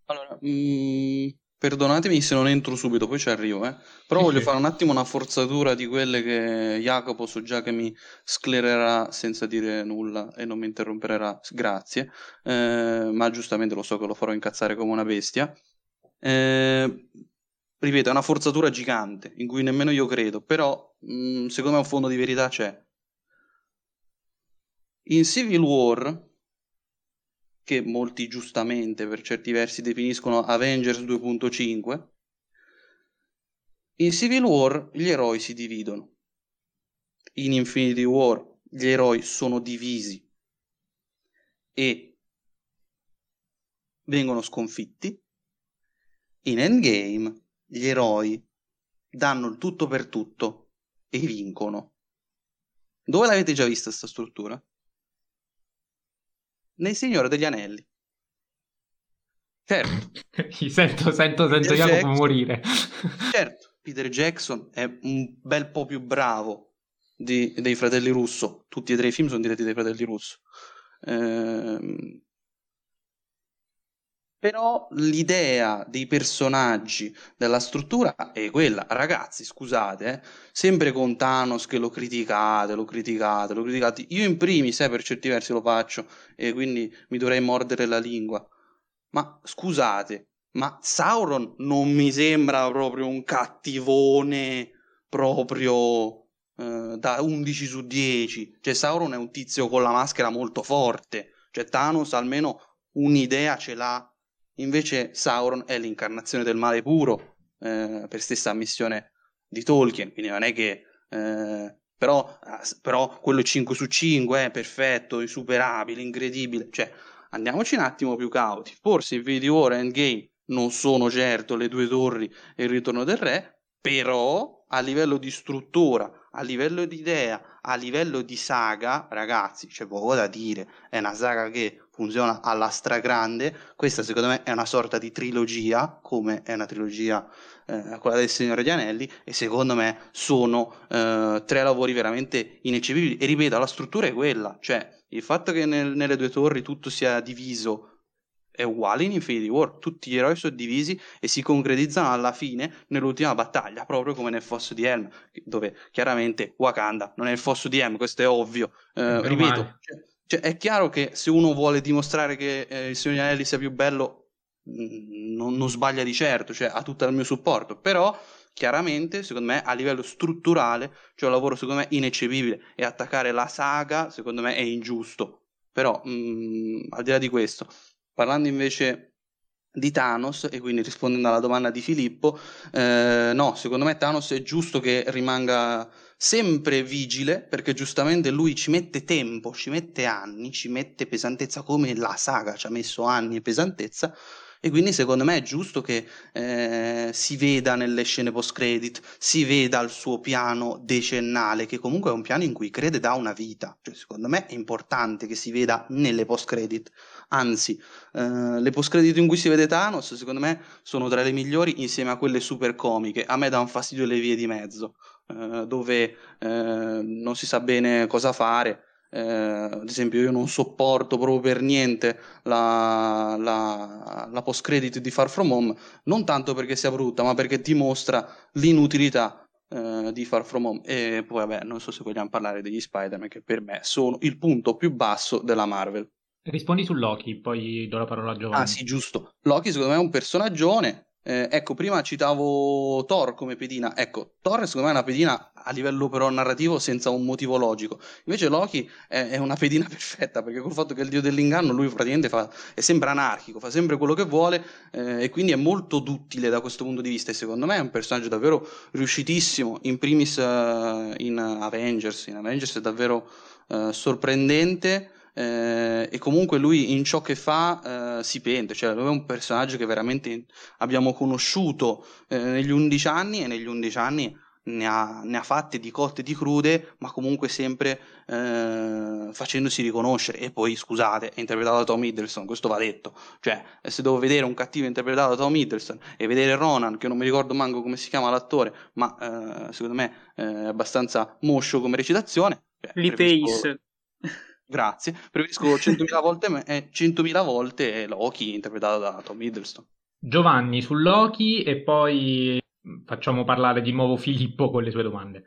Allora, mh, mm, perdonatemi se non entro subito, poi ci arrivo, eh. però voglio fare un attimo una forzatura di quelle che Jacopo so già che mi sclererà senza dire nulla e non mi interromperà, grazie, eh, ma giustamente lo so che lo farò incazzare come una bestia. Eh, ripeto, è una forzatura gigante in cui nemmeno io credo, però mh, mm, secondo me un fondo di verità c'è. In Civil War che molti giustamente per certi versi definiscono Avengers 2.5, in Civil War gli eroi si dividono. In Infinity War gli eroi sono divisi e vengono sconfitti. In Endgame gli eroi danno il tutto per tutto e vincono. Dove l'avete già vista questa struttura? Nel Signore degli Anelli. Certo. [laughs] sento, sento, sento Jacopo morire. [laughs] certo, Peter Jackson è un bel po' più bravo di, dei fratelli Russo. Tutti e tre i film sono diretti dai fratelli Russo. Ehm... Però l'idea dei personaggi, della struttura è quella. Ragazzi, scusate, eh, sempre con Thanos che lo criticate, lo criticate, lo criticate. Io in primis, eh, per certi versi lo faccio e quindi mi dovrei mordere la lingua. Ma scusate, ma Sauron non mi sembra proprio un cattivone proprio eh, da 11 su 10. Cioè Sauron è un tizio con la maschera molto forte. Cioè Thanos almeno un'idea ce l'ha Invece Sauron è l'incarnazione del male puro, eh, per stessa ammissione di Tolkien, quindi non è che... Eh, però, però, quello 5 su 5 è perfetto, insuperabile, incredibile. Cioè, andiamoci un attimo più cauti. Forse Infinity War e Endgame non sono certo le due torri e il ritorno del re, però a livello di struttura, a livello di idea, a livello di saga, ragazzi, c'è poco da dire. È una saga che funziona alla stragrande. Questa secondo me è una sorta di trilogia, come è una trilogia eh, quella del Signore degli Anelli, e secondo me sono eh, tre lavori veramente ineccepibili. E ripeto, la struttura è quella, cioè il fatto che nel, nelle due torri tutto sia diviso è uguale in Infinity War, tutti gli eroi sono divisi e si concretizzano alla fine nell'ultima battaglia, proprio come nel fosso di Helm, dove chiaramente Wakanda non è il fosso di Helm, questo è ovvio. Eh, ripeto, cioè, cioè, è chiaro che se uno vuole dimostrare che eh, il Signore Anelli sia più bello, mh, mm, non, non, sbaglia di certo, cioè ha tutto il mio supporto, però chiaramente, secondo me, a livello strutturale c'è un lavoro, secondo me, ineccepibile e attaccare la saga, secondo me, è ingiusto. Però, mh, mm, al di là di questo, parlando invece di Thanos e quindi rispondendo alla domanda di Filippo, eh, no, secondo me Thanos è giusto che rimanga sempre vigile perché giustamente lui ci mette tempo, ci mette anni, ci mette pesantezza come la saga ci ha messo anni e pesantezza e quindi secondo me è giusto che eh, si veda nelle scene post credit, si veda il suo piano decennale, che comunque è un piano in cui crede da una vita. Cioè, secondo me è importante che si veda nelle post credit. Anzi, eh, le post credit in cui si vede Thanos, secondo me, sono tra le migliori insieme a quelle super comiche. A me dà un fastidio le vie di mezzo, eh, dove eh, non si sa bene cosa fare eh, ad esempio, io non sopporto proprio per niente la, la, la post credit di Far From Home, non tanto perché sia brutta, ma perché dimostra l'inutilità eh, di Far From Home. E poi, vabbè, non so se vogliamo parlare degli Spider-Man, che per me sono il punto più basso della Marvel. Rispondi su Loki, poi do la parola a Giovanni. Ah, sì, giusto. Loki, secondo me, è un personaggione eh, ecco, prima citavo Thor come pedina. Ecco, Thor secondo me è una pedina a livello però narrativo senza un motivo logico. Invece Loki è, è una pedina [laughs] perfetta perché col fatto che è il dio dell'inganno lui praticamente fa, è sempre anarchico, fa sempre quello che vuole eh, e quindi è molto duttile da questo punto di vista e secondo me è un personaggio davvero riuscitissimo, in primis uh, in Avengers. In Avengers è davvero uh, sorprendente eh, e comunque lui in ciò che fa eh, si pente, cioè lui è un personaggio che veramente abbiamo conosciuto eh, negli undici anni e negli undici anni ne ha, ne ha, fatte di cotte e di crude, ma comunque sempre eh, facendosi riconoscere. E poi, scusate, è interpretato da Tom Hiddleston, questo va detto. Cioè, se devo vedere un cattivo interpretato da Tom Hiddleston e vedere Ronan, che non mi ricordo manco come si chiama l'attore, ma eh, secondo me è abbastanza moscio come recitazione. Cioè, Lee Pace. Grazie, preferisco 100.000 volte, eh, 100.000 volte Loki interpretato da Tom Hiddleston. Giovanni su Loki e poi facciamo parlare di nuovo Filippo con le sue domande.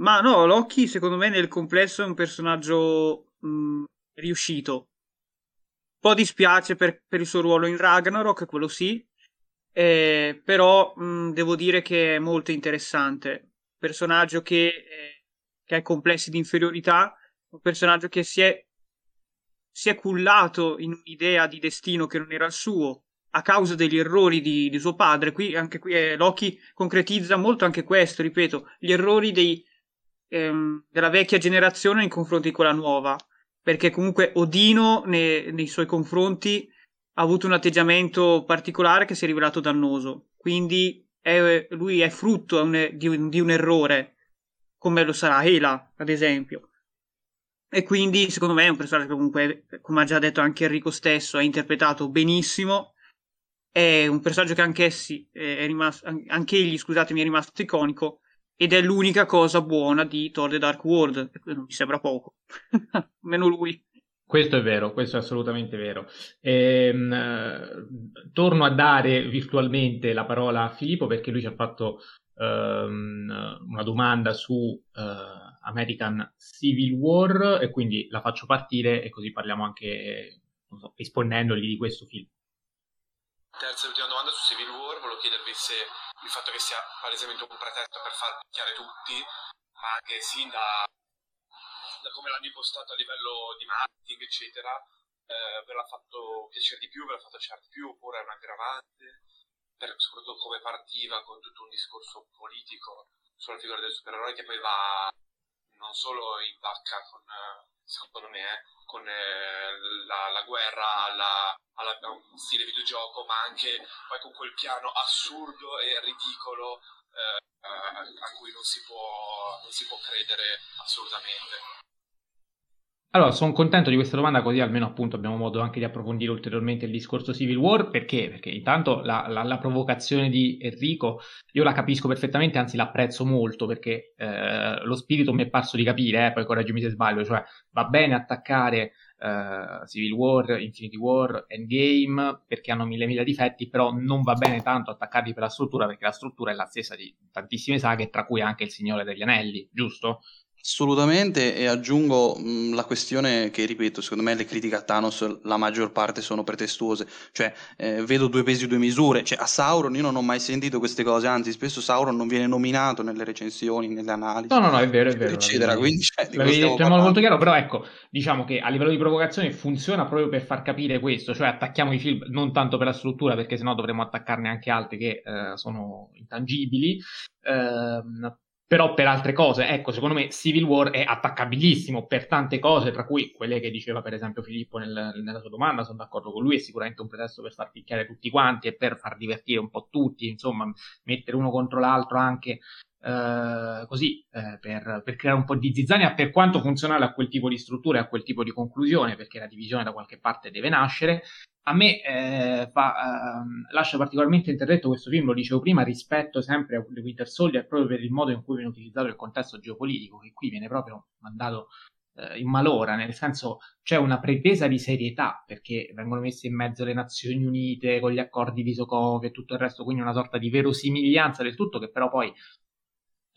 Ma no, Loki secondo me nel complesso è un personaggio mh, riuscito. Un po' dispiace per, per, il suo ruolo in Ragnarok, quello sì, eh, però mh, devo dire che è molto interessante. Personaggio che, eh, che ha complessi di inferiorità, un personaggio che si è, si è cullato in un'idea di destino che non era il suo a causa degli errori di, di suo padre. Qui anche qui eh, Loki concretizza molto anche questo, ripeto, gli errori dei, ehm, della vecchia generazione in confronto di quella nuova. Perché comunque Odino ne, nei suoi confronti ha avuto un atteggiamento particolare che si è rivelato dannoso. Quindi è, lui è frutto un, di, un, di un errore, come lo sarà Hela, ad esempio. E quindi, secondo me, è un personaggio che comunque, come ha già detto anche Enrico stesso, ha interpretato benissimo. È un personaggio che anch'essi è rimasto, anche egli, scusatemi, è rimasto iconico. Ed è l'unica cosa buona di Thor The Dark World. Non mi sembra poco. [laughs] Meno lui. Questo è vero, questo è assolutamente vero. Ehm, eh, torno a dare virtualmente la parola a Filippo perché lui ci ha fatto ehm, una domanda su eh, American Civil War e quindi la faccio partire e così parliamo anche, so, rispondendogli di questo film. Terza e ultima domanda su Civil War, volevo chiedervi se il fatto che sia palesemente un pretesto per far picchiare tutti, ma anche sin da da come l'hanno impostato a livello di marketing, eccetera, eh, ve l'ha fatto piacere di più, ve l'ha fatto piacere di più, oppure è un aggravante, per, soprattutto come partiva con tutto un discorso politico sulla figura del supereroe che poi va non solo in vacca con, secondo me, eh, con eh, la, la, guerra alla, alla, a un stile videogioco, ma anche poi con quel piano assurdo e ridicolo eh, a, a, cui non si, può, non si può credere assolutamente. Allora, sono contento di questa domanda, così almeno appunto abbiamo modo anche di approfondire ulteriormente il discorso Civil War. Perché? Perché intanto la, la, la provocazione di Enrico io la capisco perfettamente, anzi l'apprezzo molto perché eh, lo spirito mi è parso di capire, eh, poi correggimi se sbaglio, cioè va bene attaccare eh, Civil War, Infinity War, Endgame perché hanno mille mille difetti, però non va bene tanto attaccarli per la struttura perché la struttura è la stessa di tantissime saghe, tra cui anche il Signore degli Anelli, giusto? Assolutamente, e aggiungo mh, la questione che, ripeto, secondo me le critiche a Thanos la maggior parte sono pretestuose, cioè eh, vedo due pesi, due misure, cioè a Sauron io non ho mai sentito queste cose, anzi spesso Sauron non viene nominato nelle recensioni, nelle analisi, No, no, no, è vero, è vero. eccetera, quindi cioè, di cosa L'avevi stiamo detto in modo parlando? molto chiaro, però ecco, diciamo che a livello di provocazione funziona proprio per far capire questo, cioè attacchiamo i film non tanto per la struttura, perché sennò dovremmo attaccarne anche altri che eh, sono intangibili, ehm, però per altre cose, ecco, secondo me Civil War è attaccabilissimo per tante cose, tra cui quelle che diceva per esempio Filippo nel- nella sua domanda, sono d'accordo con lui, è sicuramente un pretesto per far picchiare tutti quanti e per far divertire un po' tutti, insomma, mettere uno contro l'altro anche eh, così eh, per, per creare un po' di zizzania per quanto funzionale a quel tipo di struttura e a quel tipo di conclusione perché la divisione da qualche parte deve nascere a me eh, fa, ehm, lascia particolarmente interdetto questo film, lo dicevo prima, rispetto sempre a The Winter Soldier proprio per il modo in cui viene utilizzato il contesto geopolitico, che qui viene proprio mandato eh, in malora, nel senso c'è una pretesa di serietà, perché vengono messe in mezzo le Nazioni Unite con gli accordi di Sokovia e tutto il resto, quindi una sorta di verosimiglianza del tutto che però poi,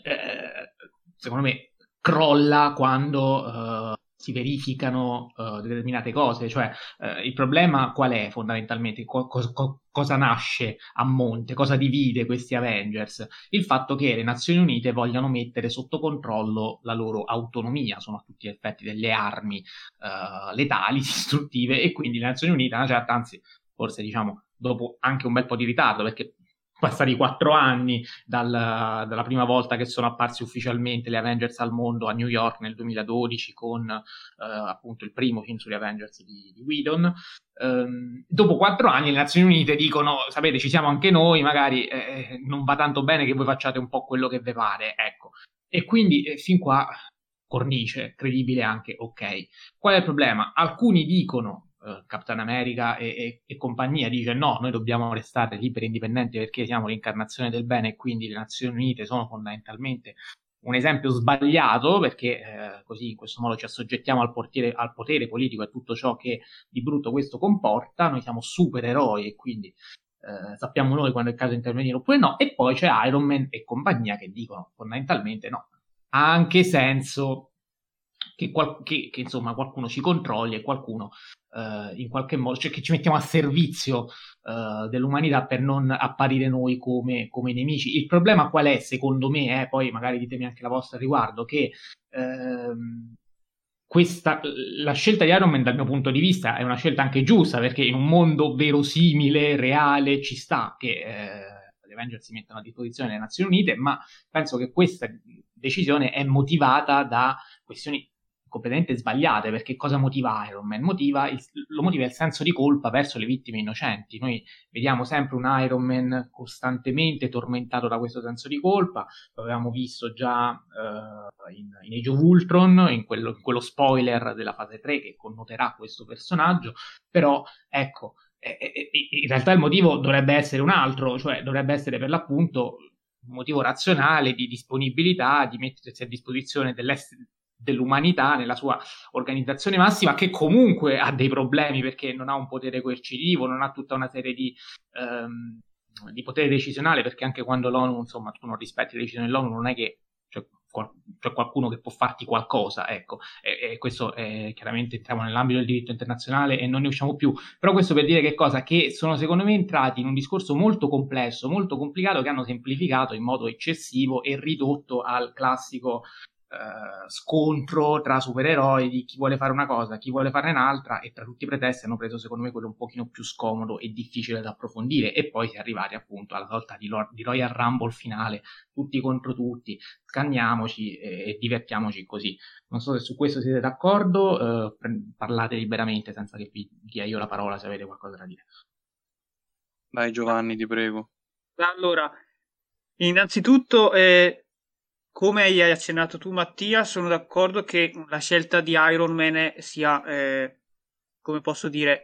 eh, secondo me, crolla quando... eh, si verificano uh, determinate cose, cioè uh, il problema qual è fondamentalmente? Co- co- cosa nasce a monte? Cosa divide questi Avengers? Il fatto che le Nazioni Unite vogliano mettere sotto controllo la loro autonomia, sono a tutti gli effetti delle armi uh, letali, [laughs] distruttive, e quindi le Nazioni Unite, una certa, anzi, forse diciamo dopo anche un bel po' di ritardo, perché passati quattro anni dal, dalla prima volta che sono apparsi ufficialmente le Avengers al mondo a New York nel 2012 con eh, appunto il primo film sugli Avengers di, di Whedon. Ehm, dopo quattro anni le Nazioni Unite dicono, sapete, ci siamo anche noi, magari eh, non va tanto bene che voi facciate un po' quello che vi pare, ecco. E quindi eh, fin qua cornice, credibile anche, ok. Qual è il problema? Alcuni dicono Uh, Capitan America e, e, e, compagnia dice no, noi dobbiamo restare liberi e indipendenti perché siamo l'incarnazione del bene e quindi le Nazioni Unite sono fondamentalmente un esempio sbagliato perché eh, così in questo modo ci assoggettiamo al, portiere, al potere politico e tutto ciò che di brutto questo comporta, noi siamo supereroi e quindi eh, sappiamo noi quando è il caso di intervenire oppure no, e poi c'è Iron Man e compagnia che dicono fondamentalmente no, ha anche senso che, qual- che, che insomma qualcuno ci controlli e qualcuno Uh, in qualche modo, cioè che ci mettiamo a servizio uh, dell'umanità per non apparire noi come, come, nemici. Il problema qual è, secondo me, eh, poi magari ditemi anche la vostra riguardo, che uh, questa, la scelta di Iron Man dal mio punto di vista è una scelta anche giusta, perché in un mondo verosimile, reale, ci sta che gli Avengers si mettano a disposizione delle Nazioni Unite, ma penso che questa decisione è motivata da questioni completamente sbagliate perché cosa motiva Iron Man? Motiva il, lo motiva il senso di colpa verso le vittime innocenti. Noi vediamo sempre un Iron Man costantemente tormentato da questo senso di colpa, lo avevamo visto già uh, in, in, Age of Ultron, in quello, in quello, spoiler della fase 3 che connoterà questo personaggio, però ecco, eh, eh, in realtà il motivo dovrebbe essere un altro, cioè dovrebbe essere per l'appunto un motivo razionale di disponibilità, di mettersi a disposizione dell'essere dell'umanità nella sua organizzazione massima, che comunque ha dei problemi perché non ha un potere coercitivo, non ha tutta una serie di, ehm, di potere decisionale, perché anche quando l'ONU, insomma, tu non rispetti le decisioni dell'ONU, non è che c'è qualcuno che può farti qualcosa, ecco, e, e questo è, chiaramente entriamo nell'ambito del diritto internazionale e non ne usciamo più, però questo per dire che cosa? Che sono secondo me entrati in un discorso molto complesso, molto complicato, che hanno semplificato in modo eccessivo e ridotto al classico eh, scontro tra supereroi di chi vuole fare una cosa, chi vuole farne un'altra e tra tutti i pretesti hanno preso secondo me quello un pochino più scomodo e difficile da approfondire e poi si è arrivati appunto alla sorta di, Lord, di Royal Rumble finale, tutti contro tutti, scanniamoci e, e, divertiamoci così. Non so se su questo siete d'accordo, eh, parlate liberamente senza che vi dia io la parola se avete qualcosa da dire. Vai Giovanni, ti prego. Allora, innanzitutto eh, come hai accennato tu Mattia, sono d'accordo che la scelta di Iron Man sia, eh, come posso dire,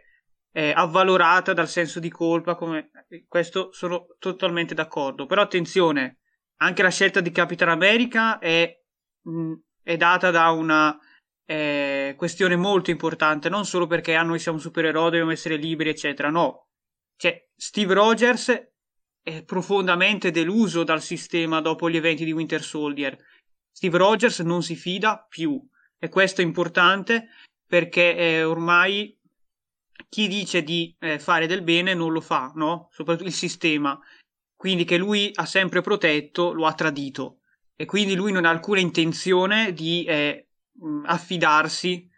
eh, avvalorata dal senso di colpa, come... questo sono totalmente d'accordo. Però attenzione, anche la scelta di Capitan America è, mh, è data da una eh, questione molto importante, non solo perché ah, noi siamo supereroi, dobbiamo essere liberi, eccetera, no. Cioè, Steve Rogers è profondamente deluso dal sistema dopo gli eventi di Winter Soldier. Steve Rogers non si fida più e questo è importante perché eh, ormai chi dice di eh, fare del bene non lo fa, no? Soprattutto il sistema. Quindi che lui ha sempre protetto lo ha tradito e quindi lui non ha alcuna intenzione di eh, affidarsi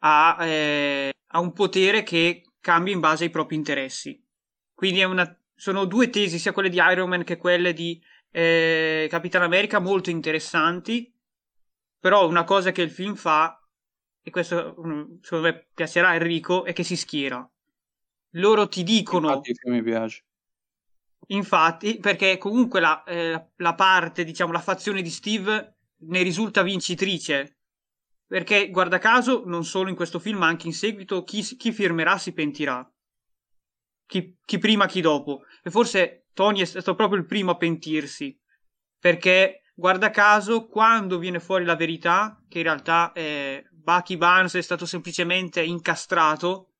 a, eh, a un potere che cambia in base ai propri interessi. Quindi è una sono due tesi, sia quelle di Iron Man che quelle di eh, Capitan America, molto interessanti. Però una cosa che il film fa, e questo mm, secondo me piacerà a Enrico, è che si schiera. Loro ti dicono. Infatti, il mi piace. Infatti, perché comunque la, eh, la parte, diciamo, la fazione di Steve ne risulta vincitrice. Perché, guarda caso, non solo in questo film, ma anche in seguito, chi, chi firmerà si pentirà chi, chi prima, chi dopo. E forse Tony è stato proprio il primo a pentirsi, perché guarda caso, quando viene fuori la verità, che in realtà eh, Bucky Barnes è stato semplicemente incastrato,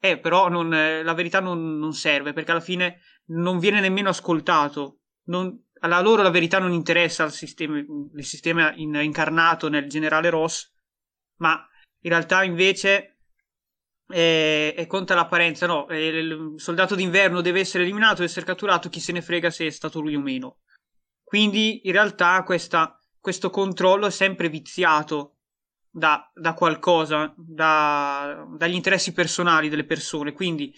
eh, però non, eh, la verità non, non, serve, perché alla fine non viene nemmeno ascoltato. Non, a loro la verità non interessa il sistema, il sistema in, incarnato nel generale Ross, ma in realtà invece e, e conta l'apparenza, no, il soldato d'inverno deve essere eliminato, deve essere catturato, chi se ne frega se è stato lui o meno. Quindi in realtà questa, questo controllo è sempre viziato da, da qualcosa, da, dagli interessi personali delle persone. Quindi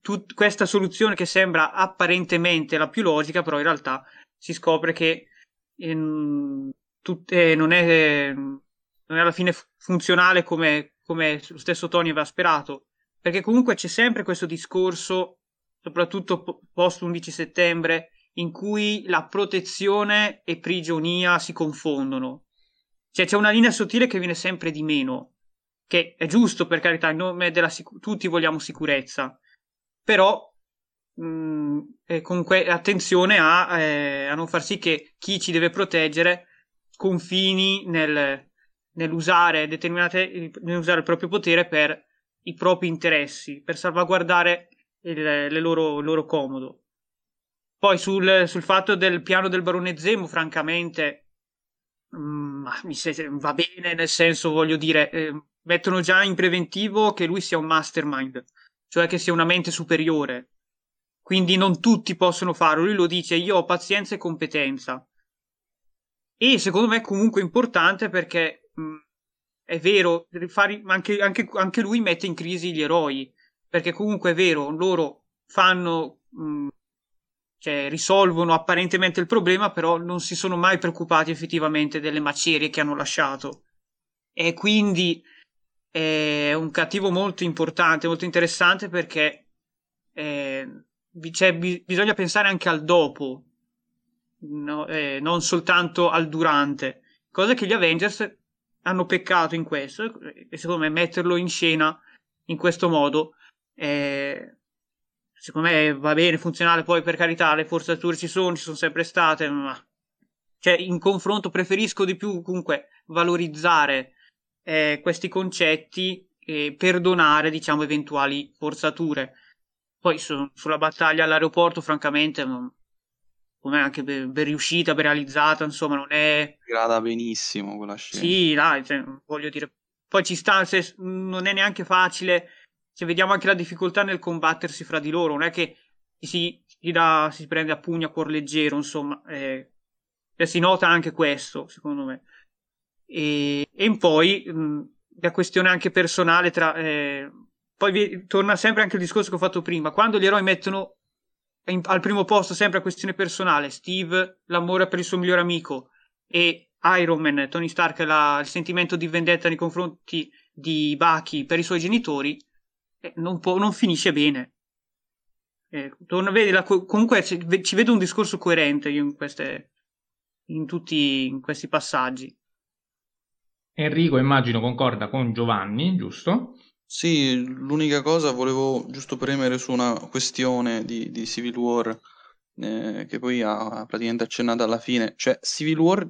tut, questa soluzione che sembra apparentemente la più logica, però in realtà si scopre che ehm, tut, eh, non, è, non è alla fine funzionale come, come lo stesso Tony aveva sperato, perché comunque c'è sempre questo discorso, soprattutto post 11 settembre, in cui la protezione e prigionia si confondono. Cioè c'è una linea sottile che viene sempre di meno, che è giusto per carità, in nome della sicurezza, tutti vogliamo sicurezza, però mh, mm, comunque attenzione a, eh, a non far sì che chi ci deve proteggere confini nel, nell'usare determinate nell'usare il proprio potere per i propri interessi, per salvaguardare il, loro, il loro comodo. Poi sul, sul, fatto del piano del barone Zemo, francamente, mh, mm, se, va bene, nel senso, voglio dire, eh, mettono già in preventivo che lui sia un mastermind, cioè che sia una mente superiore. Quindi non tutti possono farlo. Lui lo dice, io ho pazienza e competenza. E secondo me è comunque importante perché mh, è vero, anche, anche, anche, lui mette in crisi gli eroi, perché comunque è vero, loro fanno, mh, cioè risolvono apparentemente il problema, però non si sono mai preoccupati effettivamente delle macerie che hanno lasciato. E quindi è un cattivo molto importante, molto interessante perché eh, cioè, bisogna pensare anche al dopo, no? eh, non soltanto al durante, cosa che gli Avengers hanno peccato in questo e secondo me metterlo in scena in questo modo eh, secondo me va bene, funzionale poi per carità le forzature ci sono, ci sono sempre state ma cioè in confronto preferisco di più comunque valorizzare eh, questi concetti e perdonare, diciamo, eventuali forzature. Poi su, sulla battaglia all'aeroporto, francamente, come anche ben, ben, riuscita, ben realizzata, insomma, non è... Grada benissimo quella scena. Sì, dai, cioè, voglio dire, poi ci sta, se, non è neanche facile, se vediamo anche la difficoltà nel combattersi fra di loro, non è che si, si, dà, si prende a pugno a cuor leggero, insomma, eh, si nota anche questo, secondo me. E, e poi mh, la questione anche personale tra... Eh, poi vi, torna sempre anche il discorso che ho fatto prima, quando gli eroi mettono in, al primo posto sempre la questione personale, Steve l'amore per il suo migliore amico e Iron Man, Tony Stark la, il sentimento di vendetta nei confronti di Bucky per i suoi genitori, eh, non, può, non, finisce bene. Eh, torna, vedi, la, comunque ci, ci, vedo un discorso coerente in, queste, in tutti in questi passaggi. Enrico immagino concorda con Giovanni, giusto? Sì, l'unica cosa volevo giusto premere su una questione di, di Civil War eh, che poi ha praticamente accennato alla fine. Cioè, Civil War,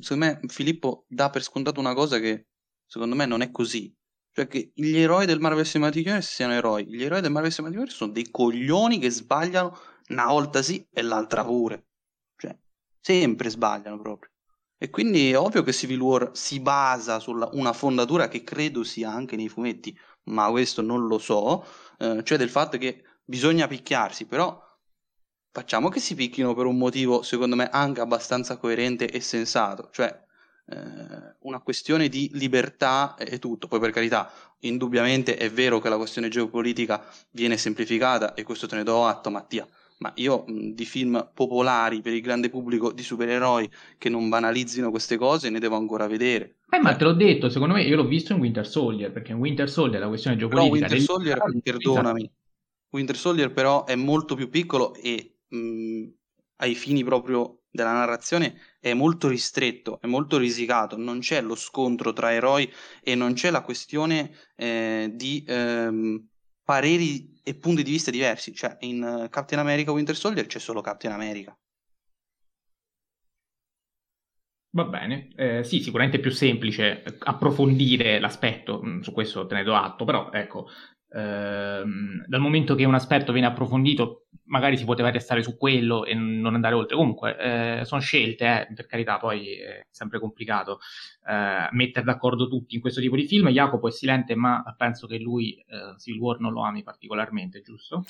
secondo me, Filippo dà per scontato una cosa che secondo me non è così. Cioè che gli eroi del Marvel Cinematic Universe siano eroi. Gli eroi del Marvel Cinematic Universe sono dei coglioni che sbagliano una volta sì e l'altra pure. Cioè, sempre sbagliano proprio. E quindi è ovvio che Civil War si basa su una fondatura che credo sia anche nei fumetti, ma questo non lo so, eh, cioè del fatto che bisogna picchiarsi, però facciamo che si picchino per un motivo secondo me anche abbastanza coerente e sensato, cioè eh, una questione di libertà e tutto, poi per carità, indubbiamente è vero che la questione geopolitica viene semplificata e questo te ne do atto Mattia, ma io mh, di film popolari per il grande pubblico di supereroi che non banalizzino queste cose ne devo ancora vedere. Eh, ma te l'ho detto, secondo me io l'ho visto in Winter Soldier, perché in Winter Soldier la questione geopolitica... Però Winter Soldier, del... perdonami, Winter Soldier però è molto più piccolo e mh, ai fini proprio della narrazione è molto ristretto, è molto risicato, non c'è lo scontro tra eroi e non c'è la questione eh, di ehm, pareri e punti di vista diversi. Cioè, in uh, Captain America Winter Soldier c'è solo Captain America. Va bene, eh, sì, sicuramente è più semplice approfondire l'aspetto, mm, su questo te ne do atto, però ecco, Ehm, dal momento che un aspetto viene approfondito, magari si poteva restare su quello e non andare oltre. Comunque, eh, sono scelte, eh, per carità, poi è sempre complicato eh, mettere d'accordo tutti in questo tipo di film. Jacopo è silente, ma penso che lui eh, Civil War non lo ami particolarmente, giusto?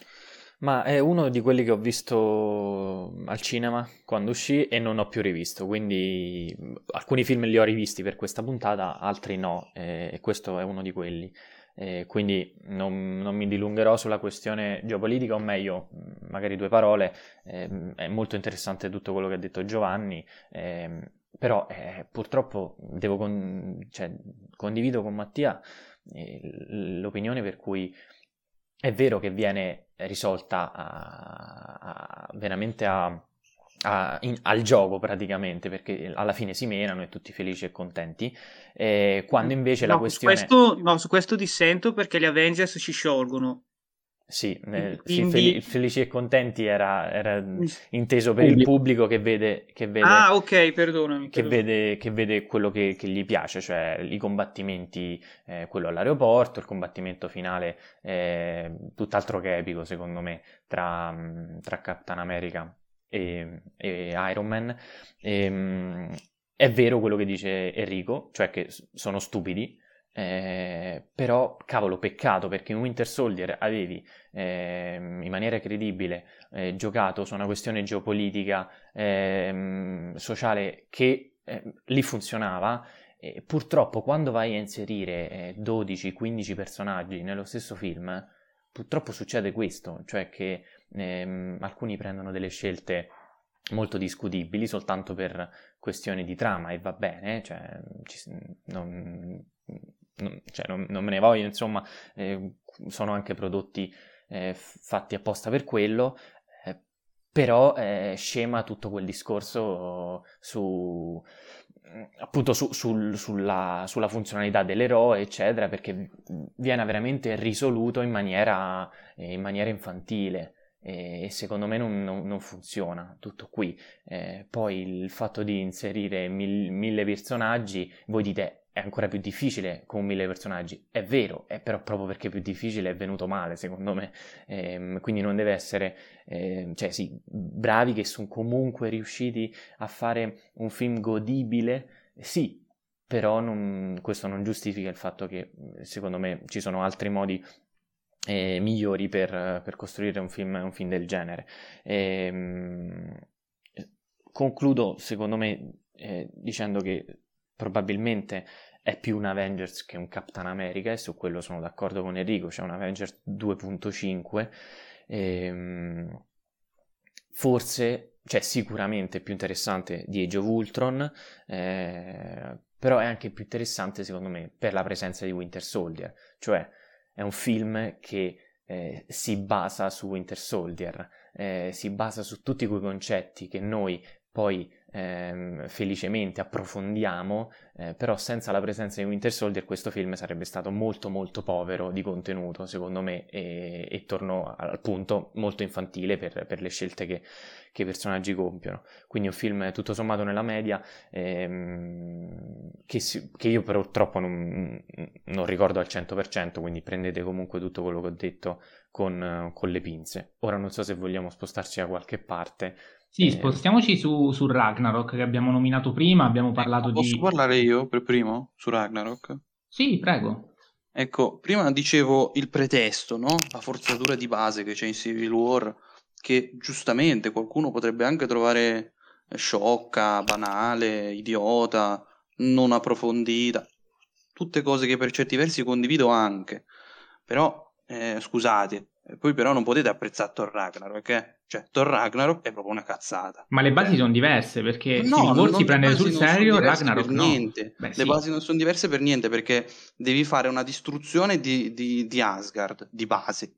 Ma è uno di quelli che ho visto al cinema quando uscì e non ho più rivisto, quindi alcuni film li ho rivisti per questa puntata, altri no, e questo è uno di quelli. Eh, quindi non, non, mi dilungherò sulla questione geopolitica, o meglio, magari due parole. Eh, è molto interessante tutto quello che ha detto Giovanni, eh, però purtroppo con, cioè, condivido con Mattia eh, l'opinione per cui è vero che viene risolta a, a, veramente a a, in, al gioco praticamente, perché alla fine si menano e tutti felici e contenti, eh, quando invece no, la questione... Su questo, no, su questo dissento perché gli Avengers si sciolgono. Sì, nel, Quindi... felici e contenti era, era inteso per pubblico. il pubblico che vede, che vede, ah, ok, perdonami, che vede, che vede quello che, che, gli piace, cioè i combattimenti, eh, quello all'aeroporto, il combattimento finale, eh, tutt'altro che epico secondo me, tra, tra Captain America e, e Iron Man. E, ehm, è vero quello che dice Enrico, cioè che sono stupidi, eh, però cavolo peccato perché in Winter Soldier avevi eh, in maniera credibile eh, giocato su una questione geopolitica ehm, sociale che lì funzionava e purtroppo quando vai a inserire 12-15 eh, personaggi nello stesso film purtroppo succede questo cioè che ehm, alcuni prendono delle scelte molto discutibili soltanto per questioni di trama e va bene, cioè, ci, non, non, cioè, non, non, me ne voglio, insomma, eh, sono anche prodotti eh, fatti apposta per quello, eh, però eh, scema tutto quel discorso su appunto su, sul, sulla, sulla, funzionalità dell'eroe, eccetera, perché viene veramente risoluto in maniera, in maniera infantile. E secondo me non, non, funziona tutto qui. Eh, poi il fatto di inserire mil, mille personaggi, voi dite è ancora più difficile con mille personaggi. È vero, è però proprio perché è più difficile è venuto male, secondo me. Eh, quindi non deve essere, eh, cioè sì, bravi che sono comunque riusciti a fare un film godibile, sì, però non, questo non giustifica il fatto che secondo me ci sono altri modi eh, migliori per, per, costruire un film, un film del genere. E, ehm, concludo, secondo me, eh, dicendo che probabilmente è più un Avengers che un Captain America e su quello sono d'accordo con Enrico, c'è un Avengers 2.5 ehm, forse, cioè sicuramente più interessante di Age of Ultron eh, però è anche più interessante secondo me per la presenza di Winter Soldier cioè è un film che eh, si basa su Winter Soldier, eh, si basa su tutti quei concetti che noi poi ehm, felicemente approfondiamo, eh, però senza la presenza di Winter Soldier questo film sarebbe stato molto molto povero di contenuto secondo me e, e torno al punto molto infantile per, per le scelte che, che, i personaggi compiono. Quindi un film tutto sommato nella media ehm, che, si, che, io purtroppo non, non, ricordo al 100%, quindi prendete comunque tutto quello che ho detto con, con le pinze. Ora non so se vogliamo spostarci da qualche parte. Sì, eh, spostiamoci su, su, Ragnarok che abbiamo nominato prima, abbiamo parlato Posso di... Posso parlare io per primo su Ragnarok? Sì, prego. Ecco, prima dicevo il pretesto, no? La forzatura di base che c'è in Civil War, che giustamente qualcuno potrebbe anche trovare sciocca, banale, idiota, non approfondita. Tutte cose che per certi versi condivido anche. Però, eh, scusate, poi però non potete apprezzare Thor Ragnarok, eh? Cioè, Thor Ragnarok è proprio una cazzata. Ma le basi eh. sono diverse perché no, Civil si prende sul serio, Ragnarok no. Niente. Beh, le sì. basi non sono diverse per niente perché devi fare una distruzione di, di, di Asgard, di base.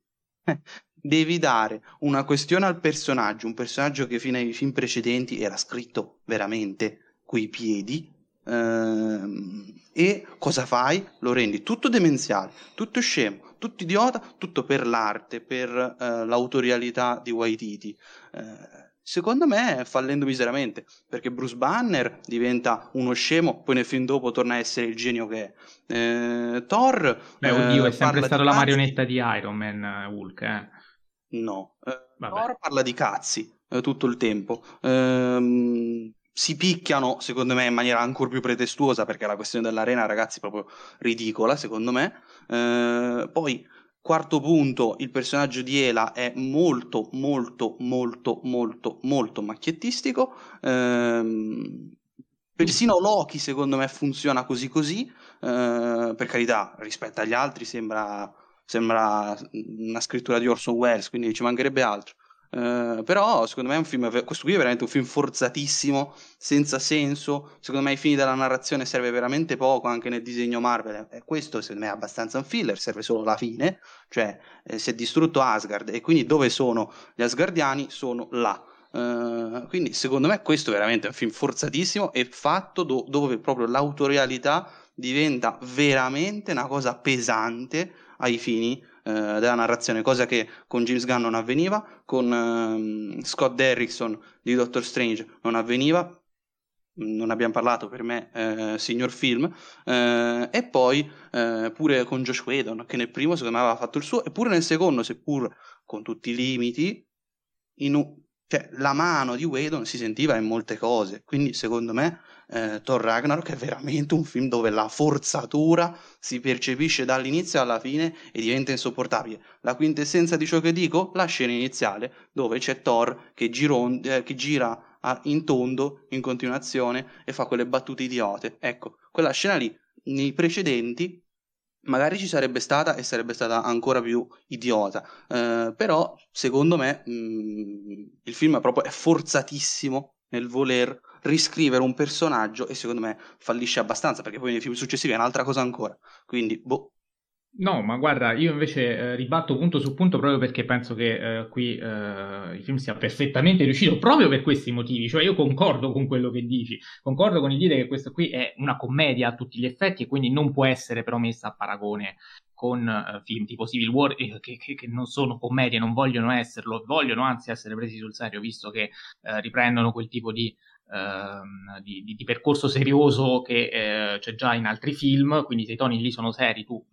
devi dare una questione al personaggio, un personaggio che fino ai film precedenti era scritto veramente coi piedi. Ehm, e cosa fai? Lo rendi tutto demenziale, tutto scemo, tutto idiota, tutto per l'arte, per uh, l'autorialità di Waititi. Uh, secondo me fallendo miseramente, perché Bruce Banner diventa uno scemo, poi nel film dopo torna a essere il genio che è. Eh, Thor... Beh, oddio, è sempre stato la marionetta di Iron Man, Hulk, eh. No, Thor parla di cazzi tutto il tempo. Ehm si picchiano, secondo me, in maniera ancora più pretestuosa, perché la questione dell'arena, ragazzi, è proprio ridicola, secondo me. Eh, poi, quarto punto, il personaggio di Ela è molto, molto, molto, molto, molto macchiettistico. Eh, persino Loki, secondo me, funziona così così. Eh, per carità, rispetto agli altri sembra, sembra una scrittura di Orson Welles, quindi ci mancherebbe altro. Uh, però secondo me è un film questo qui è veramente un film forzatissimo senza senso. Secondo me ai fini della narrazione serve veramente poco anche nel disegno Marvel. E questo secondo me è abbastanza un filler serve solo la fine. Cioè eh, si è distrutto Asgard e quindi dove sono gli Asgardiani sono là. Uh, quindi secondo me questo è veramente un film forzatissimo e fatto do- dove proprio l'autorialità diventa veramente una cosa pesante ai fini della narrazione, cosa che con James Gunn non avveniva, con ehm, Scott Derrickson di Doctor Strange non avveniva, non abbiamo parlato per me, eh, signor film, eh, e poi eh, pure con Josh Whedon, che nel primo secondo me aveva fatto il suo, e pure nel secondo, seppur con tutti i limiti, in, cioè, la mano di Whedon si sentiva in molte cose, quindi secondo me eh, Thor Ragnarok è veramente un film dove la forzatura si percepisce dall'inizio alla fine e diventa insopportabile. La quintessenza di ciò che dico? La scena iniziale, dove c'è Thor che, giron- eh, che gira a- in tondo in continuazione e fa quelle battute idiote. Ecco, quella scena lì, nei precedenti, magari ci sarebbe stata e sarebbe stata ancora più idiota. Eh, però, secondo me, mh, mm, il film è proprio è forzatissimo nel voler riscrivere un personaggio e secondo me fallisce abbastanza perché poi nei film successivi è un'altra cosa ancora. Quindi, boh. No, ma guarda, io invece eh, ribatto punto su punto proprio perché penso che eh, qui eh, il film sia perfettamente riuscito proprio per questi motivi. Cioè, io concordo con quello che dici, concordo con il dire che questo qui è una commedia a tutti gli effetti e quindi non può essere però messa a paragone con uh, film tipo Civil War eh, che, che, che, non sono commedie, non vogliono esserlo, vogliono anzi essere presi sul serio, visto che uh, riprendono quel tipo di, uh, di, di, di percorso serioso che eh, c'è già in altri film, quindi se i toni lì sono seri, tu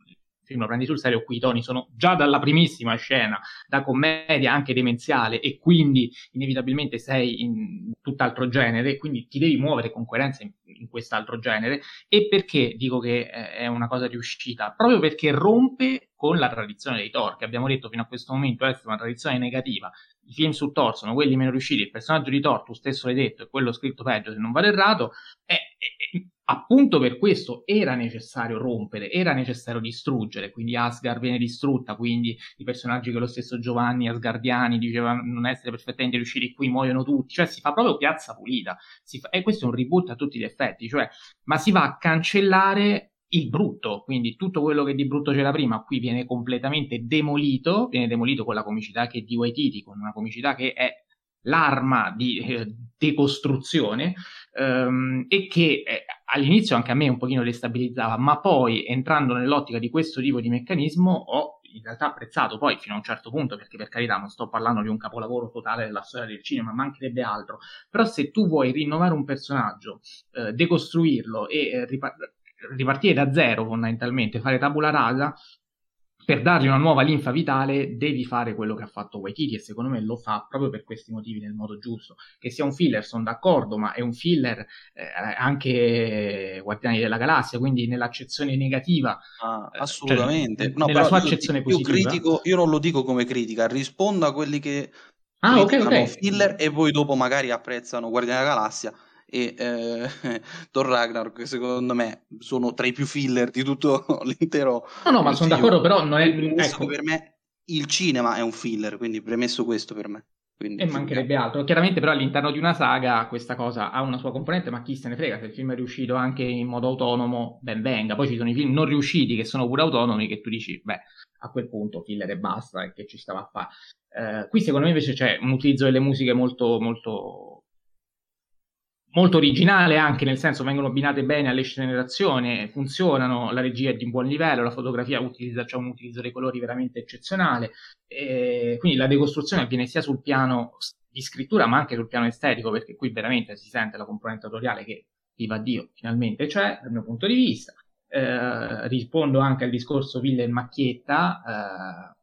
film lo prendi sul serio, qui i toni sono già dalla primissima scena, da commedia anche demenziale e quindi inevitabilmente sei in tutt'altro genere, quindi ti devi muovere con coerenza in, in quest'altro genere e perché dico che è una cosa riuscita? Proprio perché rompe con la tradizione dei Thor, che abbiamo detto fino a questo momento essere una tradizione negativa. I film su Thor sono quelli meno riusciti, il personaggio di Thor, tu stesso l'hai detto, è quello scritto peggio se non vado errato, è, appunto per questo era necessario rompere, era necessario distruggere, quindi Asgard viene distrutta, quindi i personaggi che lo stesso Giovanni Asgardiani diceva non essere perfettamente riusciti qui muoiono tutti, cioè si fa proprio piazza pulita, fa, e questo è un reboot a tutti gli effetti, cioè, ma si va a cancellare il brutto, quindi tutto quello che di brutto c'era prima qui viene completamente demolito, viene demolito con la comicità che è di Waititi, con una comicità che è l'arma di eh, decostruzione ehm, e che eh, all'inizio anche a me un pochino destabilizzava, ma poi entrando nell'ottica di questo tipo di meccanismo ho in realtà apprezzato poi fino a un certo punto, perché per carità non sto parlando di un capolavoro totale della storia del cinema, mancherebbe altro, però se tu vuoi rinnovare un personaggio, eh, decostruirlo e eh, ripar- ripartire da zero fondamentalmente, fare tabula rasa, per dargli una nuova linfa vitale devi fare quello che ha fatto Waititi e secondo me lo fa proprio per questi motivi nel modo giusto. Che sia un filler, sono d'accordo, ma è un filler eh, anche Guardiani della Galassia, quindi nell'accezione negativa. Ah, eh, assolutamente. Cioè, no, nella sua accezione io, positiva. Critico, io non lo dico come critica, rispondo a quelli che ah, okay, okay. filler e poi dopo magari apprezzano Guardiani della Galassia e eh, [laughs] Thor Ragnarok secondo me sono tra i più filler di tutto [laughs] l'intero no no ma sono d'accordo però non è ecco. per me il cinema è un filler quindi premesso questo per me quindi, e mancherebbe altro. Chiaramente, però, all'interno di una saga questa cosa ha una sua componente, ma chi se ne frega? Se il film è riuscito anche in modo autonomo, ben venga. Poi ci sono i film non riusciti che sono pure autonomi, che tu dici, beh, a quel punto filler e basta, e che ci stava a fare. Eh, qui, secondo me, invece c'è un utilizzo delle musiche molto, molto molto originale anche nel senso vengono abbinate bene alle scene d'azione, funzionano, la regia è di un buon livello, la fotografia utilizza c'è un utilizzo dei colori veramente eccezionale, quindi la decostruzione avviene sia sul piano di scrittura ma anche sul piano estetico perché qui veramente si sente la componente autoriale che, viva Dio, finalmente c'è dal mio punto di vista. Eh, rispondo anche al discorso Villa e Macchietta, eh,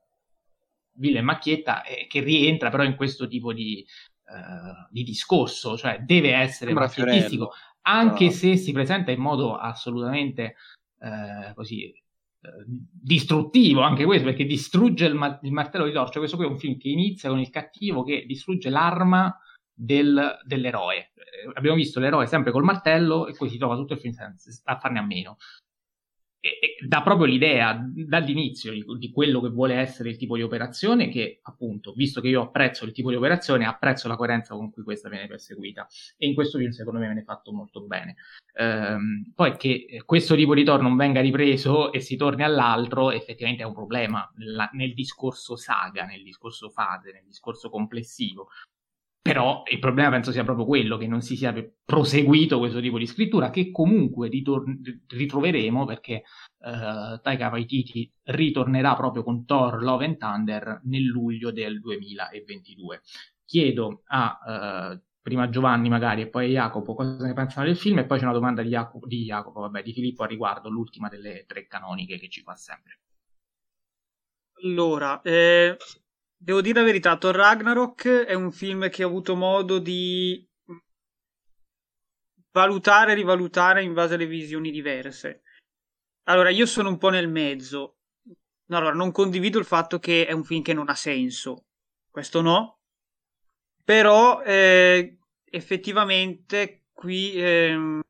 Villa e Macchietta eh, che rientra però in questo tipo di, eh, di discorso, cioè deve essere macchiettistico, anche no. se si presenta in modo assolutamente eh, così eh, distruttivo anche questo perché distrugge il, ma- il, martello di torcia questo qui è un film che inizia con il cattivo che distrugge l'arma del, dell'eroe eh, abbiamo visto l'eroe sempre col martello e poi si trova tutto il film a farne a meno dà proprio l'idea dall'inizio di, di, quello che vuole essere il tipo di operazione che appunto, visto che io apprezzo il tipo di operazione, apprezzo la coerenza con cui questa viene perseguita e in questo film secondo me viene fatto molto bene. Ehm, poi che questo tipo di tor non venga ripreso e si torni all'altro effettivamente è un problema nella, nel discorso saga, nel discorso fase, nel discorso complessivo. Però il problema penso sia proprio quello, che non si sia proseguito questo tipo di scrittura, che comunque ritor- ritroveremo perché uh, Taika Waititi ritornerà proprio con Thor Love and Thunder nel luglio del 2022. Chiedo a uh, prima Giovanni magari e poi a Jacopo cosa ne pensano del film e poi c'è una domanda di Jacopo, di, Jacopo, vabbè, di Filippo a riguardo, l'ultima delle tre canoniche che ci fa sempre. Allora, eh, Devo dire la verità, Thor Ragnarok è un film che ho avuto modo di valutare e rivalutare in base alle visioni diverse. Allora, io sono un po' nel mezzo. Allora, non condivido il fatto che è un film che non ha senso. Questo no. Però, eh, effettivamente, qui eh,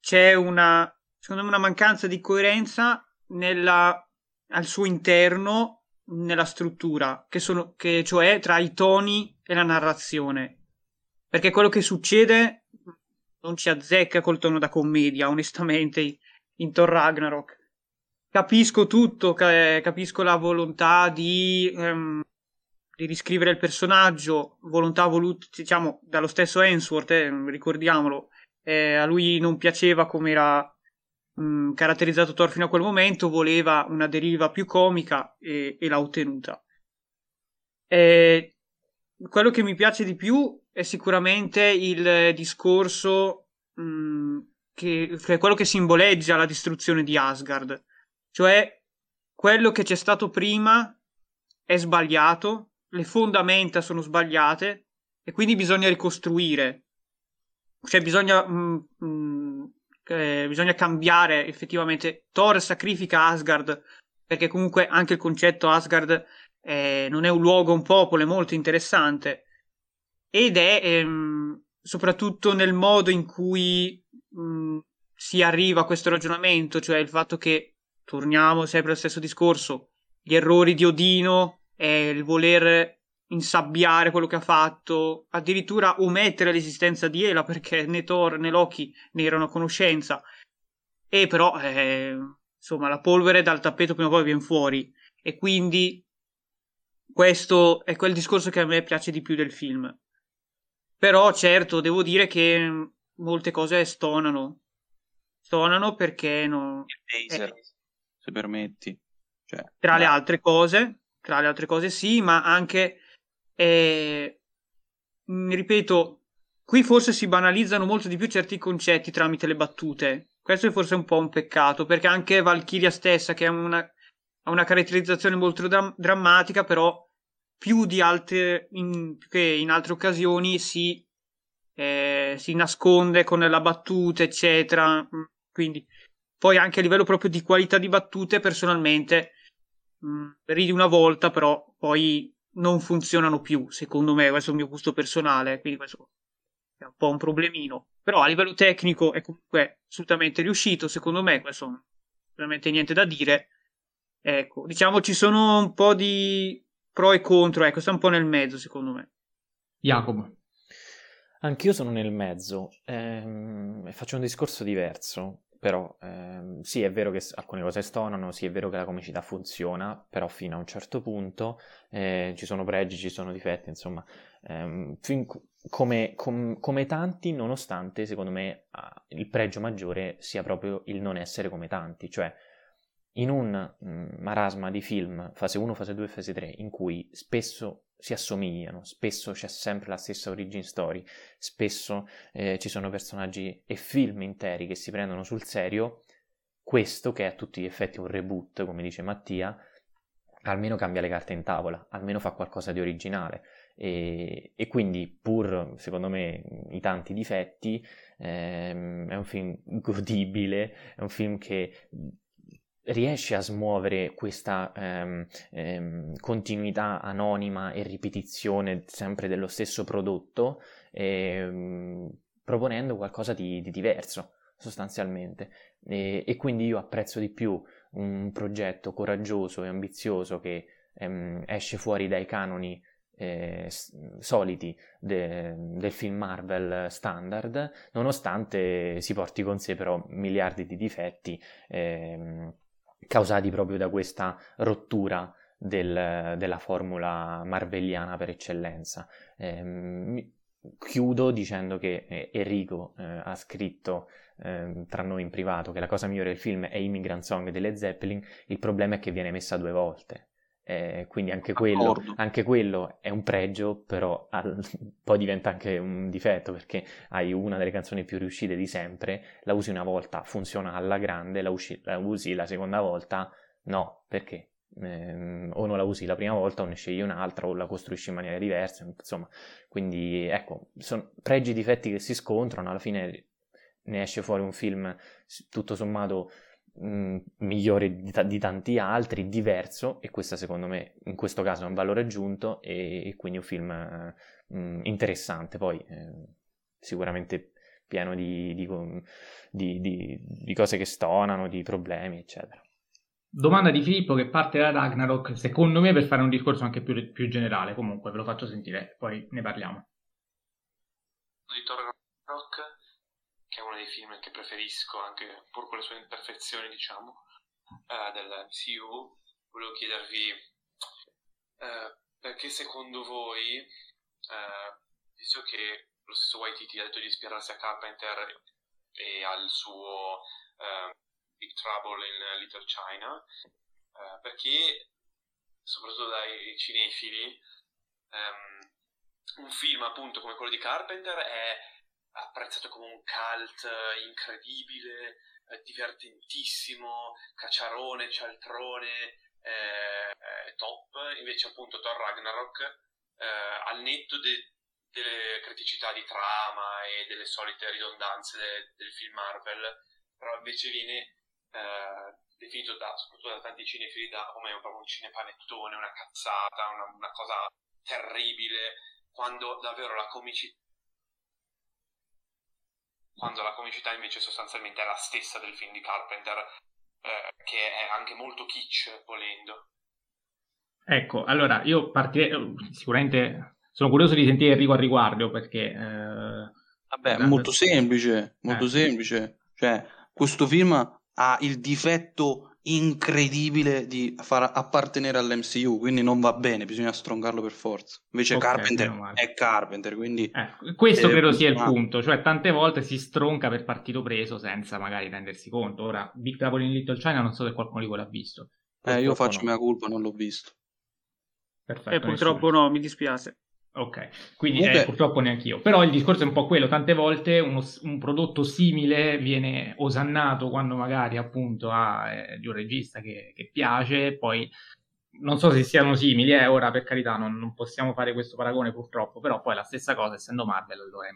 c'è una, secondo me, una mancanza di coerenza nella, al suo interno nella struttura, che sono, che, cioè tra i toni e la narrazione. Perché quello che succede non ci azzecca col tono da commedia, onestamente, in Thor Ragnarok. Capisco tutto, capisco la volontà di, um, di riscrivere il personaggio, volontà voluta, diciamo, dallo stesso Ensworth, eh, ricordiamolo. Eh, a lui non piaceva come era mh, caratterizzato Thor fino a quel momento, voleva una deriva più comica e, e l'ha ottenuta. E quello che mi piace di più è sicuramente il discorso mh, che, che è quello che simboleggia la distruzione di Asgard, cioè quello che c'è stato prima è sbagliato, le fondamenta sono sbagliate e quindi bisogna ricostruire. Cioè bisogna, mh, mh, eh, bisogna cambiare effettivamente. Thor sacrifica Asgard perché comunque anche il concetto Asgard eh, non è un luogo, un popolo, è molto interessante ed è ehm, soprattutto nel modo in cui mh, si arriva a questo ragionamento, cioè il fatto che torniamo sempre al stesso discorso, gli errori di Odino e il voler insabbiare quello che ha fatto, addirittura omettere l'esistenza di Ela perché né Thor né Loki ne erano a conoscenza. E però, eh, insomma, la polvere dal tappeto prima o poi viene fuori. E quindi questo è quel discorso che a me piace di più del film. Però, certo, devo dire che molte cose stonano. Stonano perché non... Il taser, eh, se permetti. Cioè, tra no. le altre cose, tra le altre cose sì, ma anche e, mm, ripeto, qui forse si banalizzano molto di più certi concetti tramite le battute. Questo è forse un po' un peccato, perché anche Valkyria stessa, che ha una, ha una caratterizzazione molto dram- drammatica, però più di altre, in, che in altre occasioni si, eh, si nasconde con la battuta, eccetera. Mm, quindi, poi anche a livello proprio di qualità di battute, personalmente, mh, mm, ridi una volta, però poi non funzionano più, secondo me, questo è il mio gusto personale, quindi questo è un po' un problemino. Però a livello tecnico è comunque assolutamente riuscito, secondo me, questo non veramente niente da dire. Ecco, diciamo ci sono un po' di pro e contro, ecco, sta un po' nel mezzo, secondo me. Jacopo. Anch'io sono nel mezzo, ehm, faccio un discorso diverso. Però ehm, sì, è vero che alcune cose stonano, sì, è vero che la comicità funziona, però fino a un certo punto eh, ci sono pregi, ci sono difetti, insomma, ehm, come, com, come, tanti, nonostante secondo me il pregio maggiore sia proprio il non essere come tanti, cioè in un mm, marasma di film, fase 1, fase 2, fase 3, in cui spesso si assomigliano, spesso c'è sempre la stessa origin story, spesso eh, ci sono personaggi e film interi che si prendono sul serio, questo che è a tutti gli effetti un reboot, come dice Mattia, almeno cambia le carte in tavola, almeno fa qualcosa di originale. E, e quindi pur secondo me i tanti difetti ehm, è un film godibile, è un film che riesce a smuovere questa ehm, ehm, continuità anonima e ripetizione sempre dello stesso prodotto, ehm, proponendo qualcosa di, di diverso sostanzialmente. E, e, quindi io apprezzo di più un progetto coraggioso e ambizioso che ehm, esce fuori dai canoni eh, soliti de, del film Marvel standard, nonostante si porti con sé però miliardi di difetti. Ehm, causati proprio da questa rottura del, della formula marvelliana per eccellenza. Eh, chiudo dicendo che eh, Enrico eh, ha scritto eh, tra noi in privato che la cosa migliore del film è Immigrant Song delle Zeppelin, il problema è che viene messa due volte. Eh, quindi anche quello, anche quello, è un pregio, però al, [laughs] poi diventa anche un difetto perché hai una delle canzoni più riuscite di sempre, la usi una volta, funziona alla grande, la, usi la, usi la seconda volta, no, perché? Eh, o non la usi la prima volta o ne scegli un'altra o la costruisci in maniera diversa, insomma, quindi ecco, sono pregi e difetti che si scontrano, alla fine ne esce fuori un film tutto sommato mh, migliore di, t- di, tanti altri, diverso, e questo secondo me in questo caso è un valore aggiunto e, e quindi un film mh, interessante, poi eh, sicuramente pieno di, di, di, cose che stonano, di problemi, eccetera. Domanda di Filippo che parte da Ragnarok, secondo me per fare un discorso anche più, più generale, comunque ve lo faccio sentire, poi ne parliamo. Di Thor Ragnarok che è uno dei film che preferisco, anche pur con le sue imperfezioni, diciamo, uh, del MCU, volevo chiedervi uh, perché secondo voi, uh, visto che lo stesso Waititi ha detto di ispirarsi a Carpenter e al suo Big Trouble in Little China, eh, perché soprattutto dai cinefili um, un film appunto come quello di Carpenter è apprezzato come un cult incredibile, eh, divertentissimo, cacciarone, cialtrone, eh, eh, top, invece appunto Thor Ragnarok eh, al netto de- delle criticità di trama e delle solite ridondanze de- del film Marvel, però invece viene eh, definito da, soprattutto da tanti cinefili da, come proprio un cinepanettone, una cazzata, una, una cosa terribile, quando davvero la comicità quando la comicità invece sostanzialmente è la stessa del film di Carpenter, eh, che è anche molto kitsch, volendo. Ecco, allora io partirei, sicuramente sono curioso di sentire Enrico al riguardo perché... Eh, Vabbè, è molto semplice, molto eh. semplice. Cioè, questo film ha il difetto incredibile di far appartenere all'MCU, quindi non va bene, bisogna stroncarlo per forza. Invece okay, Carpenter è Carpenter, quindi... Eh, questo credo sia il punto, cioè tante volte si stronca per partito preso senza magari rendersi conto. Ora, Big Trouble in Little China non so se qualcuno di voi l'ha visto. Eh, io faccio no. mia colpa, non l'ho visto. Perfetto. E eh, purtroppo nessuno. no, mi dispiace. Ok, quindi okay. Eh, purtroppo neanche io. Però il discorso è un po' quello, tante volte uno, un prodotto simile viene osannato quando magari appunto ha eh, di un regista che, che, piace, poi non so se siano simili, eh, ora per carità non, non, possiamo fare questo paragone purtroppo, però poi la stessa cosa essendo Marvel allora è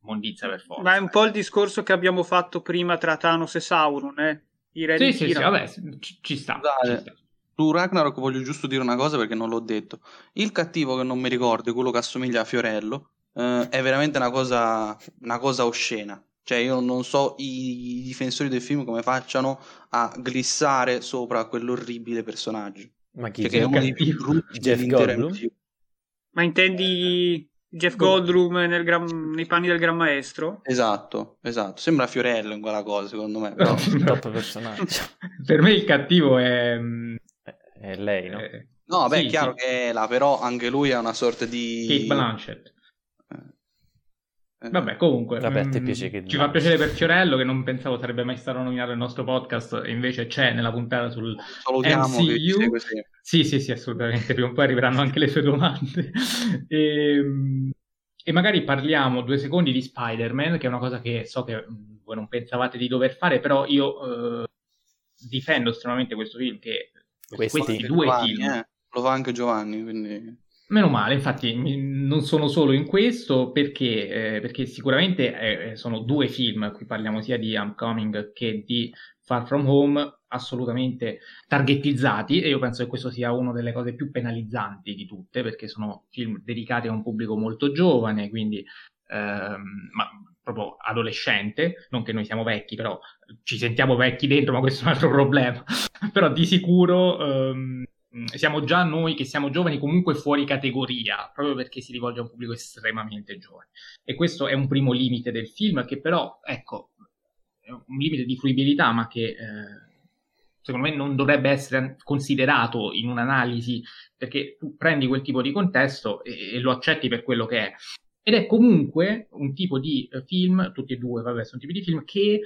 mondizia per forza. Ma è un po' il discorso che abbiamo fatto prima tra Thanos e Sauron, eh? I re sì, sì, sì, vabbè, ci, ci sta. Ci sta. Su Ragnarok voglio giusto dire una cosa perché non l'ho detto. Il cattivo che non mi ricordo, quello che assomiglia a Fiorello, eh, è veramente una cosa, una cosa oscena. Cioè, io non so i, i difensori del film come facciano a glissare sopra quell'orribile personaggio. Ma chi cioè, che è uno dei più brutti Jeff Goldblum? Ma intendi Jeff Goldblum nel gran, nei panni del Gran Maestro? Esatto, esatto. Sembra Fiorello in quella cosa, secondo me. Però... [laughs] Top personaggio. [laughs] per me il cattivo è mm, è lei, no? Eh, no, beh, sì, è chiaro sì. che è la, però anche lui ha una sorta di... Kate Blanchett. Eh. Vabbè, comunque, Vabbè, mh, mm, ci Blanchett. fa piacere per Fiorello che non pensavo sarebbe mai stato nominato nel nostro podcast, e invece c'è nella puntata sul Salutiamo MCU. Sì, sì, sì, assolutamente. Prima o poi arriveranno anche le sue domande. e, [laughs] ehm, e magari parliamo due secondi di Spider-Man, che è una cosa che so che mm, voi non pensavate di dover fare, però io eh, difendo estremamente questo film che questi, questi due Giovanni, film. Eh, lo fa anche Giovanni, quindi... Meno male, infatti non sono solo in questo perché, eh, perché sicuramente eh, sono due film, qui parliamo sia di Homecoming che di Far From Home, assolutamente targettizzati e io penso che questo sia una delle cose più penalizzanti di tutte perché sono film dedicati a un pubblico molto giovane, quindi ehm, ma proprio adolescente, non che noi siamo vecchi, però ci sentiamo vecchi dentro, ma questo è un altro problema. [laughs] però di sicuro ehm, siamo già noi che siamo giovani comunque fuori categoria, proprio perché si rivolge a un pubblico estremamente giovane. E questo è un primo limite del film che però, ecco, è un limite di fruibilità, ma che eh, secondo me non dovrebbe essere considerato in un'analisi, perché tu prendi quel tipo di contesto e, e lo accetti per quello che è. Ed è comunque un tipo di eh, film, tutti e due, vabbè, sono tipi di film che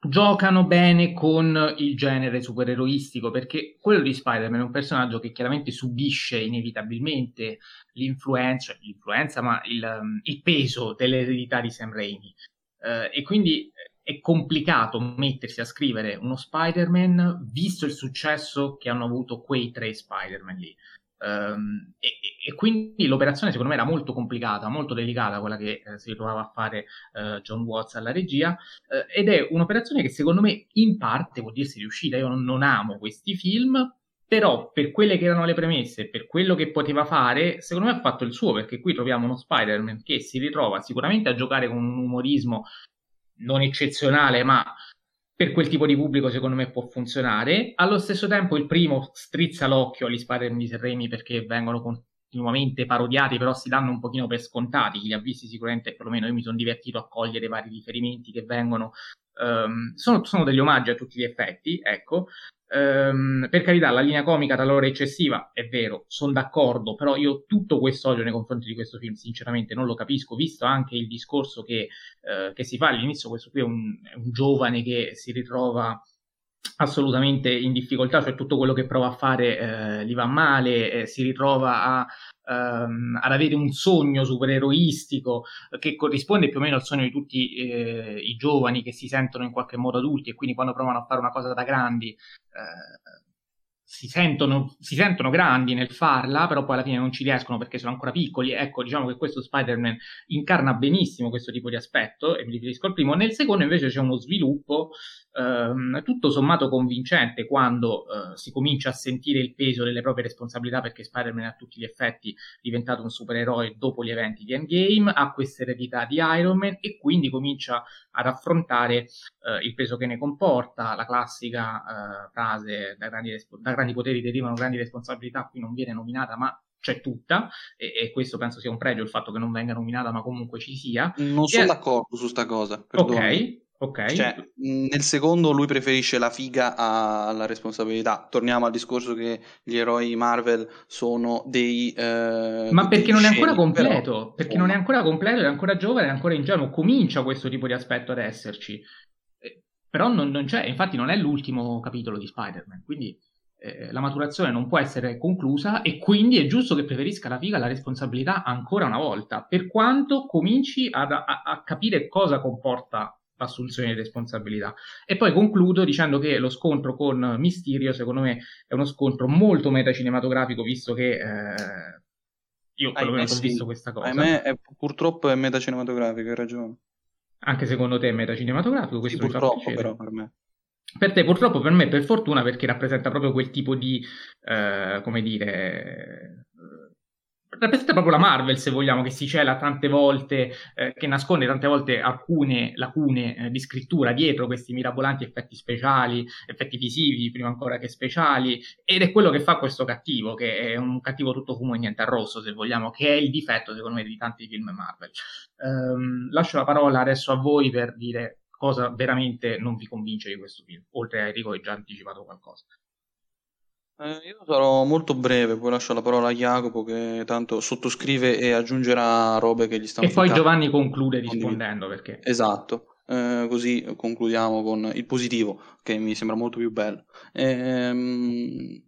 giocano bene con il genere supereroistico, perché quello di Spider-Man è un personaggio che chiaramente subisce inevitabilmente l'influenza, cioè l'influenza, ma il, um, il peso dell'eredità di Sam Raimi. Uh, e quindi è complicato mettersi a scrivere uno Spider-Man visto il successo che hanno avuto quei tre Spider-Man lì. Um, e, e, quindi l'operazione secondo me era molto complicata, molto delicata quella che eh, si trovava a fare eh, John Watts alla regia eh, ed è un'operazione che secondo me in parte può dirsi riuscita. Io non, non, amo questi film, però per quelle che erano le premesse, per quello che poteva fare, secondo me ha fatto il suo perché qui troviamo uno Spider-Man che si ritrova sicuramente a giocare con un umorismo non eccezionale, ma per quel tipo di pubblico secondo me può funzionare. Allo stesso tempo il primo strizza l'occhio agli Spider-Man di Serremi perché vengono continuamente parodiati, però si danno un pochino per scontati. Chi li ha visti sicuramente, perlomeno io mi sono divertito a cogliere vari riferimenti che vengono. Um, sono, sono, degli omaggi a tutti gli effetti, ecco. Um, per carità, la linea comica talora eccessiva, è vero, sono d'accordo, però io tutto questo odio nei confronti di questo film, sinceramente, non lo capisco, visto anche il discorso che, uh, che si fa all'inizio. Questo qui è un, è un, giovane che si ritrova assolutamente in difficoltà, cioè tutto quello che prova a fare eh, gli va male, eh, si ritrova a, ehm, ad avere un sogno supereroistico che corrisponde più o meno al sogno di tutti eh, i giovani che si sentono in qualche modo adulti e quindi quando provano a fare una cosa da grandi eh, si sentono, si sentono, grandi nel farla, però poi alla fine non ci riescono perché sono ancora piccoli. Ecco, diciamo che questo Spider-Man incarna benissimo questo tipo di aspetto, e mi riferisco al primo. Nel secondo invece c'è uno sviluppo ehm, tutto sommato convincente quando eh, si comincia a sentire il peso delle proprie responsabilità perché Spider-Man è a tutti gli effetti diventato un supereroe dopo gli eventi di Endgame, ha questa eredità di Iron Man e quindi comincia ad affrontare eh, il peso che ne comporta, la classica eh, frase da grandi, da grandi poteri derivano grandi responsabilità, qui non viene nominata ma c'è tutta e, e, questo penso sia un pregio il fatto che non venga nominata ma comunque ci sia. Non sono e... d'accordo su sta cosa. Perdonami. Ok, ok. Cioè, nel secondo lui preferisce la figa alla responsabilità. Torniamo al discorso che gli eroi Marvel sono dei... Eh, ma perché non è ancora completo, però... perché non è ancora completo, è ancora giovane, è ancora ingenuo, comincia questo tipo di aspetto ad esserci. Eh, però non, non c'è, infatti non è l'ultimo capitolo di Spider-Man, quindi eh, la maturazione non può essere conclusa e quindi è giusto che preferisca la figa alla responsabilità ancora una volta, per quanto cominci ad, a, a capire cosa comporta l'assunzione di responsabilità. E poi concludo dicendo che lo scontro con Mysterio, secondo me, è uno scontro molto metacinematografico, visto che eh, io quello che ho visto questa cosa. Ahimè, è, purtroppo è metacinematografico, hai ragione. Anche secondo te è metacinematografico? Questo sì, purtroppo però per me. Per te, purtroppo, per me, per fortuna, perché rappresenta proprio quel tipo di, eh, come dire, rappresenta proprio la Marvel, se vogliamo, che si cela tante volte, eh, che nasconde tante volte alcune lacune eh, di scrittura dietro questi mirabolanti effetti speciali, effetti visivi, prima ancora che speciali, ed è quello che fa questo cattivo, che è un cattivo tutto fumo e niente arrosso, se vogliamo, che è il difetto, secondo me, di tanti film Marvel. Um, lascio la parola adesso a voi per dire cosa veramente non vi convince di questo film, oltre a Enrico che già anticipato qualcosa. Eh, io sarò molto breve, poi lascio la parola a Jacopo che tanto sottoscrive e aggiungerà robe che gli stanno E poi Giovanni conclude rispondendo perché... Esatto, eh, così concludiamo con il positivo che mi sembra molto più bello. Ehm,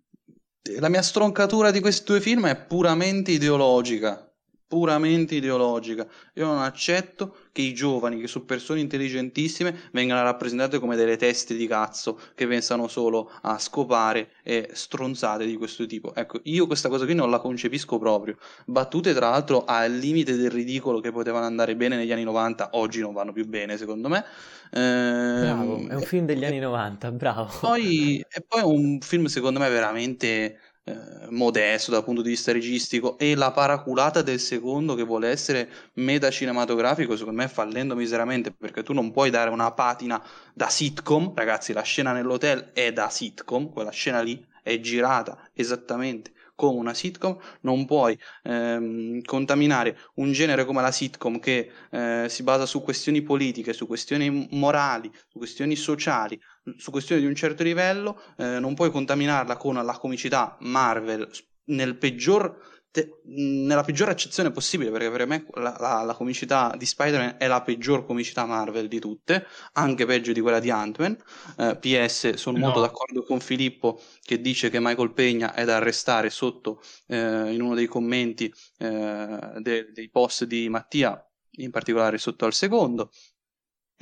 la mia stroncatura di questi due film è puramente ideologica, puramente ideologica. Io non accetto che i giovani, che sono persone intelligentissime, vengano rappresentate come delle teste di cazzo che pensano solo a scopare e stronzate di questo tipo. Ecco, io questa cosa qui non la concepisco proprio. Battute, tra l'altro, al limite del ridicolo che potevano andare bene negli anni 90, oggi non vanno più bene, secondo me. Eh, bravo, è un film degli anni 90, bravo. Poi, e poi è un film, secondo me, veramente eh, modesto dal punto di vista registico e la paraculata del secondo che vuole essere meta cinematografico secondo me fallendo miseramente perché tu non puoi dare una patina da sitcom ragazzi la scena nell'hotel è da sitcom quella scena lì è girata esattamente come una sitcom, non puoi ehm, contaminare un genere come la sitcom che eh, si basa su questioni politiche, su questioni morali, su questioni sociali, su questioni di un certo livello, eh, non puoi contaminarla con la comicità Marvel nel peggior te, nella peggiore accezione possibile, perché per me la, la, la, comicità di Spider-Man è la peggior comicità Marvel di tutte, anche peggio di quella di Ant-Man. Eh, PS, sono no. molto d'accordo con Filippo che dice che Michael Pegna è da arrestare sotto eh, in uno dei commenti eh, de, dei post di Mattia, in particolare sotto al secondo.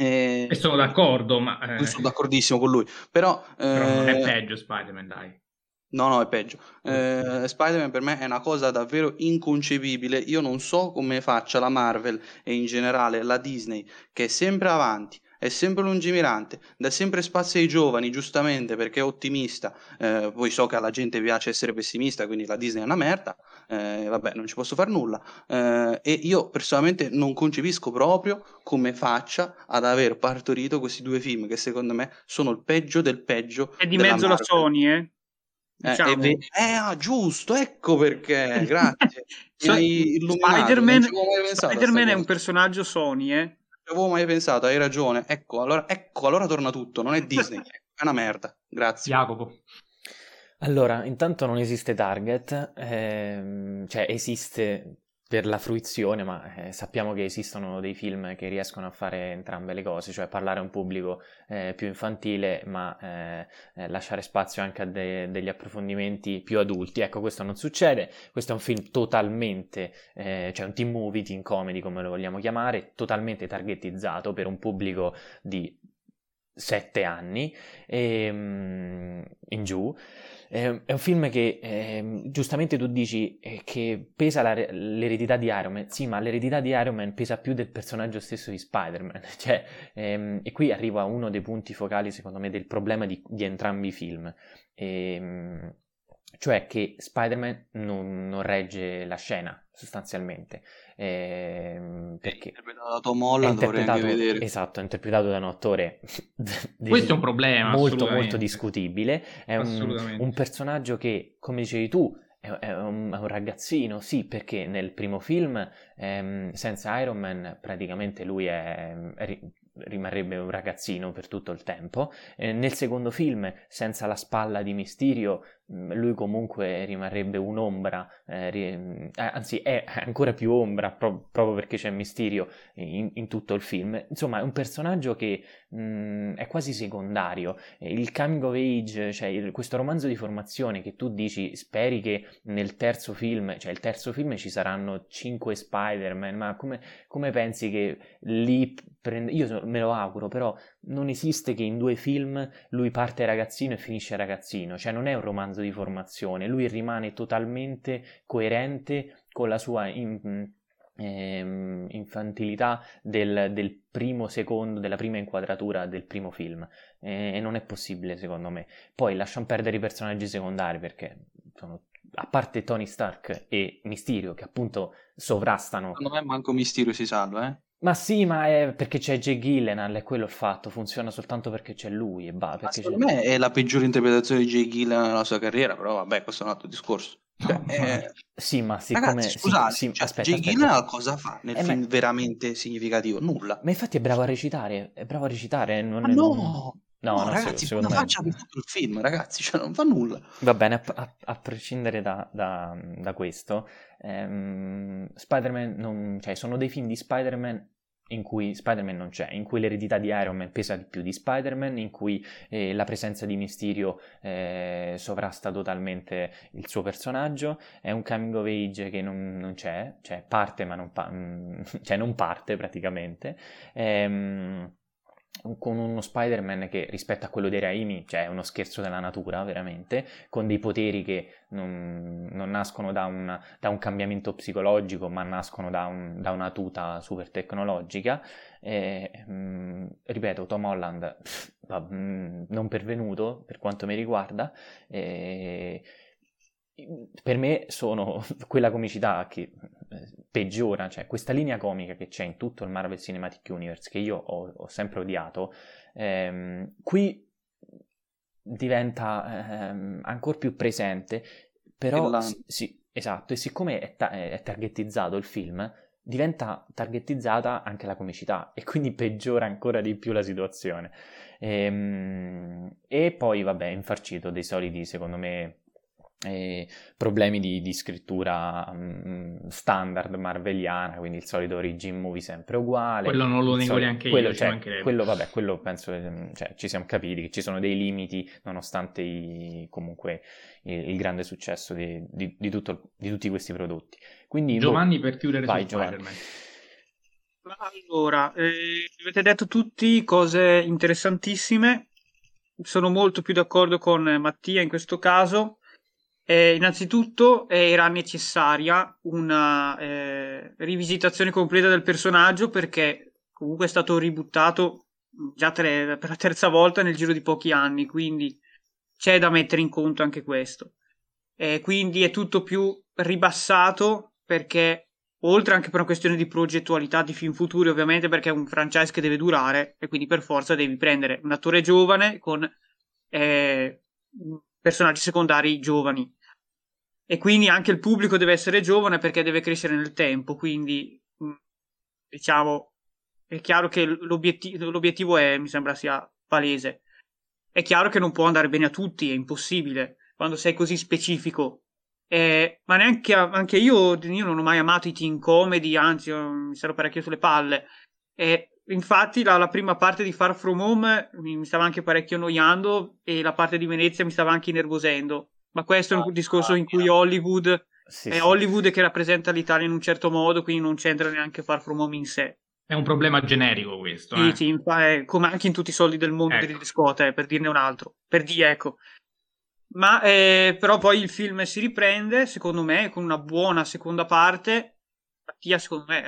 E, e sono d'accordo, ma... Eh... Sono d'accordissimo con lui, però... però non è eh, peggio Spider-Man, dai. No, no, è peggio. Eh, Spider-Man per me è una cosa davvero inconcepibile. Io non so come faccia la Marvel e in generale la Disney, che è sempre avanti, è sempre lungimirante, dà sempre spazio ai giovani, giustamente perché è ottimista. Eh, poi so che alla gente piace essere pessimista, quindi la Disney è una merda. Eh, vabbè, non ci posso fare nulla. Eh, e io personalmente non concepisco proprio come faccia ad aver partorito questi due film, che secondo me sono il peggio del peggio. È di mezzo Marvel. la Sony, eh? Eh, diciamo. ve- eh, ah, giusto, ecco perché, [laughs] grazie. Spider-Man, Spider-Man è un personaggio Sony, eh? Non avevo mai pensato, hai ragione. Ecco allora, ecco, allora torna tutto, non è Disney, [laughs] è una merda. Grazie. Jacopo. Allora, intanto non esiste Target, ehm, cioè esiste per la fruizione, ma eh, sappiamo che esistono dei film che riescono a fare entrambe le cose, cioè parlare a un pubblico eh, più infantile, ma eh, eh lasciare spazio anche a de- degli approfondimenti più adulti. Ecco, questo non succede. Questo è un film totalmente, eh, cioè un team movie, team comedy, come lo vogliamo chiamare, totalmente targetizzato per un pubblico di sette anni e, um, in giù. È un film che eh, giustamente tu dici eh, che pesa la, l'eredità di Iron Man. Sì, ma l'eredità di Iron Man pesa più del personaggio stesso di Spider-Man. [laughs] Cioè, ehm, e qui arriva uno dei punti focali, secondo me, del problema di, di entrambi i film. Ehm, cioè che Spider-Man non, non regge la scena, sostanzialmente. Eh, perché interpretato da Tom Holland, interpretato, esatto, è interpretato da un attore [laughs] questo è un problema molto molto discutibile. È un, un, personaggio che come dicevi tu è, è, un, è un, ragazzino sì perché nel primo film ehm, senza Iron Man praticamente lui è, rimarrebbe un ragazzino per tutto il tempo. Eh, nel secondo film, senza la spalla di Mysterio, lui comunque rimarrebbe un'ombra, eh, ri- eh, anzi è ancora più ombra pro- proprio perché c'è Mysterio in, in, tutto il film. Insomma, è un personaggio che mh, mm, è quasi secondario. Il coming of age, cioè il, questo romanzo di formazione che tu dici, speri che nel terzo film, cioè il terzo film ci saranno cinque Spider-Man, ma come, come pensi che lì prende... Io me lo auguro, però non esiste che in due film lui parte ragazzino e finisce ragazzino, cioè non è un romanzo di formazione, lui rimane totalmente coerente con la sua in, eh, infantilità del, del, primo secondo, della prima inquadratura del primo film eh, e non è possibile secondo me. Poi lasciamo perdere i personaggi secondari perché sono a parte Tony Stark e Mysterio che appunto sovrastano. Secondo me manco Mysterio si salva, eh? Ma sì, ma è perché c'è Jay Gillenal e quello è il fatto, funziona soltanto perché c'è lui e va. Perché secondo me è la peggiore interpretazione di Jay Gillenal nella sua carriera, però vabbè, questo è un altro discorso. Cioè, no, eh... Sì, ma siccome... Ragazzi, scusate, sì, sì, cioè, aspetta, Jay Gillenal cosa fa nel eh, film ma... veramente significativo? Nulla. Ma infatti è bravo a recitare, è bravo a recitare. Non ma è... no! No, no, no ragazzi, secondo faccia per tutto il film, ragazzi, cioè non fa nulla. Va bene, a, a, a prescindere da, da, da questo, ehm, Spider-Man, non, cioè sono dei film di Spider-Man in cui Spider-Man non c'è, in cui l'eredità di Iron Man pesa di più di Spider-Man, in cui eh, la presenza di Mysterio eh, sovrasta totalmente il suo personaggio, è un coming of age che non, non c'è, cioè parte ma non, pa- [laughs] cioè non parte praticamente. Ehm, con uno Spider-Man che rispetto a quello dei Raimi, cioè è uno scherzo della natura veramente, con dei poteri che non, non nascono da, una, da, un cambiamento psicologico, ma nascono da, un, da una tuta super tecnologica. E, mh, mm, ripeto, Tom Holland pff, mm, non pervenuto per quanto mi riguarda. E, per me sono [laughs] quella comicità che eh, peggiora, cioè questa linea comica che c'è in tutto il Marvel Cinematic Universe, che io ho, ho sempre odiato, ehm, qui diventa ehm, ancora più presente, però sì, esatto, e siccome è, ta- è targetizzato il film, diventa targetizzata anche la comicità e quindi peggiora ancora di più la situazione. Ehm, e poi, vabbè, infarcito dei soliti, secondo me, eh, problemi di, di scrittura um, standard marveliana, quindi il solito origin movie sempre uguale. Quello non lo nego neanche quello, io, cioè, quello, vabbè, quello penso cioè, ci siamo capiti che ci sono dei limiti nonostante i, comunque il, il, grande successo di, di, di, tutto, di, tutti questi prodotti. Quindi, Giovanni boh, per chiudere vai, su Spider-Man. Allora, eh, avete detto tutti cose interessantissime. Sono molto più d'accordo con Mattia in questo caso eh, innanzitutto eh, era necessaria una eh, rivisitazione completa del personaggio perché comunque è stato ributtato già tre, per la terza volta nel giro di pochi anni, quindi c'è da mettere in conto anche questo. quindi è tutto più ribassato perché oltre anche per una questione di progettualità di film futuri ovviamente perché è un franchise che deve durare e quindi per forza devi prendere un attore giovane con eh, personaggi secondari giovani e quindi anche il pubblico deve essere giovane perché deve crescere nel tempo, quindi mm, diciamo è chiaro che l'obiettivo, l'obiettivo è, mi sembra sia palese. È chiaro che non può andare bene a tutti, è impossibile. Quando sei così specifico Eh, ma neanche anche io, io non ho mai amato i teen comedy, anzi mi sarò parecchio sulle palle. Eh, infatti la, la, prima parte di Far From Home mi, mi, stava anche parecchio annoiando e la parte di Venezia mi stava anche innervosendo. Ma questo è un ah, discorso in cui Hollywood sì, è sì. Hollywood che rappresenta l'Italia in un certo modo, quindi non c'entra neanche Far From Home in sé. È un problema generico questo. Sì, eh. sì, come anche in tutti i soldi del mondo ecco. delle scuote, eh, per dirne un altro. Per dire, ecco. Ma eh, però poi il film si riprende, secondo me, con una buona seconda parte. Mattia, secondo me,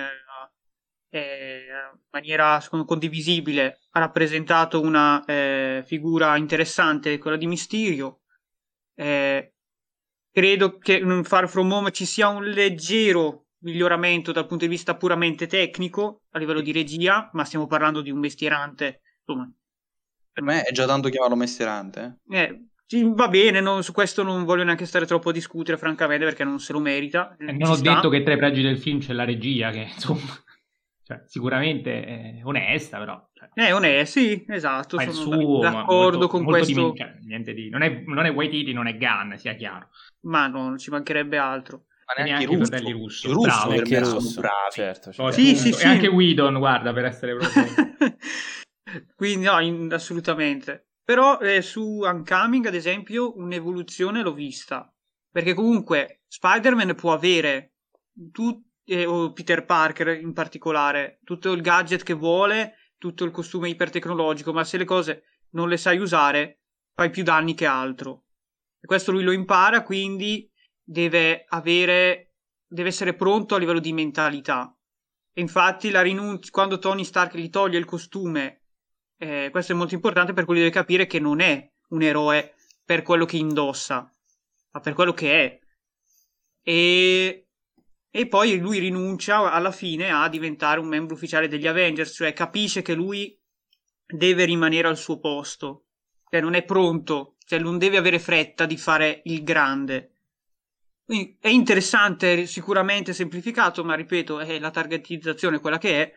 eh, in maniera secondo, condivisibile, ha rappresentato una eh, figura interessante, quella di Mysterio. Eh, credo che in Far From Home ci sia un leggero miglioramento dal punto di vista puramente tecnico a livello di regia, ma stiamo parlando di un mestierante. Insomma. Per me è già tanto chiamarlo mestierante. Eh, eh sì, va bene, non, su questo non voglio neanche stare troppo a discutere, francamente, perché non se lo merita. Eh, non ho sta. detto che tra i pregi del film c'è la regia, che insomma. Cioè, sicuramente è onesta, però. Cioè, eh, onesta, sì, esatto. Sono suo, d'accordo molto, con molto questo. Di, cioè, niente di, non, è, non è Waititi, non è Gunn, sia chiaro. Ma non ci mancherebbe altro ma neanche, neanche i fratelli russo. I russo Bravo, per me sono bravi. Certo, certo. Sì, sì, sì. E anche Whedon, guarda, per essere proprio... [laughs] Quindi no, in, assolutamente. Però eh, su Uncoming, ad esempio, un'evoluzione l'ho vista. Perché comunque Spider-Man può avere, tu, eh, o Peter Parker in particolare, tutto il gadget che vuole, tutto il costume ipertecnologico, ma se le cose non le sai usare, fai più danni che altro. E questo lui lo impara, quindi deve avere, deve essere pronto a livello di mentalità. E infatti la rinunzia, quando Tony Stark gli toglie il costume, eh, questo è molto importante perché lui deve capire che non è un eroe per quello che indossa, ma per quello che è. E, e poi lui rinuncia alla fine a diventare un membro ufficiale degli Avengers, cioè capisce che lui deve rimanere al suo posto, cioè non è pronto, cioè non deve avere fretta di fare il grande quindi è interessante, sicuramente semplificato, ma ripeto, è la targetizzazione quella che è.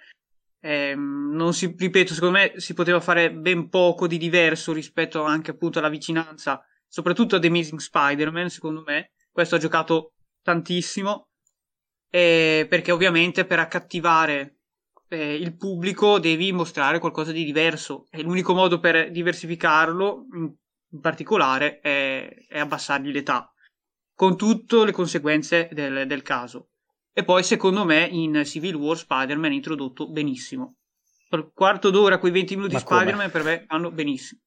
Eh, non si, ripeto, secondo me si poteva fare ben poco di diverso rispetto anche appunto alla vicinanza, soprattutto ad Amazing Spider-Man, secondo me. Questo ha giocato tantissimo, eh, perché ovviamente per accattivare eh, il pubblico devi mostrare qualcosa di diverso e l'unico modo per diversificarlo in, in particolare è, è abbassargli l'età con tutte le conseguenze del, del caso. E poi, secondo me, in Civil War Spider-Man è introdotto benissimo. Per quarto d'ora, quei 20 minuti di Spider-Man per me vanno benissimo.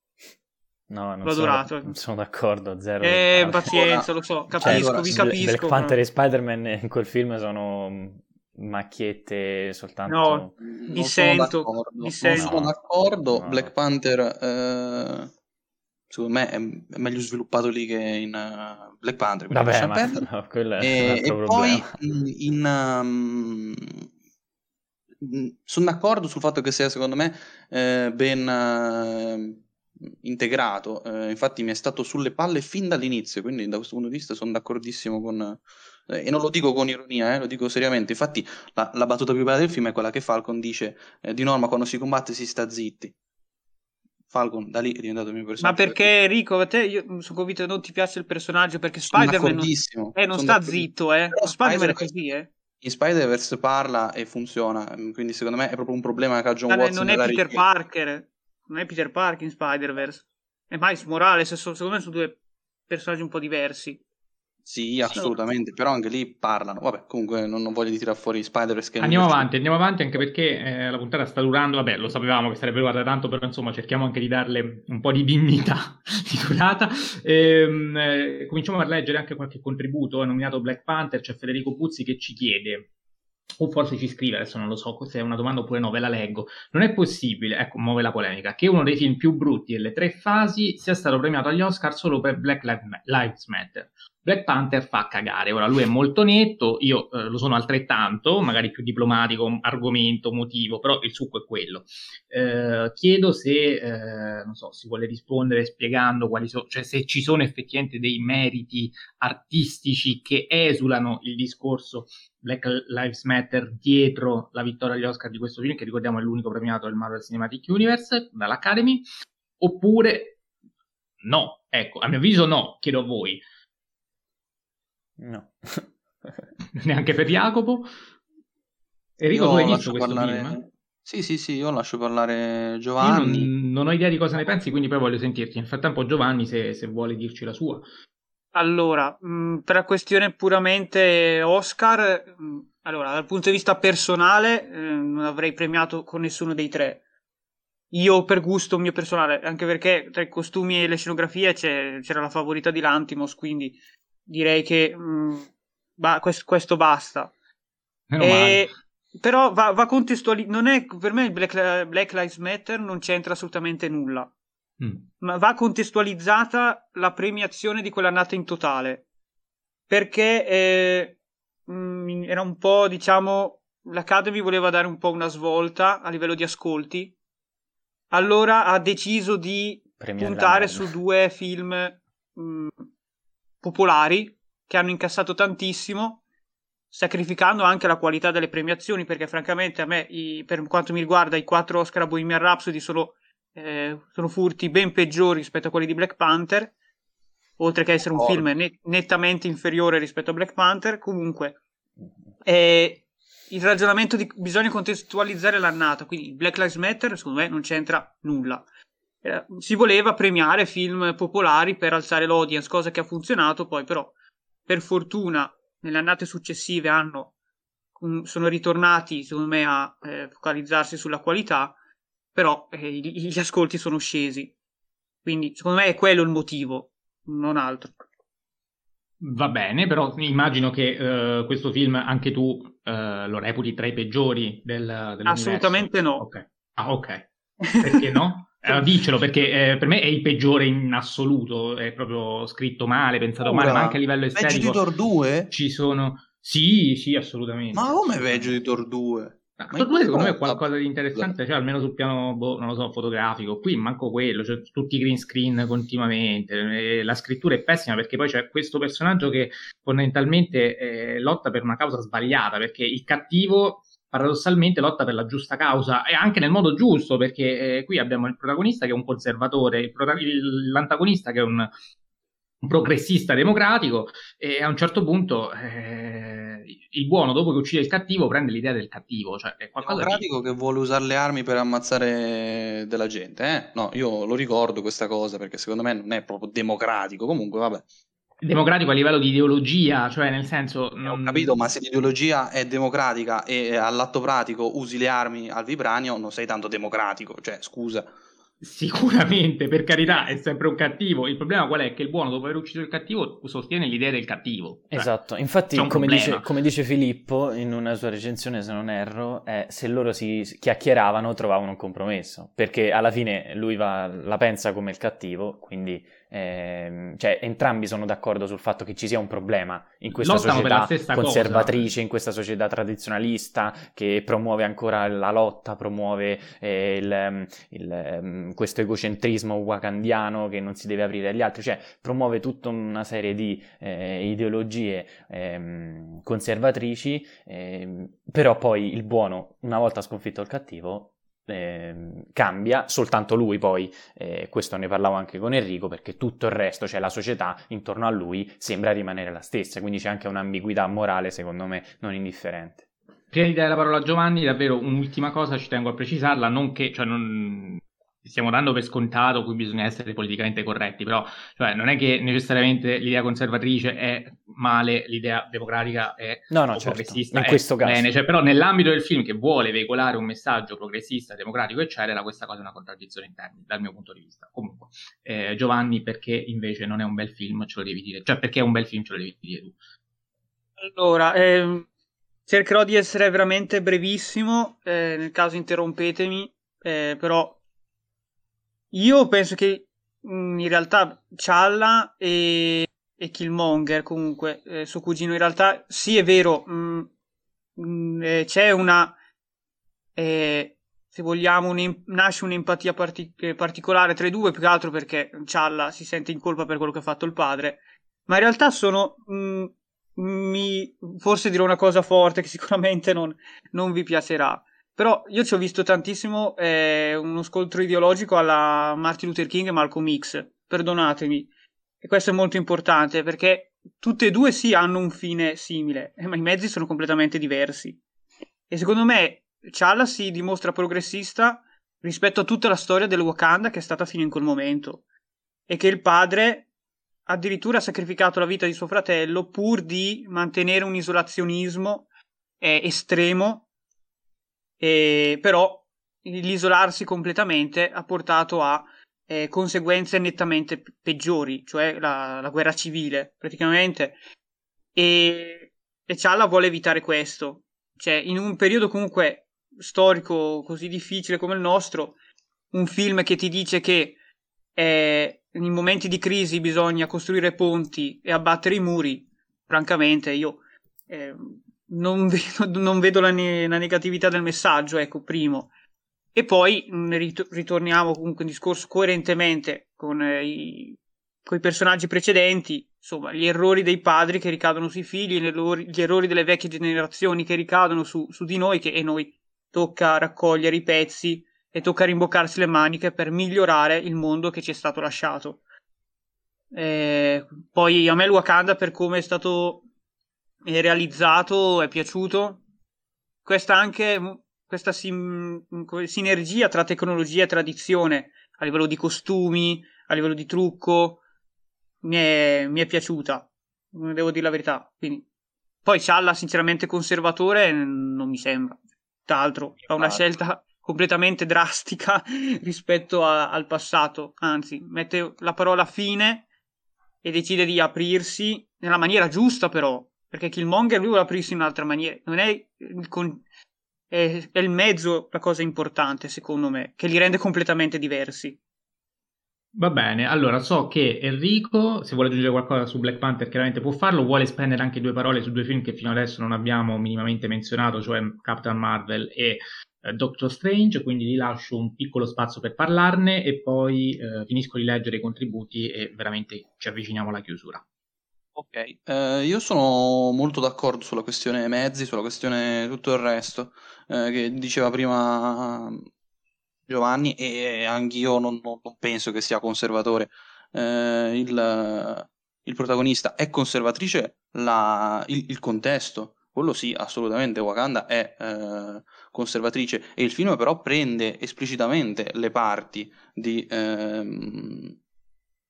No, non sono. [laughs] Non sono d'accordo, zero. Eh, pazienza, lo so, cioè, capisco, cioè, vi capisco. Black Panther e Spider-Man in quel film sono macchiette soltanto... No, dissento. dissento. Non sono d'accordo. No. Black Panther... Eh secondo me è, è, meglio sviluppato lì che in uh, Black Panther. Vabbè, ma no, quello è e, e poi in, in um, sono d'accordo sul fatto che sia secondo me eh, ben eh, integrato, eh, infatti mi è stato sulle palle fin dall'inizio, quindi da questo punto di vista sono d'accordissimo con... Eh, e non lo dico con ironia, eh, lo dico seriamente, infatti la, la, battuta più bella del film è quella che Falcon dice eh, di norma quando si combatte si sta zitti. Falcon da lì è diventato il mio personaggio. Ma perché Enrico, a te io sono convinto che non ti piace il personaggio perché Spider-Man non, eh, non sta zitto, eh. Spider-Man è così, eh. In Spider-Verse parla e funziona, quindi secondo me è proprio un problema che ha John Watson. Non è Peter Parker, non è Peter Parker in Spider-Verse. È Miles Morales, secondo me sono due personaggi un po' diversi. Sì, assolutamente, però anche lì parlano. Vabbè, comunque non, non voglio tirare fuori Spider-Verse. Andiamo avanti, andiamo avanti anche perché eh, la puntata sta durando. Vabbè, lo sapevamo che sarebbe durata tanto, però insomma cerchiamo anche di darle un po' di dignità [laughs] di durata. Ehm, eh, cominciamo a leggere anche qualche contributo. È nominato Black Panther, c'è Federico Puzzi che ci chiede o forse ci scrive, adesso non lo so se è una domanda oppure no, ve la leggo. Non è possibile, ecco, muove la polemica, che uno dei film più brutti delle tre fasi sia stato premiato agli Oscar solo per Black Lives Matter. Black Panther fa cagare. Ora lui è molto netto, io eh, lo sono altrettanto, magari più diplomatico, argomento, motivo, però il succo è quello. Eh, chiedo se, eh, non so, si vuole rispondere spiegando quali sono, cioè se ci sono effettivamente dei meriti artistici che esulano il discorso Black Lives Matter dietro la vittoria agli Oscar di questo film, che ricordiamo è l'unico premiato del Marvel Cinematic Universe dall'Academy, oppure no. Ecco, a mio avviso no, chiedo a voi. No. [laughs] Neanche per Jacopo? Enrico, tu hai visto questo parlare... film? Sì, sì, sì, io lascio parlare Io Giovanni. non, non ho idea di cosa ne pensi, quindi poi voglio sentirti. Nel frattempo Giovanni, se, se vuole dirci la sua. Allora, mh, per la questione puramente Oscar, mh, allora, dal punto di vista personale, eh, non avrei premiato con nessuno dei tre. Io per gusto mio personale, anche perché tra i costumi e le scenografie c'è- c'era la favorita di Lantimos, quindi direi che mh, ba- quest- questo basta. E- però va, va contestuali- non è, per me il Black, Black Lives Matter non c'entra assolutamente nulla. Mm. ma va contestualizzata la premiazione di quell'annata in totale. Perché eh, mh, era un po' diciamo l'Academy voleva dare un po' una svolta a livello di ascolti. Allora ha deciso di Premiare la puntare su due film mh, popolari che hanno incassato tantissimo sacrificando anche la qualità delle premiazioni perché francamente a me i- per quanto mi riguarda i quattro Oscar a Bohemian Rhapsody sono eh, sono furti ben peggiori rispetto a quelli di Black Panther, oltre che essere un Concordo. film ne- nettamente inferiore rispetto a Black Panther. Comunque, eh, il ragionamento di bisogna contestualizzare l'annata, quindi Black Lives Matter, secondo me, non c'entra nulla. Eh, si voleva premiare film popolari per alzare l'audience, cosa che ha funzionato, poi però, per fortuna, nelle annate successive hanno, mm, sono ritornati, secondo me, a eh, focalizzarsi sulla qualità però eh, gli ascolti sono scesi. Quindi, secondo me, è quello il motivo, non altro. Va bene, però immagino che eh, questo film anche tu eh, lo reputi tra i peggiori del, dell'universo. Assolutamente no. Ok. Ah, ok. Perché no? [laughs] Eh, dicelo, perché eh, per me è il peggiore in assoluto, è proprio scritto male, pensato male, ma anche a livello estetico Thor 2? ci sono... Sì, sì, assolutamente. Ma come peggio di Thor 2? Ma Thor 2 secondo me è qualcosa di interessante, cioè almeno sul piano, boh, non lo so, fotografico. Qui manco quello, cioè tutti i green screen continuamente. e la scrittura è pessima perché poi c'è questo personaggio che fondamentalmente eh, lotta per una causa sbagliata, perché il cattivo paradossalmente lotta per la giusta causa e anche nel modo giusto, perché eh, qui abbiamo il protagonista che è un conservatore, il prota- il- l'antagonista che è un, un progressista democratico e a un certo punto eh, il buono dopo che uccide il cattivo prende l'idea del cattivo, cioè è qualcosa di... democratico che vuole usare le armi per ammazzare della gente, eh? No, io lo ricordo questa cosa perché secondo me non è proprio democratico. Comunque, vabbè, democratico a livello di ideologia, cioè nel senso... ho non- capito, ma se l'ideologia è democratica e all'atto pratico usi le armi al vibranio, non sei tanto democratico. Cioè, scusa. Sicuramente, per carità, è sempre un cattivo. Il problema qual è? Che il buono, dopo aver ucciso il cattivo, sostiene l'idea del cattivo. Cioè, Esatto, infatti come dice, come dice Filippo in una sua recensione, se non erro, è se loro si chiacchieravano trovavano un compromesso, perché alla fine lui va- la pensa come il cattivo, quindi ehm, cioè, entrambi sono d'accordo sul fatto che ci sia un problema in questa Lottano società stessa cosa. conservatrice, in questa società tradizionalista che promuove ancora la lotta, promuove eh, il, ehm, il, ehm, questo egocentrismo wakandiano che non si deve aprire agli altri, cioè promuove tutta una serie di eh, ideologie ehm, conservatrici, ehm, però poi il buono, una volta sconfitto il cattivo, ehm, cambia, soltanto lui poi, eh, questo ne parlavo anche con Enrico, perché tutto il resto, cioè la società intorno a lui, sembra rimanere la stessa, quindi c'è anche un'ambiguità morale, secondo me, non indifferente. Prima di dare la parola a Giovanni, davvero un'ultima cosa, ci tengo a precisarla, non che, cioè non stiamo dando per scontato qui bisogna essere politicamente corretti, però cioè, non è che necessariamente l'idea conservatrice è male, l'idea democratica è No, no, certo, progressista in è questo caso. bene, cioè, però nell'ambito del film che vuole veicolare un messaggio progressista, democratico, eccetera, questa cosa è una contraddizione in termini, dal mio punto di vista. Comunque, eh, Giovanni, perché invece non è un bel film, ce lo devi dire, cioè perché è un bel film, ce lo devi dire tu. Allora, ehm, cercherò di essere veramente brevissimo, eh, nel caso interrompetemi, eh, però io penso che mh, in realtà Challa e, e Killmonger, comunque, eh, suo cugino, in realtà sì è vero, mh, mh, eh, c'è una, eh, se vogliamo, un'em- nasce un'empatia parti- eh, particolare tra i due, più che altro perché Challa si sente in colpa per quello che ha fatto il padre, ma in realtà sono... mh, mi, forse dirò una cosa forte che [laughs] sicuramente non, non vi piacerà. Però io ci ho visto tantissimo eh, uno scontro ideologico alla Martin Luther King e Malcolm X. Perdonatemi. E questo è molto importante perché tutte e due sì hanno un fine simile, eh, ma i mezzi sono completamente diversi. E secondo me Challa si dimostra progressista rispetto a tutta la storia del Wakanda che è stata fino in quel momento. E che il padre addirittura ha sacrificato la vita di suo fratello pur di mantenere un isolazionismo eh, estremo, e, però l'isolarsi completamente ha portato a eh, conseguenze nettamente peggiori, cioè la, la guerra civile praticamente. E, e Challa vuole evitare questo. Cioè, in un periodo comunque storico così difficile come il nostro, un film che ti dice che eh, in momenti di crisi bisogna costruire ponti e abbattere i muri, francamente io eh, non vedo, [laughs] non vedo la, ne- la, negatività del messaggio, ecco, primo. E poi ritorniamo comunque in discorso coerentemente con eh, i, con personaggi precedenti, insomma, gli errori dei padri che ricadono sui figli, gli errori, gli errori delle vecchie generazioni che ricadono su, su di noi che, e noi tocca raccogliere i pezzi e tocca rimboccarsi le maniche per migliorare il mondo che ci è stato lasciato. Eh, poi a me il Wakanda per come è stato realizzato è piaciuto. Questa anche questa sim- sinergia tra tecnologia e tradizione a livello di costumi, a livello di trucco, mi è, mi è piaciuta, devo dire la verità. Quindi, poi Cialla, sinceramente conservatore, non mi sembra. Tra l'altro, fa una scelta completamente drastica [laughs] rispetto a, al passato, anzi, mette la parola fine e decide di aprirsi nella maniera giusta, però. Perché Killmonger lui vuole aprirsi in un'altra maniera. Non è il, con- è, è il mezzo la cosa importante, secondo me, che li rende completamente diversi. Va bene, allora so che Enrico, se vuole aggiungere qualcosa su Black Panther, chiaramente può farlo, vuole spendere anche due parole su due film che fino adesso non abbiamo minimamente menzionato, cioè Captain Marvel e eh, Doctor Strange, quindi gli lascio un piccolo spazio per parlarne e poi eh, finisco di leggere i contributi e veramente ci avviciniamo alla chiusura. Ok, eh, io sono molto d'accordo sulla questione mezzi, sulla questione tutto il resto, eh, che diceva prima Giovanni e anch'io non, non, penso che sia conservatore. Eh, il, il, protagonista è conservatrice la, il, il, contesto, quello sì, assolutamente. Wakanda è eh, conservatrice e il film però prende esplicitamente le parti di, ehm,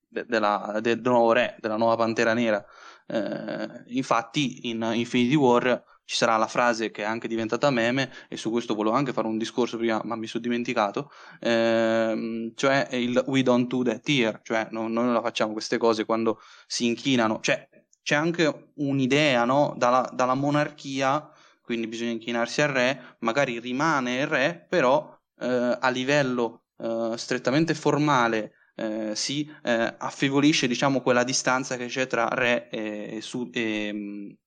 della, de, del nuovo re, della nuova Pantera Nera. Eh, infatti in Infinity War ci sarà la frase che è anche diventata meme e su questo volevo anche fare un discorso prima ma mi sono dimenticato ehm, cioè il we don't do that here cioè no, noi non la facciamo queste cose quando si inchinano cioè c'è anche un'idea no? dalla, dalla monarchia quindi bisogna inchinarsi al re magari rimane il re però eh, a livello eh, strettamente formale eh, si eh, affievolisce diciamo quella distanza che c'è tra re e, e, su, e,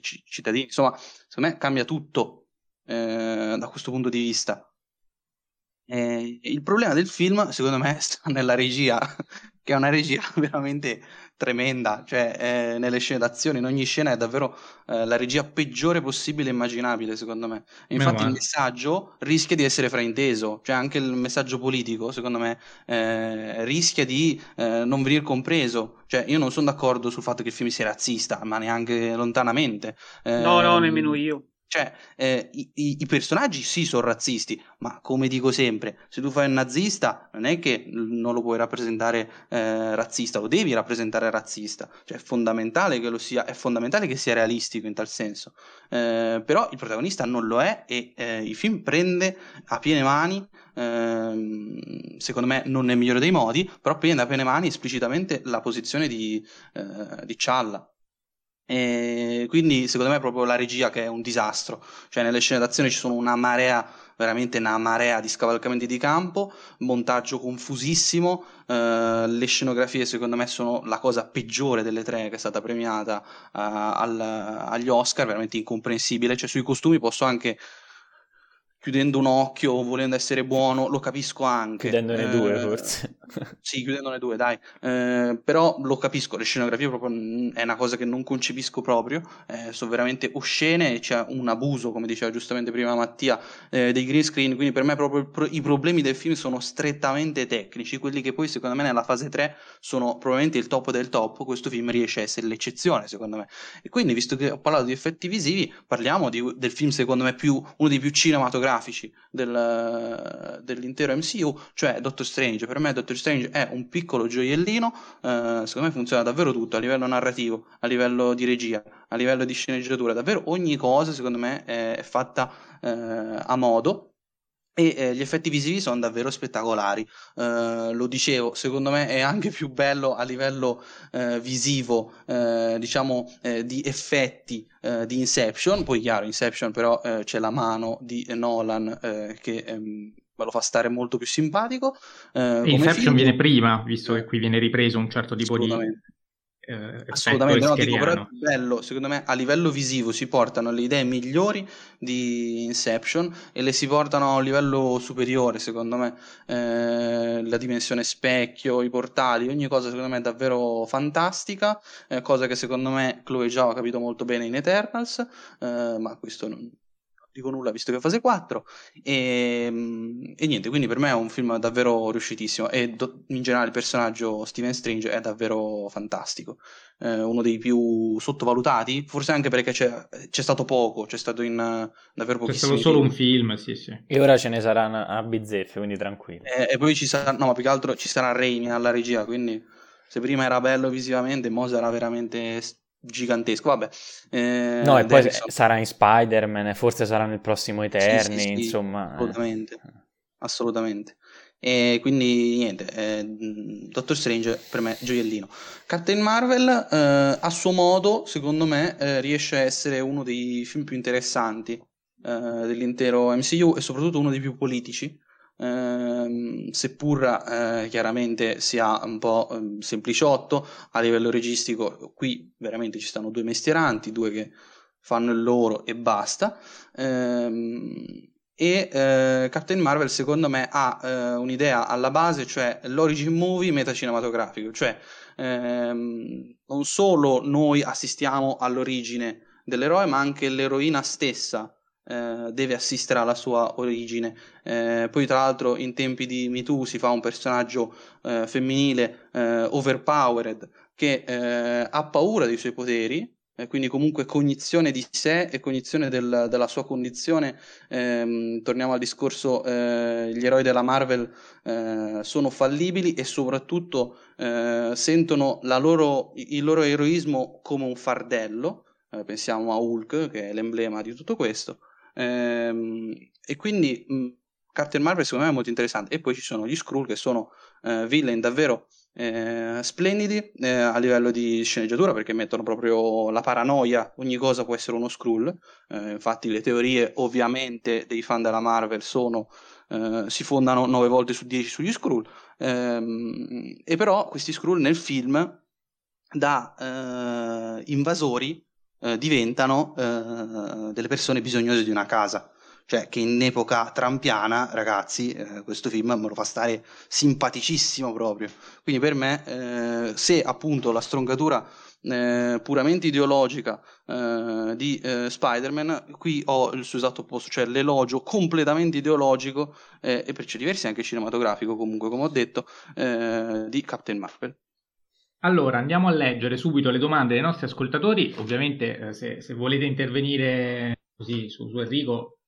c- cittadini. Insomma, secondo me cambia tutto eh, da questo punto di vista. E il problema del film, secondo me, [laughs] sta nella regia, [laughs] che è una regia [laughs] veramente tremenda, cioè eh, nelle scene d'azione, in ogni scena è davvero eh, la regia peggiore possibile e immaginabile, secondo me. E infatti il messaggio rischia di essere frainteso, cioè anche il messaggio politico, secondo me, eh, rischia di eh, non venire compreso. Cioè io non sono d'accordo sul fatto che il film sia razzista, ma neanche lontanamente. no, no, nemmeno io. Cioè, eh, i, i, personaggi sì sono razzisti, ma come dico sempre, se tu fai un nazista non è che non lo puoi rappresentare eh, razzista, lo devi rappresentare razzista. Cioè, è fondamentale che lo sia, è fondamentale che sia realistico in tal senso. Eh, però il protagonista non lo è e eh, il film prende a piene mani, ehm, secondo me non nel migliore dei modi, però prende a piene mani esplicitamente la posizione di, eh, di Cialla e quindi secondo me è proprio la regia che è un disastro, cioè nelle scene d'azione ci sono una marea, veramente una marea di scavalcamenti di campo, montaggio confusissimo, eh, le scenografie secondo me sono la cosa peggiore delle tre che è stata premiata uh, al, agli Oscar, veramente incomprensibile, cioè sui costumi posso anche chiudendo un occhio, volendo essere buono, lo capisco anche. Chiudendone eh, due forse. Sì, chiudendone due, dai. Eh, però lo capisco, le scenografie proprio è una cosa che non concepisco proprio, eh, sono veramente oscene, c'è un abuso, come diceva giustamente prima Mattia, eh, dei green screen, quindi per me proprio pro- i problemi del film sono strettamente tecnici, quelli che poi secondo me nella fase 3 sono probabilmente il top del top, questo film riesce a essere l'eccezione secondo me. E quindi, visto che ho parlato di effetti visivi, parliamo di, del film secondo me più, uno dei più cinematografici del, dell'intero MCU, cioè Doctor Strange. Per me Doctor Strange è un piccolo gioiellino, eh, secondo me funziona davvero tutto a livello narrativo, a livello di regia, a livello di sceneggiatura, davvero ogni cosa secondo me è, fatta eh, a modo e eh, gli effetti visivi sono davvero spettacolari. Uh, lo dicevo, secondo me è anche più bello a livello uh, visivo, uh, diciamo, di effetti di Inception. Poi, chiaro, Inception però c'è la mano di Nolan che um, me lo fa stare molto più simpatico. Inception film. viene prima, visto che qui viene ripreso un certo tipo di eh, assolutamente no, dico, però è bello secondo me a livello visivo si portano le idee migliori di Inception e le si portano a un livello superiore secondo me eh, la dimensione specchio i portali ogni cosa secondo me è davvero fantastica eh, cosa che secondo me Chloe Zhao ha capito molto bene in Eternals eh, ma questo non, dico nulla visto che è fase 4 e, ehm, e, niente quindi per me è un film davvero riuscitissimo e do, in generale il personaggio Steven Strange è davvero fantastico eh, uno dei più sottovalutati forse anche perché c'è, c'è stato poco c'è stato in davvero pochissimo c'è stato solo un film. sì sì. E ora ce ne saranno a bizzeffe quindi tranquillo e, e poi ci sarà no ma più che altro ci sarà Raimi alla regia quindi se prima era bello visivamente mo sarà veramente gigantesco. Vabbè, eh, no, e poi sarà in Spider-Man, forse sarà nel prossimo Eterni, sì, sì, sì, insomma. Assolutamente, assolutamente. E quindi niente, eh, Doctor Strange per me gioiellino. Captain Marvel eh, a suo modo, secondo me, eh, riesce a essere uno dei film più interessanti eh, dell'intero MCU e soprattutto uno dei più politici ehm, seppur eh, chiaramente sia un po' eh, sempliciotto a livello registico, qui veramente ci stanno due mestieranti, due che fanno il loro e basta. Ehm, e eh, Captain Marvel secondo me ha eh, un'idea alla base, cioè l'origin movie metacinematografico, cioè ehm, non solo noi assistiamo all'origine dell'eroe, ma anche l'eroina stessa eh, deve assistere alla sua origine. Eh, poi, tra l'altro, in tempi di MeToo si fa un personaggio eh, femminile eh, overpowered che eh, ha paura dei suoi poteri. Quindi comunque cognizione di sé e cognizione del, della sua condizione. Ehm, torniamo al discorso, gli eroi della Marvel sono fallibili e soprattutto sentono loro, il loro eroismo come un fardello, pensiamo a Hulk che è l'emblema di tutto questo, Ehm, e quindi mh, Captain Marvel secondo me è molto interessante. E poi ci sono gli Skrull che sono eh, villain davvero eh, splendidi eh, a livello di sceneggiatura perché mettono proprio la paranoia, ogni cosa può essere uno Skrull. Eh, infatti le teorie ovviamente dei fan della Marvel sono eh, si fondano 9 volte su 10 sugli Skrull. Ehm, e però questi Skrull nel film da eh, invasori eh, diventano eh, delle persone bisognose di una casa. Cioè, che in epoca trampiana, ragazzi, eh, questo film me lo fa stare simpaticissimo proprio. Quindi per me, eh, se appunto la stroncatura eh, puramente ideologica eh, di eh, Spider-Man, qui ho il suo esatto opposto, cioè l'elogio completamente ideologico eh, e per certi versi anche cinematografico, comunque, come ho detto, di Captain Marvel. Allora, andiamo a leggere subito le domande dei nostri ascoltatori. Ovviamente, eh, se, se, volete intervenire così su, su, Enrico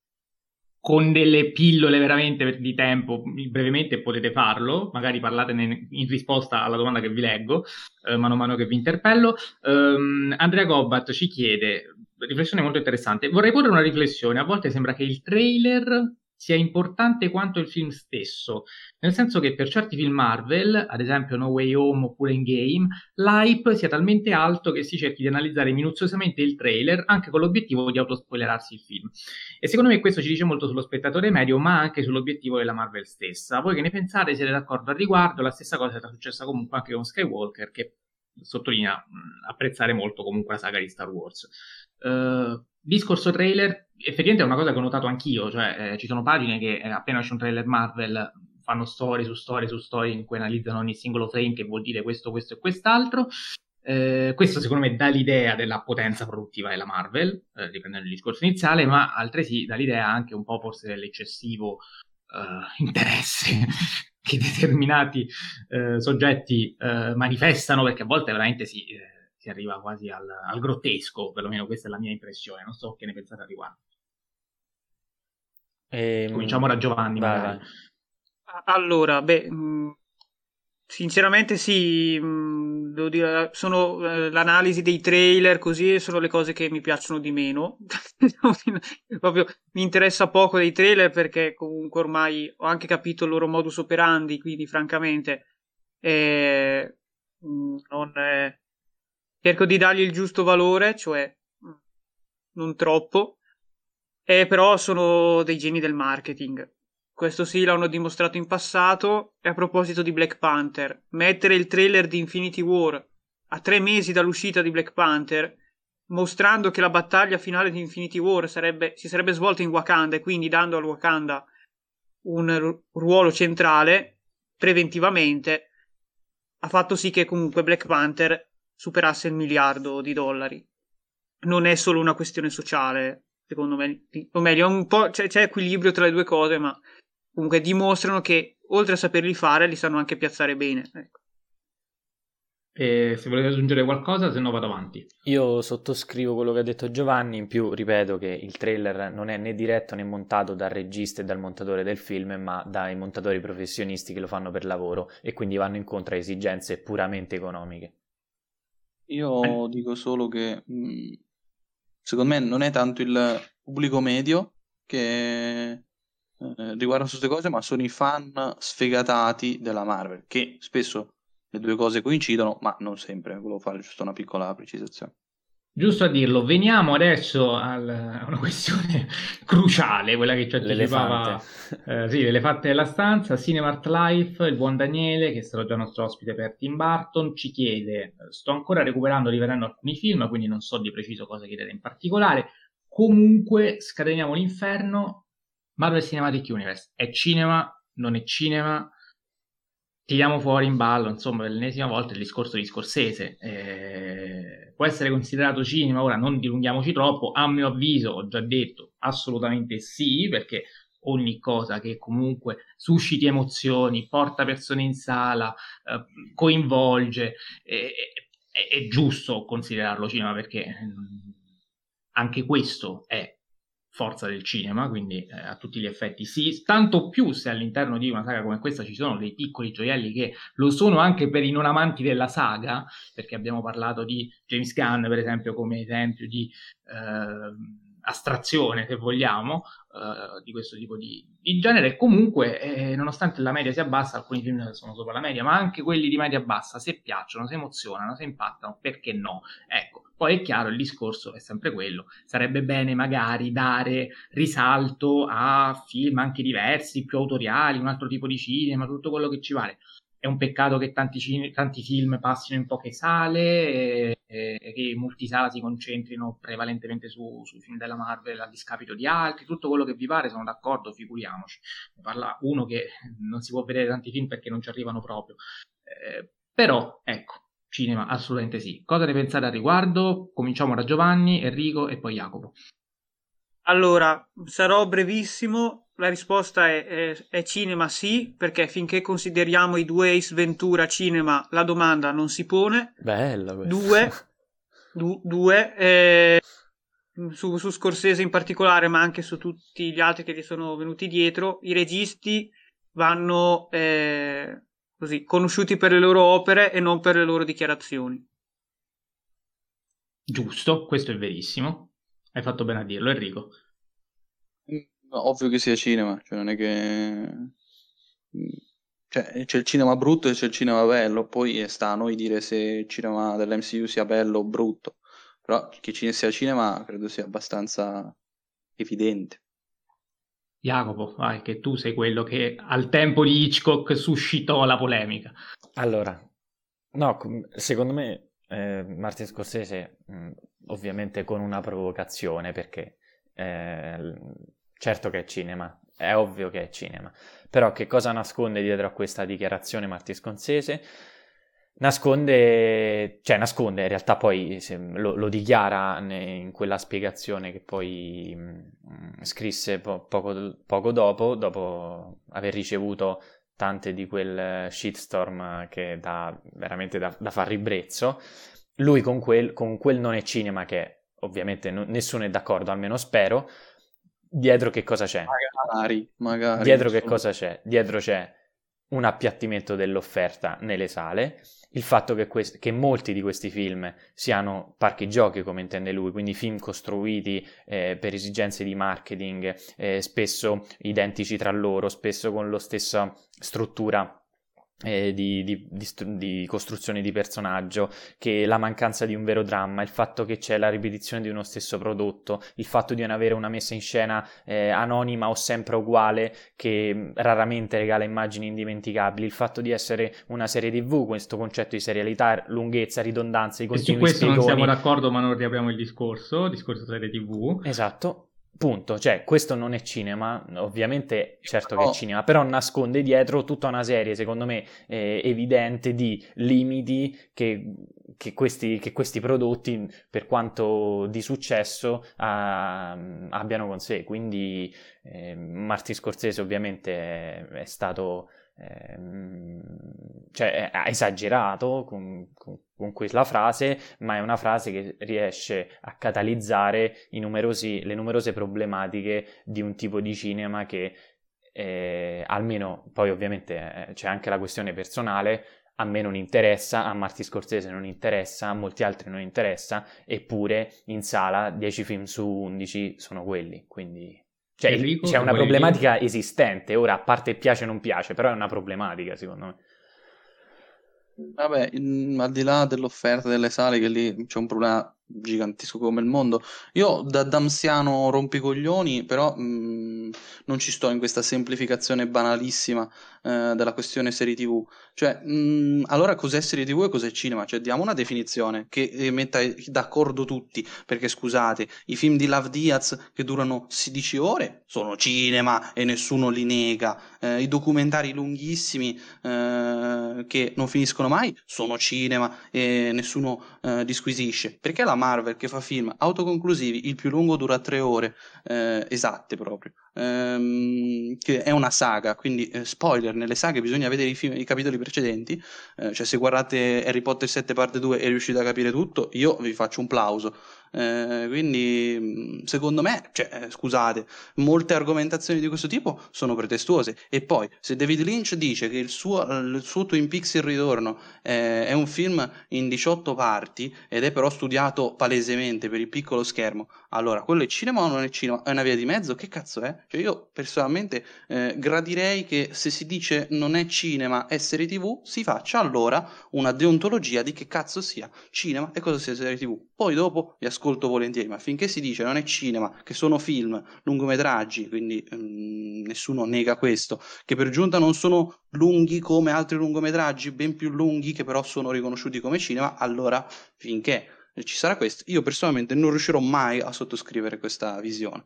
con delle pillole veramente di tempo, brevemente potete farlo. Magari parlate in risposta alla domanda che vi leggo, eh, mano a mano che vi interpello. Um, Andrea Gobbat ci chiede, riflessione molto interessante. Vorrei porre una riflessione. A volte sembra che il trailer sia importante quanto il film stesso, nel senso che per certi film Marvel, ad esempio No Way Home oppure In l'hype sia talmente alto che si cerchi di analizzare minuziosamente il trailer anche con l'obiettivo di autospoilerarsi il film. E secondo me questo ci dice molto sullo spettatore medio, ma anche sull'obiettivo della Marvel stessa. Voi che ne pensate? Siete d'accordo al riguardo? La stessa cosa era successa comunque anche con Skywalker, che sottolinea mh, apprezzare molto comunque la saga di Star Wars. Uh, discorso trailer, effettivamente è una cosa che ho notato anch'io, cioè eh, ci sono pagine che eh, appena esce un trailer Marvel fanno storie su storie su storie in cui analizzano ogni singolo frame che vuol dire questo, questo e quest'altro. Eh, questo secondo me dà l'idea della potenza produttiva della Marvel, eh, riprendendo il discorso iniziale, ma altresì dà l'idea anche un po' forse dell'eccessivo eh, interesse [laughs] che determinati eh, soggetti eh, manifestano, perché a volte veramente si, eh, si arriva quasi al, al, grottesco, perlomeno questa è la mia impressione, non so che ne pensate a riguardo. Ehm, Cominciamo da Giovanni. Vai, vai. Allora, beh, mh, sinceramente sì, mh, devo dire, sono eh, l'analisi dei trailer così sono le cose che mi piacciono di meno. [laughs] Proprio mi interessa poco dei trailer perché comunque ormai ho anche capito il loro modus operandi, quindi francamente eh, non, eh, cerco di dargli il giusto valore, cioè non troppo eh, però sono dei geni del marketing. Questo sì l'hanno dimostrato in passato. E a proposito di Black Panther, mettere il trailer di Infinity War a tre mesi dall'uscita di Black Panther, mostrando che la battaglia finale di Infinity War sarebbe, si sarebbe svolta in Wakanda e quindi dando al Wakanda un ru- ruolo centrale preventivamente, ha fatto sì che comunque Black Panther superasse il miliardo di dollari. Non è solo una questione sociale, secondo me, o meglio, un po' c'è, c'è equilibrio tra le due cose, ma comunque dimostrano che oltre a saperli fare, li sanno anche piazzare bene. Ecco. E se volete aggiungere qualcosa, se no vado avanti. Io sottoscrivo quello che ha detto Giovanni, in più ripeto che il trailer non è né diretto né montato dal regista e dal montatore del film, ma dai montatori professionisti che lo fanno per lavoro e quindi vanno incontro a esigenze puramente economiche. Io eh. dico solo che mh, secondo me non è tanto il pubblico medio che eh, riguarda queste cose, ma sono i fan sfegatati della Marvel, che spesso le due cose coincidono, ma non sempre. Volevo fare giusto una piccola precisazione. Giusto a dirlo, veniamo adesso al, a una questione [laughs] cruciale, quella che ci anticipava eh, sì, l'elefante della stanza, Cinemart Life, il buon Daniele, che è stato già nostro ospite per Tim Burton, ci chiede, sto ancora recuperando, rivedendo alcuni film, quindi non so di preciso cosa chiedere in particolare, comunque scateniamo l'inferno, Marvel Cinematic Universe, è cinema, non è cinema, tiriamo fuori in ballo, insomma, per l'ennesima volta il discorso di Scorsese. Eh, può essere considerato cinema, ora non dilunghiamoci troppo, a mio avviso, ho già detto, assolutamente sì, perché ogni cosa che comunque susciti emozioni, porta persone in sala, eh, coinvolge, eh, è, è giusto considerarlo cinema perché mm, anche questo è forza del cinema, quindi eh, a tutti gli effetti sì, tanto più se all'interno di una saga come questa ci sono dei piccoli gioielli che lo sono anche per i non amanti della saga, perché abbiamo parlato di James Gunn per esempio come esempio di eh, astrazione se vogliamo eh, di questo tipo di, di genere, comunque eh, nonostante la media sia bassa, alcuni film sono sopra la media, ma anche quelli di media bassa se piacciono, se emozionano, se impattano, perché no? Ecco, poi è chiaro, il discorso è sempre quello. Sarebbe bene magari dare risalto a film anche diversi, più autoriali, un altro tipo di cinema, tutto quello che ci vale. È un peccato che tanti, cine, tanti film passino in poche sale e, e, che i multisala si concentrino prevalentemente su, sui film della Marvel a discapito di altri. Tutto quello che vi pare, sono d'accordo, figuriamoci. Ne parla uno che non si può vedere tanti film perché non ci arrivano proprio. Eh, però, ecco, Cinema, assolutamente sì. Cosa ne pensate al riguardo? Cominciamo da Giovanni, Enrico e poi Jacopo. Allora, sarò brevissimo. La risposta è, è, è, cinema sì, perché finché consideriamo i due Ace Ventura cinema, la domanda non si pone. Bella questa. Due, [laughs] du, due eh, su, su Scorsese in particolare, ma anche su tutti gli altri che gli sono venuti dietro, i registi vanno eh, così, conosciuti per le loro opere e non per le loro dichiarazioni. Giusto, questo è verissimo. Hai fatto bene a dirlo, Enrico. Ovvio che sia cinema, cioè non è che... Cioè, c'è il cinema brutto e c'è il cinema bello, poi sta a noi dire se il cinema dell'MCU sia bello o brutto. Però che ci sia cinema credo sia abbastanza evidente. Jacopo, vai, che tu sei quello che al tempo di Hitchcock suscitò la polemica. Allora, no, secondo me eh, Martin Scorsese, mh, ovviamente con una provocazione, perché eh, certo che è cinema, è ovvio che è cinema. Però che cosa nasconde dietro a questa dichiarazione Marti Sconsese? Nasconde, cioè nasconde, in realtà poi lo, lo, dichiara in quella spiegazione che poi mh, scrisse po- poco, poco dopo, dopo aver ricevuto tante di quel shitstorm che dà veramente da, da far ribrezzo. Lui con quel, con quel non è cinema che ovviamente no, nessuno è d'accordo, almeno spero, dietro che cosa c'è? Magari, magari. Dietro che cosa c'è? Dietro c'è un appiattimento dell'offerta nelle sale, il fatto che, que- che, molti di questi film siano parchi giochi, come intende lui, quindi film costruiti eh, per esigenze di marketing, eh, spesso identici tra loro, spesso con la stessa struttura eh, di, di, di, di, costruzione di personaggio, che la mancanza di un vero dramma, il fatto che c'è la ripetizione di uno stesso prodotto, il fatto di non avere una messa in scena eh, anonima o sempre uguale che raramente regala immagini indimenticabili, il fatto di essere una serie tv, questo concetto di serialità, lunghezza, ridondanza, i continui e su questo spiegoni. non siamo d'accordo ma non riapriamo il discorso, discorso serie tv. Esatto, Punto, cioè questo non è cinema, ovviamente certo che è cinema, però nasconde dietro tutta una serie, secondo me, eh, evidente di limiti che, che, questi, che, questi, prodotti, per quanto di successo, ah, abbiano con sé. Quindi eh, Marti Scorsese ovviamente è, è stato Ehm, cioè ha esagerato con, con, con, quella frase, ma è una frase che riesce a catalizzare numerosi, le numerose problematiche di un tipo di cinema che eh, almeno poi ovviamente eh, c'è anche la questione personale, a me non interessa, a Marti Scorsese non interessa, a molti altri non interessa, eppure in sala 10 film su 11 sono quelli, quindi cioè, Enrico, c'è una problematica dire? esistente, ora a parte piace o non piace, però è una problematica secondo me. Vabbè, in, al di là dell'offerta delle sale, che lì c'è un problema gigantesco come il mondo. Io da damsiano rompicoglioni, però mh, non ci sto in questa semplificazione banalissima eh, della questione serie TV. Cioè, mh, allora cos'è serie TV e cos'è cinema? Cioè, diamo una definizione che eh, metta d'accordo tutti, perché scusate, i film di Love Diaz che durano 16 ore sono cinema e nessuno li nega. Eh, I documentari lunghissimi eh, che non finiscono mai sono cinema e nessuno eh, disquisisce. Perché la Marvel che fa film autoconclusivi, il più lungo dura tre ore, eh, esatte proprio, ehm, che è una saga, quindi eh, spoiler, nelle saghe bisogna vedere i, film, i capitoli precedenti, eh, cioè se guardate Harry Potter 7 parte 2 e riuscite a capire tutto, io vi faccio un plauso. Eh, quindi mm, secondo me, cioè, eh, scusate, molte argomentazioni di questo tipo sono pretestuose. E poi, se David Lynch dice che il suo, il suo Twin Peaks Il Ritorno eh, è un film in 18 parti ed è però studiato palesemente per il piccolo schermo, allora quello è cinema o non è cinema? È una via di mezzo? Che cazzo è? Cioè, io personalmente eh, gradirei che se si dice non è cinema, è serie TV, si faccia allora una deontologia di che cazzo sia cinema e cosa sia serie TV. Poi dopo vi ascolto volentieri, ma finché si dice non è cinema, che sono film, lungometraggi, quindi mm, nessuno nega questo, che per giunta non sono lunghi come altri lungometraggi, ben più lunghi, che però sono riconosciuti come cinema, allora finché ci sarà questo, io personalmente non riuscirò mai a sottoscrivere questa visione.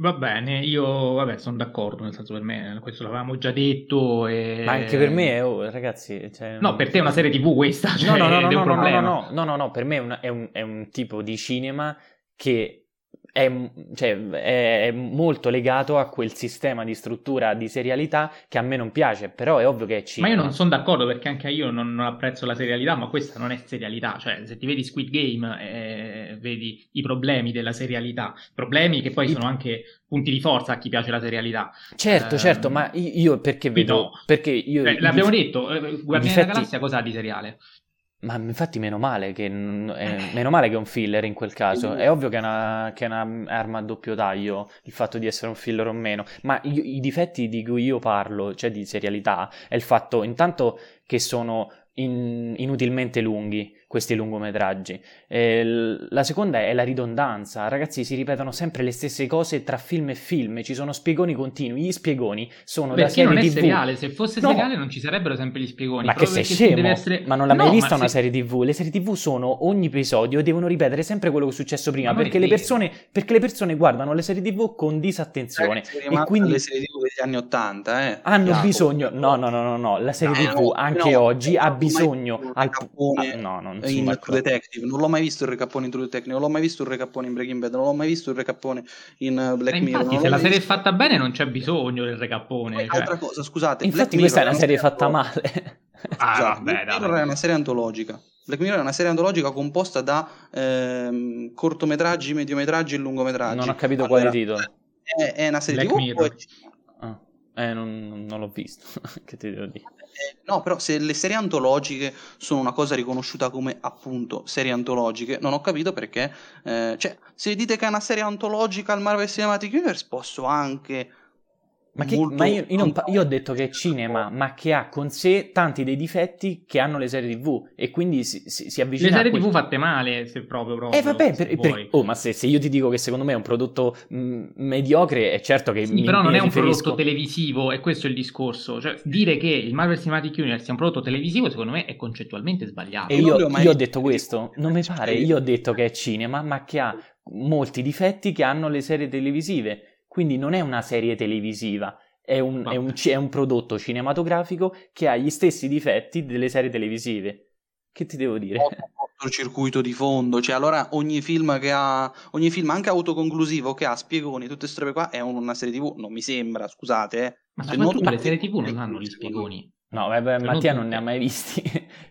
Va bene, io vabbè, sono d'accordo, nel senso per me questo l'avevamo già detto. E... Ma anche per me, oh, ragazzi. Cioè... No, per te è una serie TV questa. Cioè, no, no, no, no, no, no, no, no, no, no, per me è un, è, un, è un tipo di cinema che è, cioè, è, molto legato a quel sistema di struttura di serialità che a me non piace, però è ovvio che è cinema. Ma io non sono d'accordo perché anche io non, non, apprezzo la serialità, ma questa non è serialità, cioè se ti vedi Squid Game eh, vedi i problemi della serialità, problemi che poi sono anche punti di forza a chi piace la serialità. Certo, eh, certo, ma io perché vedo... No. Perché io... Eh, l'abbiamo dif- detto, eh, Guardiani difetti... della Galassia cosa ha di seriale? Ma infatti meno male che, è, meno male che è un filler in quel caso. È ovvio che è, una, che è un'arma a doppio taglio il fatto di essere un filler o meno. Ma io, i difetti di cui io parlo, cioè di serialità, è il fatto intanto che sono in, inutilmente lunghi. Questi lungometraggi. Eh, la seconda è la ridondanza. Ragazzi, si ripetono sempre le stesse cose tra film e film. Ci sono spiegoni continui. Gli spiegoni sono Perché da serie non è TV. seriale. Se fosse No. seriale non ci sarebbero sempre gli spiegoni. Ma che sei scemo? essere- Ma non l'hai mai No, vista ma una se- serie TV? Le serie TV sono ogni episodio devono ripetere sempre quello che è successo prima perché le, persone, perché le persone guardano le serie TV con disattenzione Ragazzi, e quindi alle serie TV degli anni 80, eh. hanno Jacopo. bisogno. No, no, no, no, no. La serie No, TV no, anche no, oggi ha mai bisogno. al- ah, no, in True. Detective, non l'ho mai visto il recappone in True Detective, non l'ho mai visto il recappone in Breaking Bad, non l'ho mai visto il recappone in uh, Black Eh, Mirror. infatti, non se la mai serie è visto- fatta bene non c'è bisogno del recappone. Poi, cioè. Altra cosa, scusate, Infatti, Black questa è Mirror una serie serie fatta male. Ah, Scusate, vabbè, Black dai. Mirror è una serie antologica. Black Mirror è una serie antologica composta da ehm, cortometraggi, mediometraggi e lungometraggi. non ho capito Allora, quale titolo. È, è una serie Black TV Mirror. o è cinema? Ah, eh, non, non l'ho visto. [laughs] che ti devo dire? No, però se le serie antologiche sono una cosa riconosciuta come appunto serie antologiche, non ho capito perché. eh, cioè, se dite che è una serie antologica al Marvel Cinematic Universe, posso anche. Ma, che- molto ma io, io non pa- io ho detto che è cinema, ma che ha con sé tanti dei difetti che hanno le serie TV e quindi si, si, si Le avvicina a serie quel- TV fatte male, se proprio. proprio Eh vabbè, se per- per- oh, ma se, se io ti dico che secondo me è un prodotto mh, mediocre, è certo che Sì, mi, però non mi è un riferisco- prodotto televisivo, e questo è il discorso. Cioè, dire che il Marvel Cinematic Universe sia un prodotto televisivo, secondo me, è concettualmente sbagliato. E Io io, le ho mai io ho viste detto le questo, serie non mi pare, io ho detto che è cinema, ma che ha molti difetti che hanno le serie televisive, quindi non è una serie televisiva, è un, è un è un prodotto cinematografico che ha gli stessi difetti delle serie televisive. Che ti devo dire? cortocircuito di fondo, cioè allora ogni film che ha ogni film anche autoconclusivo che ha spiegoni, tutte queste robe qua è un- una serie TV, non mi sembra, scusate, eh. Ma Se soprattutto non- le serie TV non hanno gli spiegoni. No, vabbè, Cioè, Mattia non non ne ha mai visti.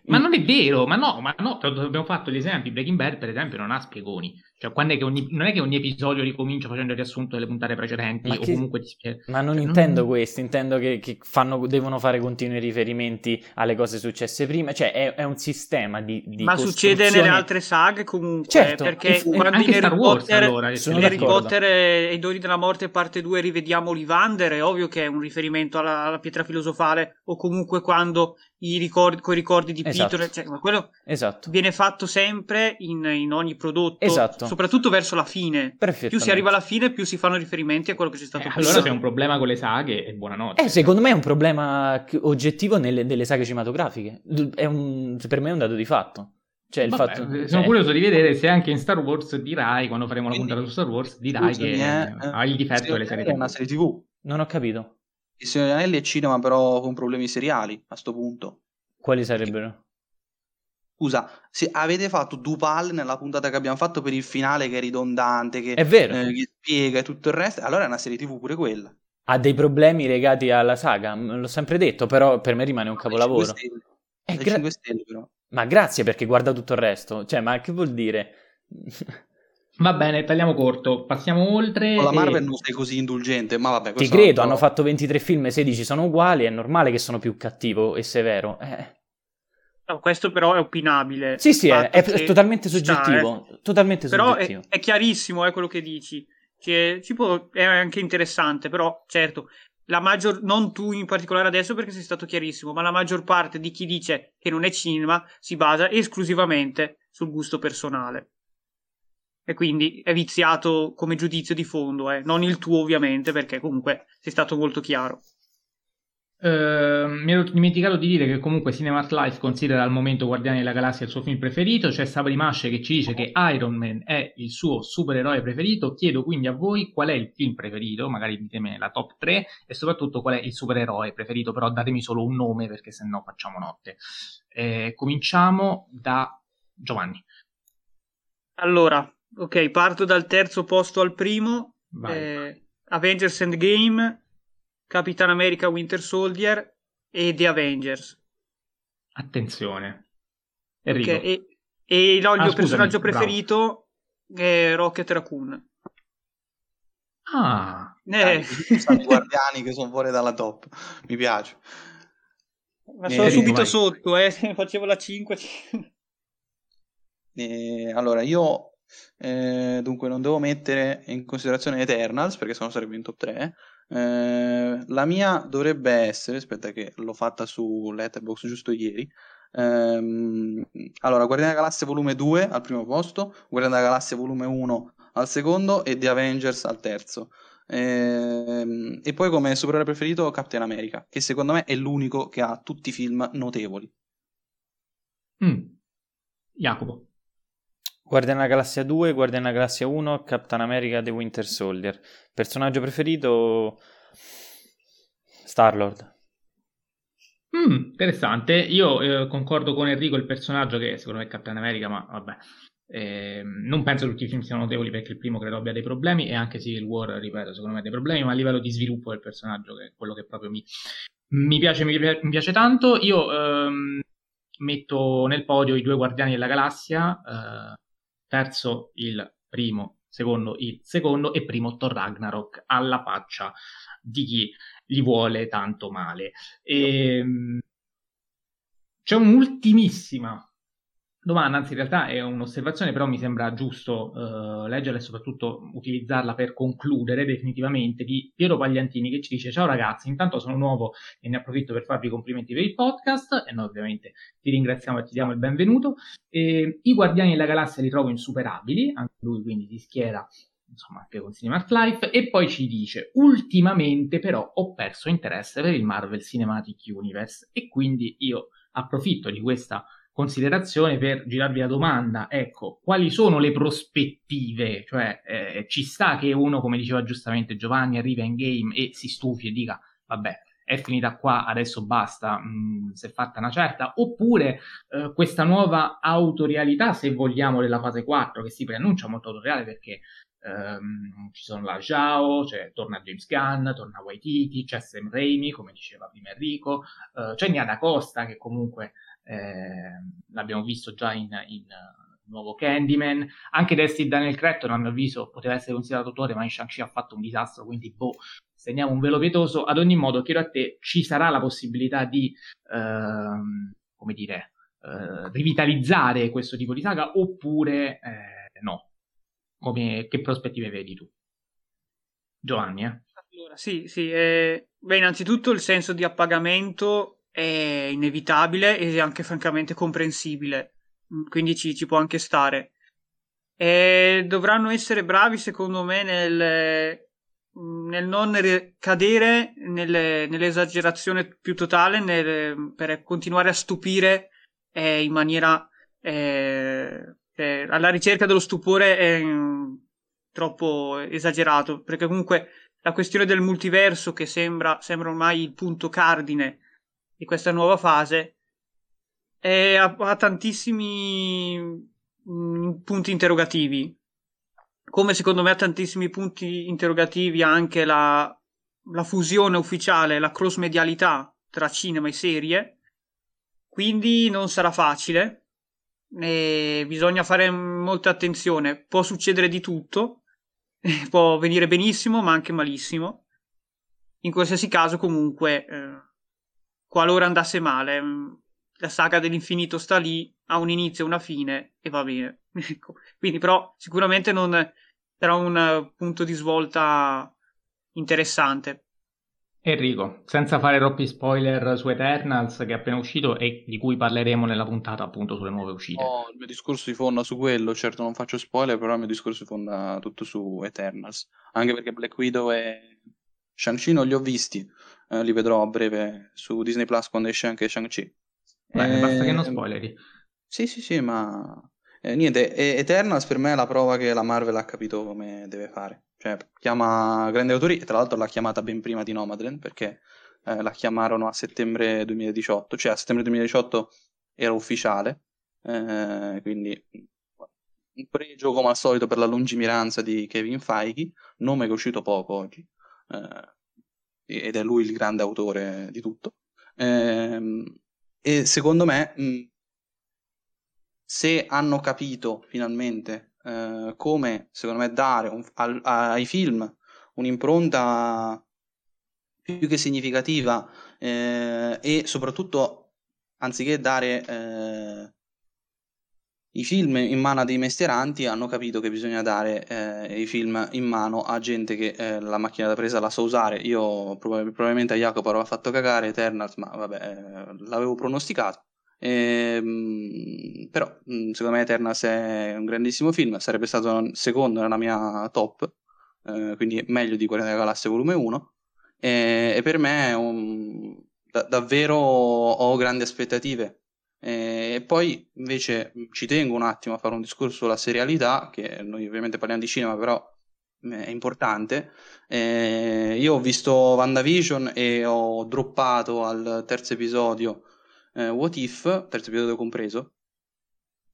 Ma non è vero, ma no, ma no, abbiamo fatto gli esempi. Breaking Bad, per esempio, non ha spiegoni. Cioè, quando è che ogni, non è che ogni episodio ricomincia facendo il riassunto delle puntate precedenti, Ma o che- comunque ti spiega. Ma non Cioè, intendo non- questo, intendo che, che fanno- devono fare continui riferimenti alle cose successe prima, cioè è, è un sistema di, di Ma succede nelle altre saghe comunque, Certo, perché e- quando in Star Harry Wars, Potter, allora, Harry. Potter e i Doni della Morte parte 2 rivediamo Olivander, è ovvio che è un riferimento alla, alla pietra filosofale o comunque quando i ricordi, coi ricordi di Esatto. Peter, cioè, ma quello Esatto, viene fatto sempre in, in ogni prodotto, Esatto. Soprattutto verso la fine. Più si arriva alla fine, più si fanno riferimenti a quello che c'è Eh, stato allora prima. c'è un problema con le saghe e buonanotte. Eh, secondo me è un problema oggettivo nelle, nelle saghe cinematografiche. È un- per me è un dato di fatto. Cioè, il Vabbè, fatto, sono cioè, curioso di vedere se anche in Star Wars dirai, quando faremo la puntata su Star Wars, dirai scusami, che eh, ha il difetto delle serie è TV. una serie TV. Non ho capito. Il Signore degli Anelli è cinema però con problemi seriali a sto punto. Quali sarebbero? Scusa, se avete fatto Dupal nella puntata che abbiamo fatto per il finale che è ridondante, che, È vero, eh, che spiega e tutto il resto, allora è una serie TV pure quella. ha dei problemi legati alla saga, l'ho sempre detto, però per me rimane un capolavoro. 5 stelle, Eh, gra- 5 stelle però. Ma grazie perché guarda tutto il resto. Cioè, ma che vuol dire? [laughs] Va bene, tagliamo corto, passiamo oltre. Con la e- Marvel non sei così indulgente, ma vabbè. Ti è credo, altro- hanno fatto 23 film e 16 sono uguali, è normale che sono più cattivo e severo. Eh. No, questo però è opinabile. Sì, sì, è, è totalmente sta, soggettivo. eh. Totalmente Però è, soggettivo. è chiarissimo è quello che dici. Che ci può- è anche interessante, però certo, la maggior, non tu in particolare adesso perché sei stato chiarissimo, ma la maggior parte di chi dice che non è cinema si basa esclusivamente sul gusto personale. E quindi è viziato come giudizio di fondo, eh. non il tuo ovviamente, perché comunque sei stato molto chiaro. Eh, mi ero dimenticato di dire che comunque Cinemat Life considera al momento Guardiani della Galassia il suo film preferito. C'è Sabri Masce che ci dice che Iron Man è il suo supereroe preferito. Chiedo quindi a voi qual è il film preferito, magari ditemi la top 3 e soprattutto qual è il supereroe preferito, però datemi solo un nome perché sennò facciamo notte. Eh, cominciamo da Giovanni. Allora, ok, parto dal terzo posto al primo. Vai. eh, Avengers Endgame, Capitan America Winter Soldier e The Avengers. Attenzione. Enrico. Ok, e, e il Ah, personaggio bravo. preferito è Rocket Raccoon. Ah, Eh, Sono i [laughs] guardiani che sono fuori dalla top. Mi piace. ma sono Eh, subito vai. sotto, eh, [laughs] facevo la 5. [laughs] Eh, allora, io eh, dunque non devo mettere in considerazione Eternals perché sennò sarebbe in top 3. Eh, la mia dovrebbe essere, aspetta che l'ho fatta su Letterboxd giusto ieri, Ehm, allora, Guardiani Galassia volume 2 al primo posto, Guardiani Galassia volume 1 al secondo e The Avengers al terzo. Ehm, e poi come supereroe preferito Captain America, che secondo me è l'unico che ha tutti i film notevoli. Mm. Jacopo. Guardiana Galassia 2, Guardiana Galassia 1, Captain America The Winter Soldier. Personaggio preferito Star-Lord. Mm, interessante. Io eh, concordo con Enrico il personaggio che secondo me è Captain America, ma vabbè. Eh, non penso che tutti i film siano notevoli perché il primo credo abbia dei problemi e anche Civil War, ripeto, secondo me ha dei problemi, ma a livello di sviluppo del personaggio che è quello che proprio mi, mi, piace, mi, mi piace tanto. Io ehm, metto nel podio i due Guardiani della Galassia, eh, terzo il primo, secondo il secondo. E primo Thor Ragnarok alla faccia di chi gli vuole tanto male. E, ehm, c'è un'ultimissima domanda, anzi in realtà è un'osservazione, però mi sembra giusto uh, leggerla e soprattutto utilizzarla per concludere definitivamente di Piero Pagliantini che ci dice ciao ragazzi, intanto sono nuovo e ne approfitto per farvi complimenti per il podcast e noi ovviamente ti ringraziamo e ti diamo il benvenuto. E, I Guardiani della Galassia li trovo insuperabili, anche lui quindi si schiera insomma anche con Cinematic Life e poi ci dice ultimamente però ho perso interesse per il Marvel Cinematic Universe e quindi io approfitto di questa considerazione per girarvi la domanda, ecco, quali sono le prospettive? Cioè, eh, ci sta che uno, come diceva giustamente Giovanni, arriva in game e si stufi e dica, vabbè, è finita qua, adesso basta, mm, si è fatta una certa, oppure eh, questa nuova autorialità, se vogliamo, della fase 4, che si preannuncia molto autoriale perché ehm, ci sono la Zhao, cioè, torna James Gunn, torna Waititi, c'è Sam Raimi, come diceva prima Enrico, eh, c'è Niada Costa che comunque l'abbiamo visto già in, in uh, nuovo Candyman, anche Dusty Daniel Cretton a mio avviso poteva essere considerato autore, ma in Shang-Chi ha fatto un disastro, quindi boh, stendiamo un velo pietoso, ad ogni modo chiedo a te, ci sarà la possibilità di, ehm, come dire, eh, rivitalizzare questo tipo di saga oppure eh, no? Come, che prospettive vedi tu? Giovanni, eh? Allora, sì, sì. Eh, beh, innanzitutto il senso di appagamento è inevitabile e anche francamente comprensibile, mm, quindi ci, ci può anche stare. E dovranno essere bravi, secondo me, nel, mm, nel non cadere nelle, nell'esagerazione più totale nel, per continuare a stupire eh, in maniera eh, eh, alla ricerca dello stupore mm, troppo esagerato perché comunque la questione del multiverso che sembra, sembra ormai il punto cardine di questa nuova fase e ha, ha tantissimi mh, mm, punti interrogativi. Come secondo me ha tantissimi punti interrogativi anche la, la fusione ufficiale, la cross medialità tra cinema e serie. Quindi non sarà facile. E bisogna fare molta attenzione. Può succedere di tutto. [laughs] Può venire benissimo, ma anche malissimo. In qualsiasi caso, comunque, eh, qualora andasse male, mm, la saga dell'infinito sta lì, ha un inizio e una fine e va bene. [laughs] Ecco. Quindi però sicuramente non sarà un punto di svolta interessante. Enrico, senza fare troppi spoiler su Eternals che è appena uscito e di cui parleremo nella puntata appunto sulle nuove uscite. No, il mio discorso si fonda su quello, certo non faccio spoiler, però il mio discorso si fonda tutto su Eternals, anche perché Black Widow e Shang-Chi non li ho visti, eh, li vedrò a breve su Disney Plus quando esce anche Shang-Chi. Bene, eh, basta che non spoileri. Sì, sì, sì, ma eh, niente, Eternals per me è la prova che la Marvel ha capito come deve fare. Cioè, chiama grandi autori, e tra l'altro l'ha chiamata ben prima di Nomadland, perché eh, la chiamarono a settembre 2018, cioè a settembre 2018 era ufficiale, eh, quindi un pregio come al solito per la lungimiranza di Kevin Feige, nome che è uscito poco oggi, eh, ed è lui il grande autore di tutto. Ehm, e secondo me, se hanno capito finalmente eh, come, secondo me, dare un, a, ai film un'impronta più che significativa eh, e soprattutto anziché dare eh, i film in mano a dei mestieranti hanno capito che bisogna dare eh, i film in mano a gente che eh, la macchina da presa la sa usare. Io prob- probabilmente a Jacopo aveva fatto cagare Eternals, ma vabbè, eh, l'avevo pronosticato. Ehm, però mh, secondo me Eternals è un grandissimo film, sarebbe stato secondo nella mia top, eh, quindi meglio di Guardiani della Galassia volume 1 e, e per me un, da, davvero ho grandi aspettative e poi invece ci tengo un attimo a fare un discorso sulla serialità, che noi ovviamente parliamo di cinema, però è importante. Eh, io ho visto WandaVision e ho droppato al terzo episodio eh, What If, terzo episodio compreso.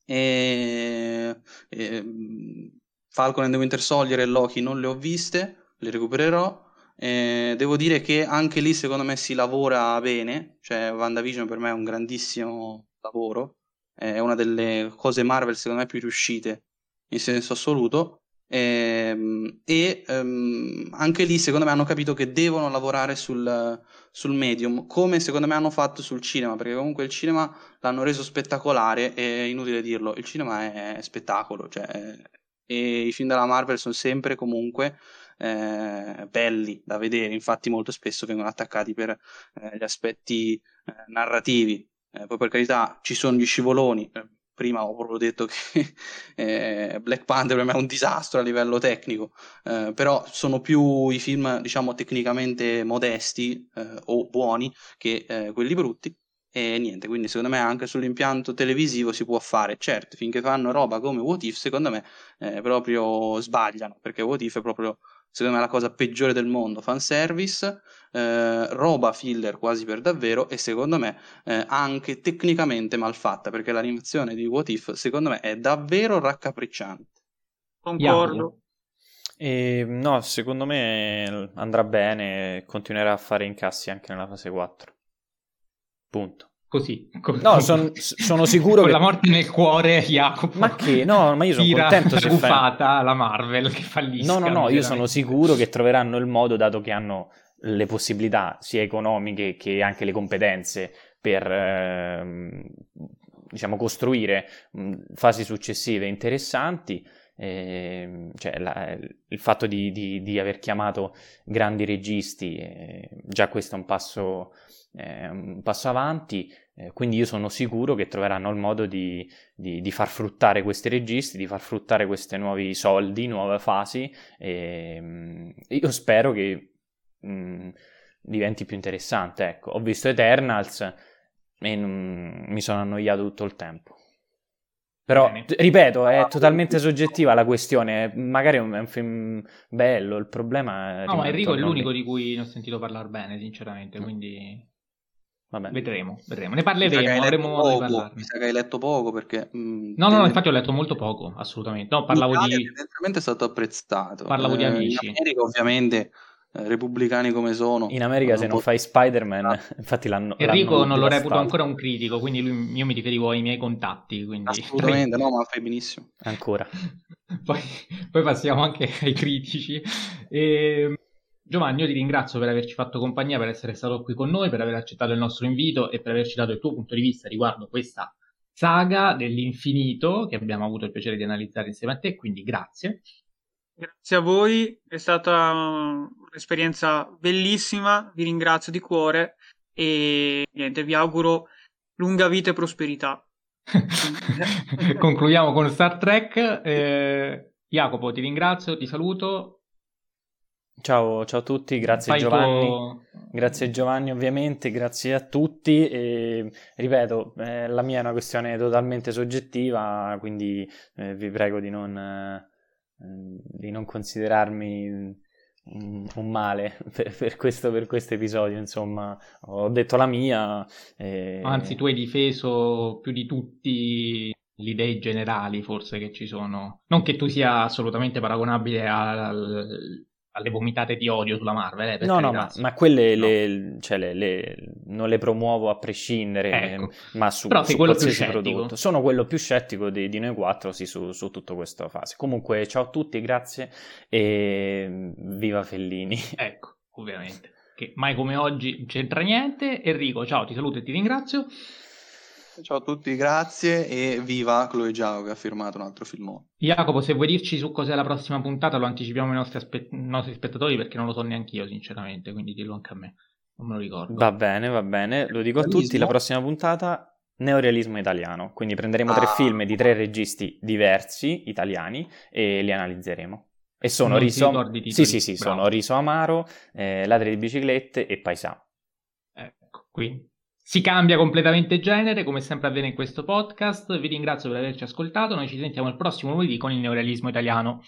E, e, Falcon and the Winter Soldier e Loki non le ho viste, le recupererò. Eh, devo dire che anche lì secondo me si lavora bene, cioè WandaVision per me è un grandissimo lavoro, è una delle cose Marvel secondo me più riuscite in senso assoluto. Ehm, e, e um, anche lì secondo me hanno capito che devono lavorare sul, sul, medium come secondo me hanno fatto sul cinema perché comunque il cinema l'hanno reso spettacolare è inutile dirlo il cinema è spettacolo cioè, e i film della Marvel sono sempre comunque eh, belli da vedere infatti molto spesso vengono attaccati per eh, gli aspetti eh, narrativi eh, poi per carità ci sono gli scivoloni. Eh, prima ho proprio detto che [laughs] eh, Black Panther per me è un disastro a livello tecnico, eh, però sono più i film, diciamo, tecnicamente modesti eh, o buoni che eh, quelli brutti. E niente, quindi secondo me anche sull'impianto televisivo si può fare. Certo, finché fanno roba come What If, secondo me proprio sbagliano, perché What If è proprio secondo me la cosa peggiore del mondo, fanservice, eh, roba filler quasi per davvero e secondo me eh, anche tecnicamente mal fatta perché l'animazione di What If secondo me è davvero raccapricciante. Concordo. E, no, secondo me andrà bene continuerà a fare incassi anche nella fase 4. Punto. Così. No, son, sono [laughs] sicuro Con che... la morte nel cuore, Jacopo. Ma che? No, ma io sono contento se fa... la Marvel che fallisca. No, no, no, io sono sicuro che troveranno il modo, dato che hanno le possibilità sia economiche che anche le competenze per eh, diciamo costruire fasi successive interessanti eh, cioè la, il fatto di, di, di, aver chiamato grandi registi eh, già questo è un passo, eh, un passo avanti eh, quindi io sono sicuro che troveranno il modo di, di, far fruttare questi registi di far fruttare questi nuovi soldi nuove fasi e, io spero che mh, mm, diventi più interessante. Ecco, ho visto Eternals e non, mi sono annoiato tutto il tempo. Però, Bene. ripeto, è totalmente soggettiva la questione. Magari è un, è un film bello, il problema è... No, ma Enrico è l'unico di cui ne ho sentito parlare bene, sinceramente, quindi... Vabbè. Vedremo, vedremo. Ne parleremo, modo di parlarne. Mi sa che hai letto poco perché... Mh, mm, no, no, no, infatti ho letto molto poco, assolutamente. No, parlavo di... Evidentemente è stato apprezzato. Parlavo eh, di amici. In America ovviamente eh, repubblicani come sono. In America se non fai Spider-Man, ah. [laughs] infatti l'hanno... Enrico l'hanno non lo reputo ancora un critico, quindi lui, io mi riferivo ai miei contatti. Quindi... Assolutamente, [laughs] no, ma fai benissimo. Ancora. poi, poi, passiamo anche ai critici. E... Giovanni, io ti ringrazio per averci fatto compagnia, per essere stato qui con noi, per aver accettato il nostro invito e per averci dato il tuo punto di vista riguardo questa saga dell'infinito che abbiamo avuto il piacere di analizzare insieme a te, quindi grazie. Grazie a voi, è stata un'esperienza bellissima, vi ringrazio di cuore e niente, vi auguro lunga vita e prosperità. [laughs] Concludiamo con Star Trek. Eh, Jacopo, ti ringrazio, ti saluto. Ciao, ciao a tutti, grazie Fai Giovanni. Tuo... Grazie Giovanni ovviamente, grazie a tutti e ripeto, eh, la mia è una questione totalmente soggettiva, quindi eh, vi prego di non eh, di non considerarmi un, un male [laughs] per, per, questo, per questo episodio, insomma, ho detto la mia. E... Anzi, tu hai difeso più di tutti le idee generali forse che ci sono. Non che tu sia assolutamente paragonabile al, alle vomitate di odio sulla Marvel. Eh, no, no, ma, ma, quelle no. Le, cioè le, le, non le promuovo a prescindere, ecco. ma su, Però su qualsiasi prodotto. Sono quello più scettico di, di noi quattro sì, su, su tutta questa fase. Comunque, ciao a tutti, grazie e viva Fellini. [laughs] Ecco, ovviamente. Che mai come oggi non c'entra niente. Enrico, ciao, ti saluto e ti ringrazio. Ciao a tutti, grazie e viva Chloe Zhao che ha firmato un altro filmone. Jacopo, se vuoi dirci su cos'è la prossima puntata, lo anticipiamo ai nostri, aspe- nostri spettatori perché non lo so neanche io, sinceramente, quindi dillo anche a me. Non me lo ricordo. Va bene, va bene, lo dico a tutti, la prossima puntata neorealismo italiano. Quindi prenderemo ah. tre film di tre registi diversi, italiani, e li analizzeremo. E sono Riso... Sì, sì, sì, sono Riso Amaro, eh, Ladri di biciclette e Paisà. Ecco, qui si cambia completamente genere, come sempre avviene in questo podcast. Vi ringrazio per averci ascoltato. Noi ci sentiamo il prossimo lunedì con il neorealismo italiano.